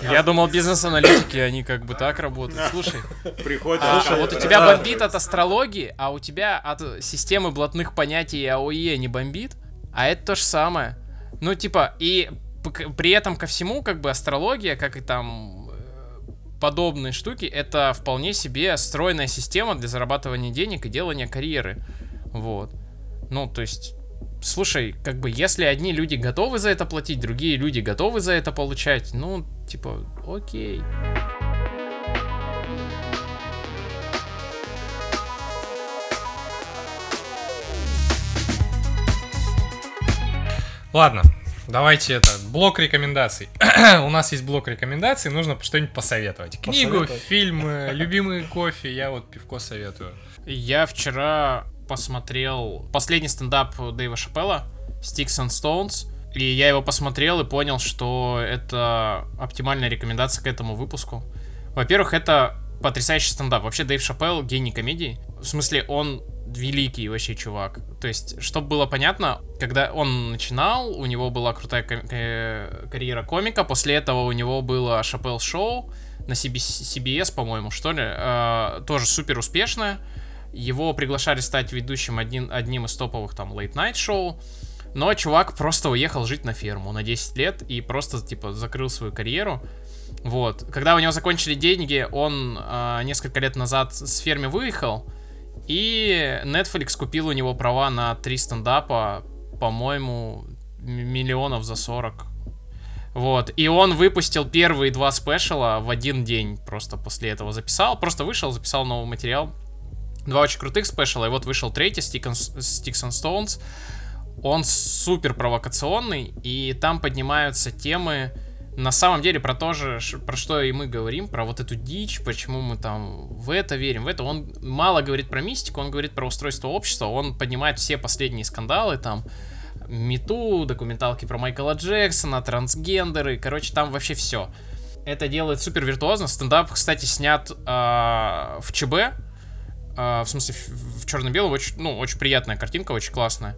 Я думал, бизнес-аналитики, они как бы так работают. Слушай, Приходит а слушай, вот у тебя бомбит от астрологии, а у тебя от системы блатных понятий АОЕ не бомбит, а это то же самое. Ну, типа, и при этом ко всему, как бы, астрология, как и там э, подобные штуки, это вполне себе стройная система для зарабатывания денег и делания карьеры. Вот. Ну, то есть, слушай, как бы, если одни люди готовы за это платить, другие люди готовы за это получать, ну, типа, окей. Ладно, давайте это, блок рекомендаций. [clears throat] У нас есть блок рекомендаций, нужно что-нибудь посоветовать. Книгу, фильмы, любимый кофе, я вот пивко советую. Я вчера посмотрел последний стендап Дэйва Шапелла Sticks and Stones. И я его посмотрел и понял, что это оптимальная рекомендация к этому выпуску. Во-первых, это потрясающий стендап. Вообще, Дэйв Шапелл гений комедии. В смысле, он великий вообще чувак. То есть, чтобы было понятно, когда он начинал, у него была крутая ко- э, карьера комика, после этого у него было Шапелл шоу на CBS, CBS, по-моему, что ли, э, тоже супер успешное. Его приглашали стать ведущим один, одним из топовых там late-night шоу. Но чувак просто уехал жить на ферму на 10 лет и просто, типа, закрыл свою карьеру. Вот. Когда у него закончили деньги, он э, несколько лет назад с фермы выехал, и Netflix купил у него права на три стендапа, по-моему, миллионов за 40. Вот. И он выпустил первые два спешала в один день. Просто после этого записал. Просто вышел, записал новый материал. Два очень крутых спешала. И вот вышел третий, Stick and- Sticks and Stones. Он супер провокационный. И там поднимаются темы, на самом деле про то же, про что и мы говорим, про вот эту дичь, почему мы там в это верим, в это. Он мало говорит про мистику, он говорит про устройство общества, он поднимает все последние скандалы там, Мету, документалки про Майкла Джексона, трансгендеры, короче, там вообще все. Это делает супер виртуозно. Стендап, кстати, снят а, в ЧБ, в смысле в, черно-белом, очень, ну, очень приятная картинка, очень классная.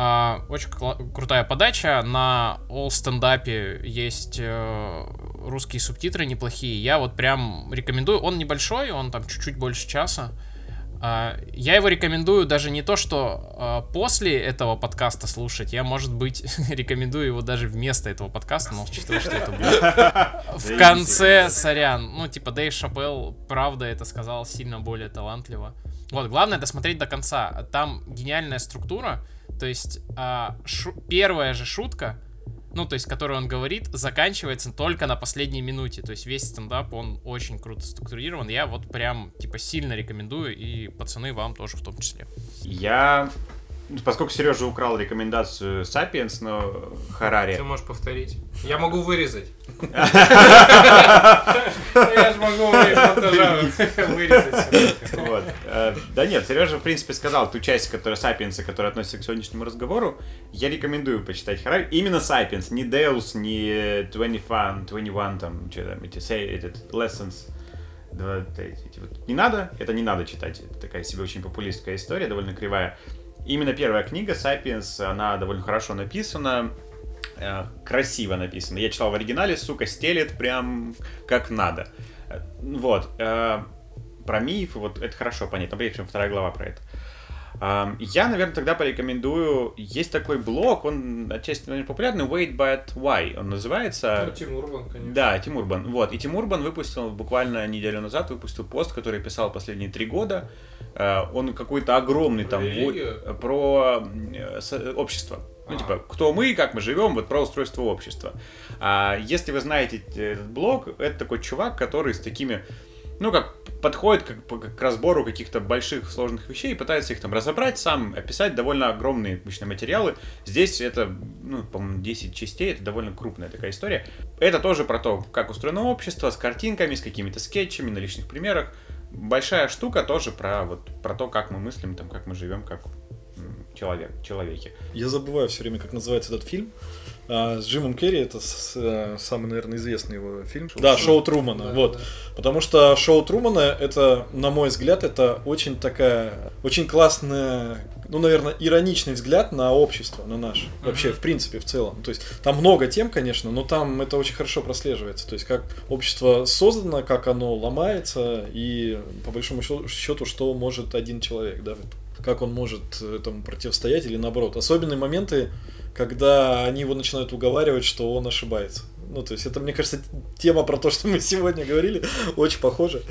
А, очень крутая подача. На All стендапе есть э, русские субтитры неплохие. Я вот прям рекомендую. Он небольшой, он там чуть-чуть больше часа. А, я его рекомендую даже не то, что а, после этого подкаста слушать. Я, может быть, [laughs] рекомендую его даже вместо этого подкаста, но учитывая, что это будет [laughs] в конце, сорян. Ну, типа, Дэйв Шапелл, правда, это сказал сильно более талантливо. Вот, главное досмотреть до конца. Там гениальная структура. То есть, а, первая же шутка, ну, то есть, которую он говорит, заканчивается только на последней минуте. То есть, весь стендап, он очень круто структурирован. Я вот прям, типа, сильно рекомендую, и пацаны вам тоже в том числе. Я, поскольку Сережа украл рекомендацию Sapiens, но Харари, Ты можешь повторить. Я могу вырезать. [laughs] Я же могу вырезать. Э, Да нет, Сережа, в принципе, сказал ту часть, которая Сапиенса, которая относится к сегодняшнему разговору. Я рекомендую почитать Харари. Именно Сапиенс, не Deus, не 21, 21, там, что там, эти, этот, Lessons. Эти вот. Не надо, это не надо читать. Это такая себе очень популистская история, довольно кривая. Именно первая книга, Sapiens, она довольно хорошо написана, э, красиво написана. Я читал в оригинале, сука, стелет прям как надо. Э, Вот. э, Про мифы, вот это хорошо понятно. Чем вторая глава про это. Я, наверное, тогда порекомендую. Есть такой блог, он отчасти наверное, популярный, Wait But Why он называется. Ну, Тим Урбан, конечно. Да, Тим Урбан. Вот. И Тим Урбан выпустил буквально неделю назад выпустил пост, который писал последние три года. Э, Он какой-то огромный Про там религию? про общество. Ну, А. типа, кто мы, как мы живем, вот про устройство общества. А если вы знаете этот блог, это такой чувак, который с такими, ну, как подходит как, к разбору каких-то больших сложных вещей и пытается их там разобрать сам, описать довольно огромные обычно материалы. Здесь это, ну, по-моему, 10 частей, это довольно крупная такая история. Это тоже про то, как устроено общество, с картинками, с какими-то скетчами на личных примерах. Большая штука тоже про вот про то, как мы мыслим, там, как мы живем, как человек, человеки. Я забываю все время, как называется этот фильм. А, с Джимом Керри это с- э, самый, наверное, известный его фильм. да, шоу Трумана. Да, вот. да. Потому что шоу Трумана это, на мой взгляд, это очень такая, очень классная, ну, наверное, ироничный взгляд на общество, на наше. Вообще, в принципе, в целом. То есть там много тем, конечно, но там это очень хорошо прослеживается. То есть как общество создано, как оно ломается и по большому счету, что может один человек, да, как он может этому противостоять или наоборот. Особенные моменты, когда они его начинают уговаривать, что он ошибается. Ну, то есть это, мне кажется, тема про то, что мы сегодня говорили, [laughs] очень похожа,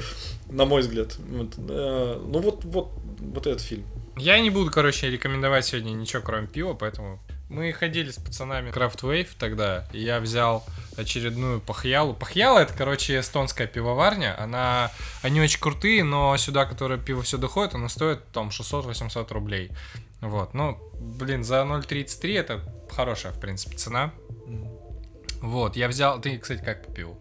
на мой взгляд. Э, ну вот, вот, вот этот фильм. Я не буду, короче, рекомендовать сегодня ничего, кроме пива, поэтому мы ходили с пацанами Craft Wave тогда, и я взял очередную пахьялу. Пахьяла это, короче, эстонская пивоварня. Она, они очень крутые, но сюда, которое пиво все доходит, оно стоит там 600-800 рублей. Вот, ну, блин, за 0,33 это хорошая, в принципе, цена. Вот, я взял... Ты, кстати, как по пиву?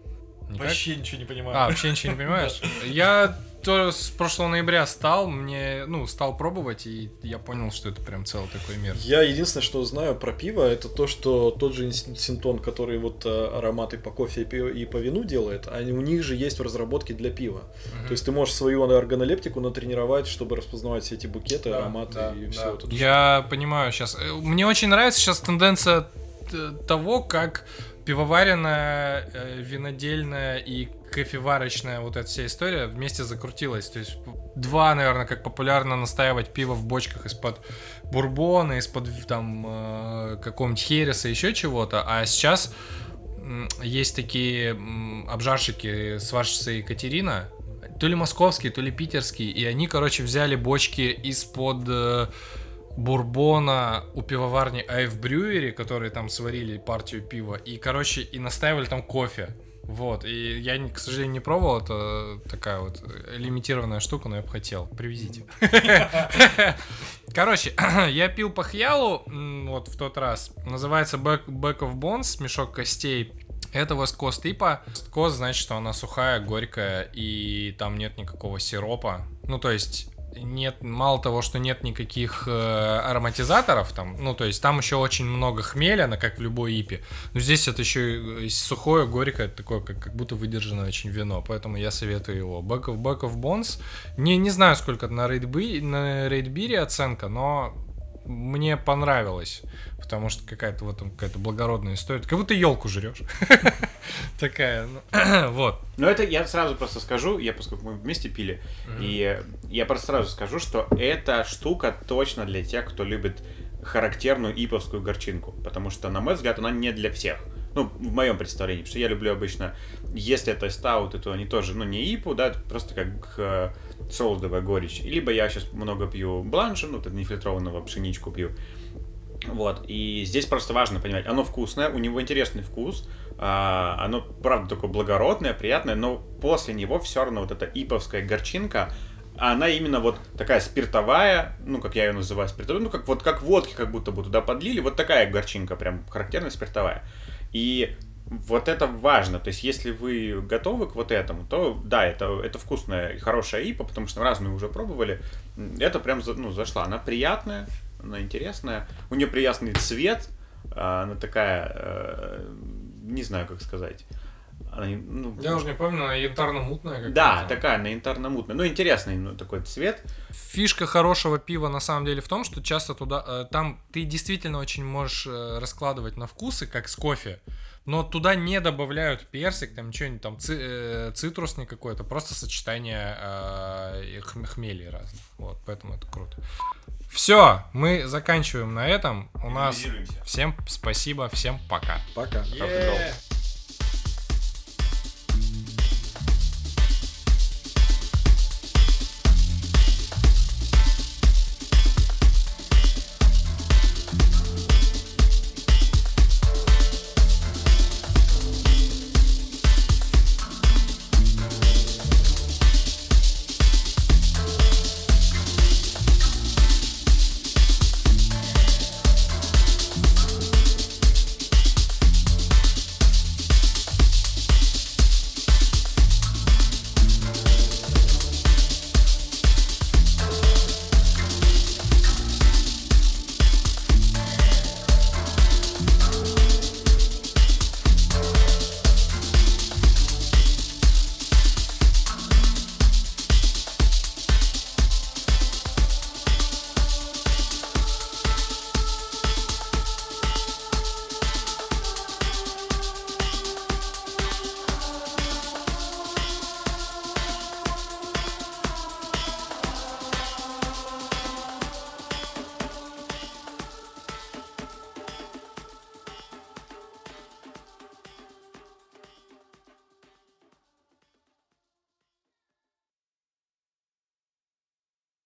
Никак? ничего не понимаю. А, вообще ничего не понимаешь? [laughs] Я то с прошлого ноября стал, мне, ну, стал пробовать, и я понял, что это прям целый такой мир. Я единственное, что знаю про пиво, это то, что тот же Син- Синтон, который вот э, ароматы по кофе и по вину делает, они, у них же есть в разработке для пива. То есть ты можешь свою органолептику натренировать, чтобы распознавать все эти букеты, Да, ароматы да, и да. все вот это. Я понимаю сейчас. Мне очень нравится сейчас тенденция того, как пивоваренная, э, винодельная и кофеварочная вот эта вся история вместе закрутилась. То есть два, наверное, как популярно настаивать пиво в бочках из-под бурбона, из-под там э, какого-нибудь хереса, еще чего-то. А сейчас есть такие обжарщики, сварщица Екатерина, то ли московские, то ли питерские, и они, короче, взяли бочки из-под э, бурбона у пивоварни AF Brewery, которые там сварили партию пива, и, короче, и настаивали там кофе. Вот, и я, к сожалению, не пробовал, это такая вот лимитированная штука, но я бы хотел. Привезите. [laughs] Короче, [clears throat] я пил по хьялу м, вот в тот раз. Называется Back, Back of Bones, мешок костей. Это Coast типа. Coast значит, что она сухая, горькая, и там нет никакого сиропа. Ну, то есть нет, мало того, что нет никаких э, ароматизаторов там, ну, то есть там еще очень много хмеля, на как в любой ипе. Но здесь это еще сухое, горькое, такое, как, как будто выдержанное очень вино, поэтому я советую его. Back of, Back of Bones. Не, не знаю, сколько на рейдбире оценка, но мне понравилось, потому что какая-то в этом какая-то благородная история. Как будто елку жрешь. [laughs] Такая, ну, [clears throat] вот. Ну, это я сразу просто скажу, я поскольку мы вместе пили, и я просто сразу скажу, что эта штука точно для тех, кто любит характерную иповскую горчинку, потому что, на мой взгляд, она не для всех. Ну, в моем представлении, потому что я люблю обычно, если это стауты, то они тоже, ну, не ипу, да, просто как э, солодовая горечь. Либо я сейчас много пью бланша, ну, вот нефильтрованного пшеничку пью. Вот, и здесь просто важно понимать, оно вкусное, у него интересный вкус, а, оно, правда, такое благородное, приятное, но после него все равно вот эта иповская горчинка, она именно вот такая спиртовая, ну, как я ее называю, спиртовая, ну, как вот как водки как будто бы туда подлили, вот такая горчинка, прям характерная спиртовая. И вот это важно, то есть если вы готовы к вот этому, то да, это, это вкусная и хорошая ипа, потому что разные уже пробовали, это прям ну, зашла, она приятная, она интересная, у нее приятный цвет, а, она такая, э, не знаю, как сказать, она, ну, Я уже не помню, она янтарно-мутная какая-то. да, такая, на янтарно-мутная, ну, интересный ну, такой цвет, Фишка хорошего пива на самом деле в том, что часто туда, э, там ты действительно очень можешь э, раскладывать на вкусы, как с кофе, но туда не добавляют персик, там ничего, там ци- э, цитрус не какой-то, просто сочетание э, хм- хмелей разных. Вот, поэтому это круто. Все, мы заканчиваем на этом. У нас всем спасибо, всем пока. Пока. Yeah.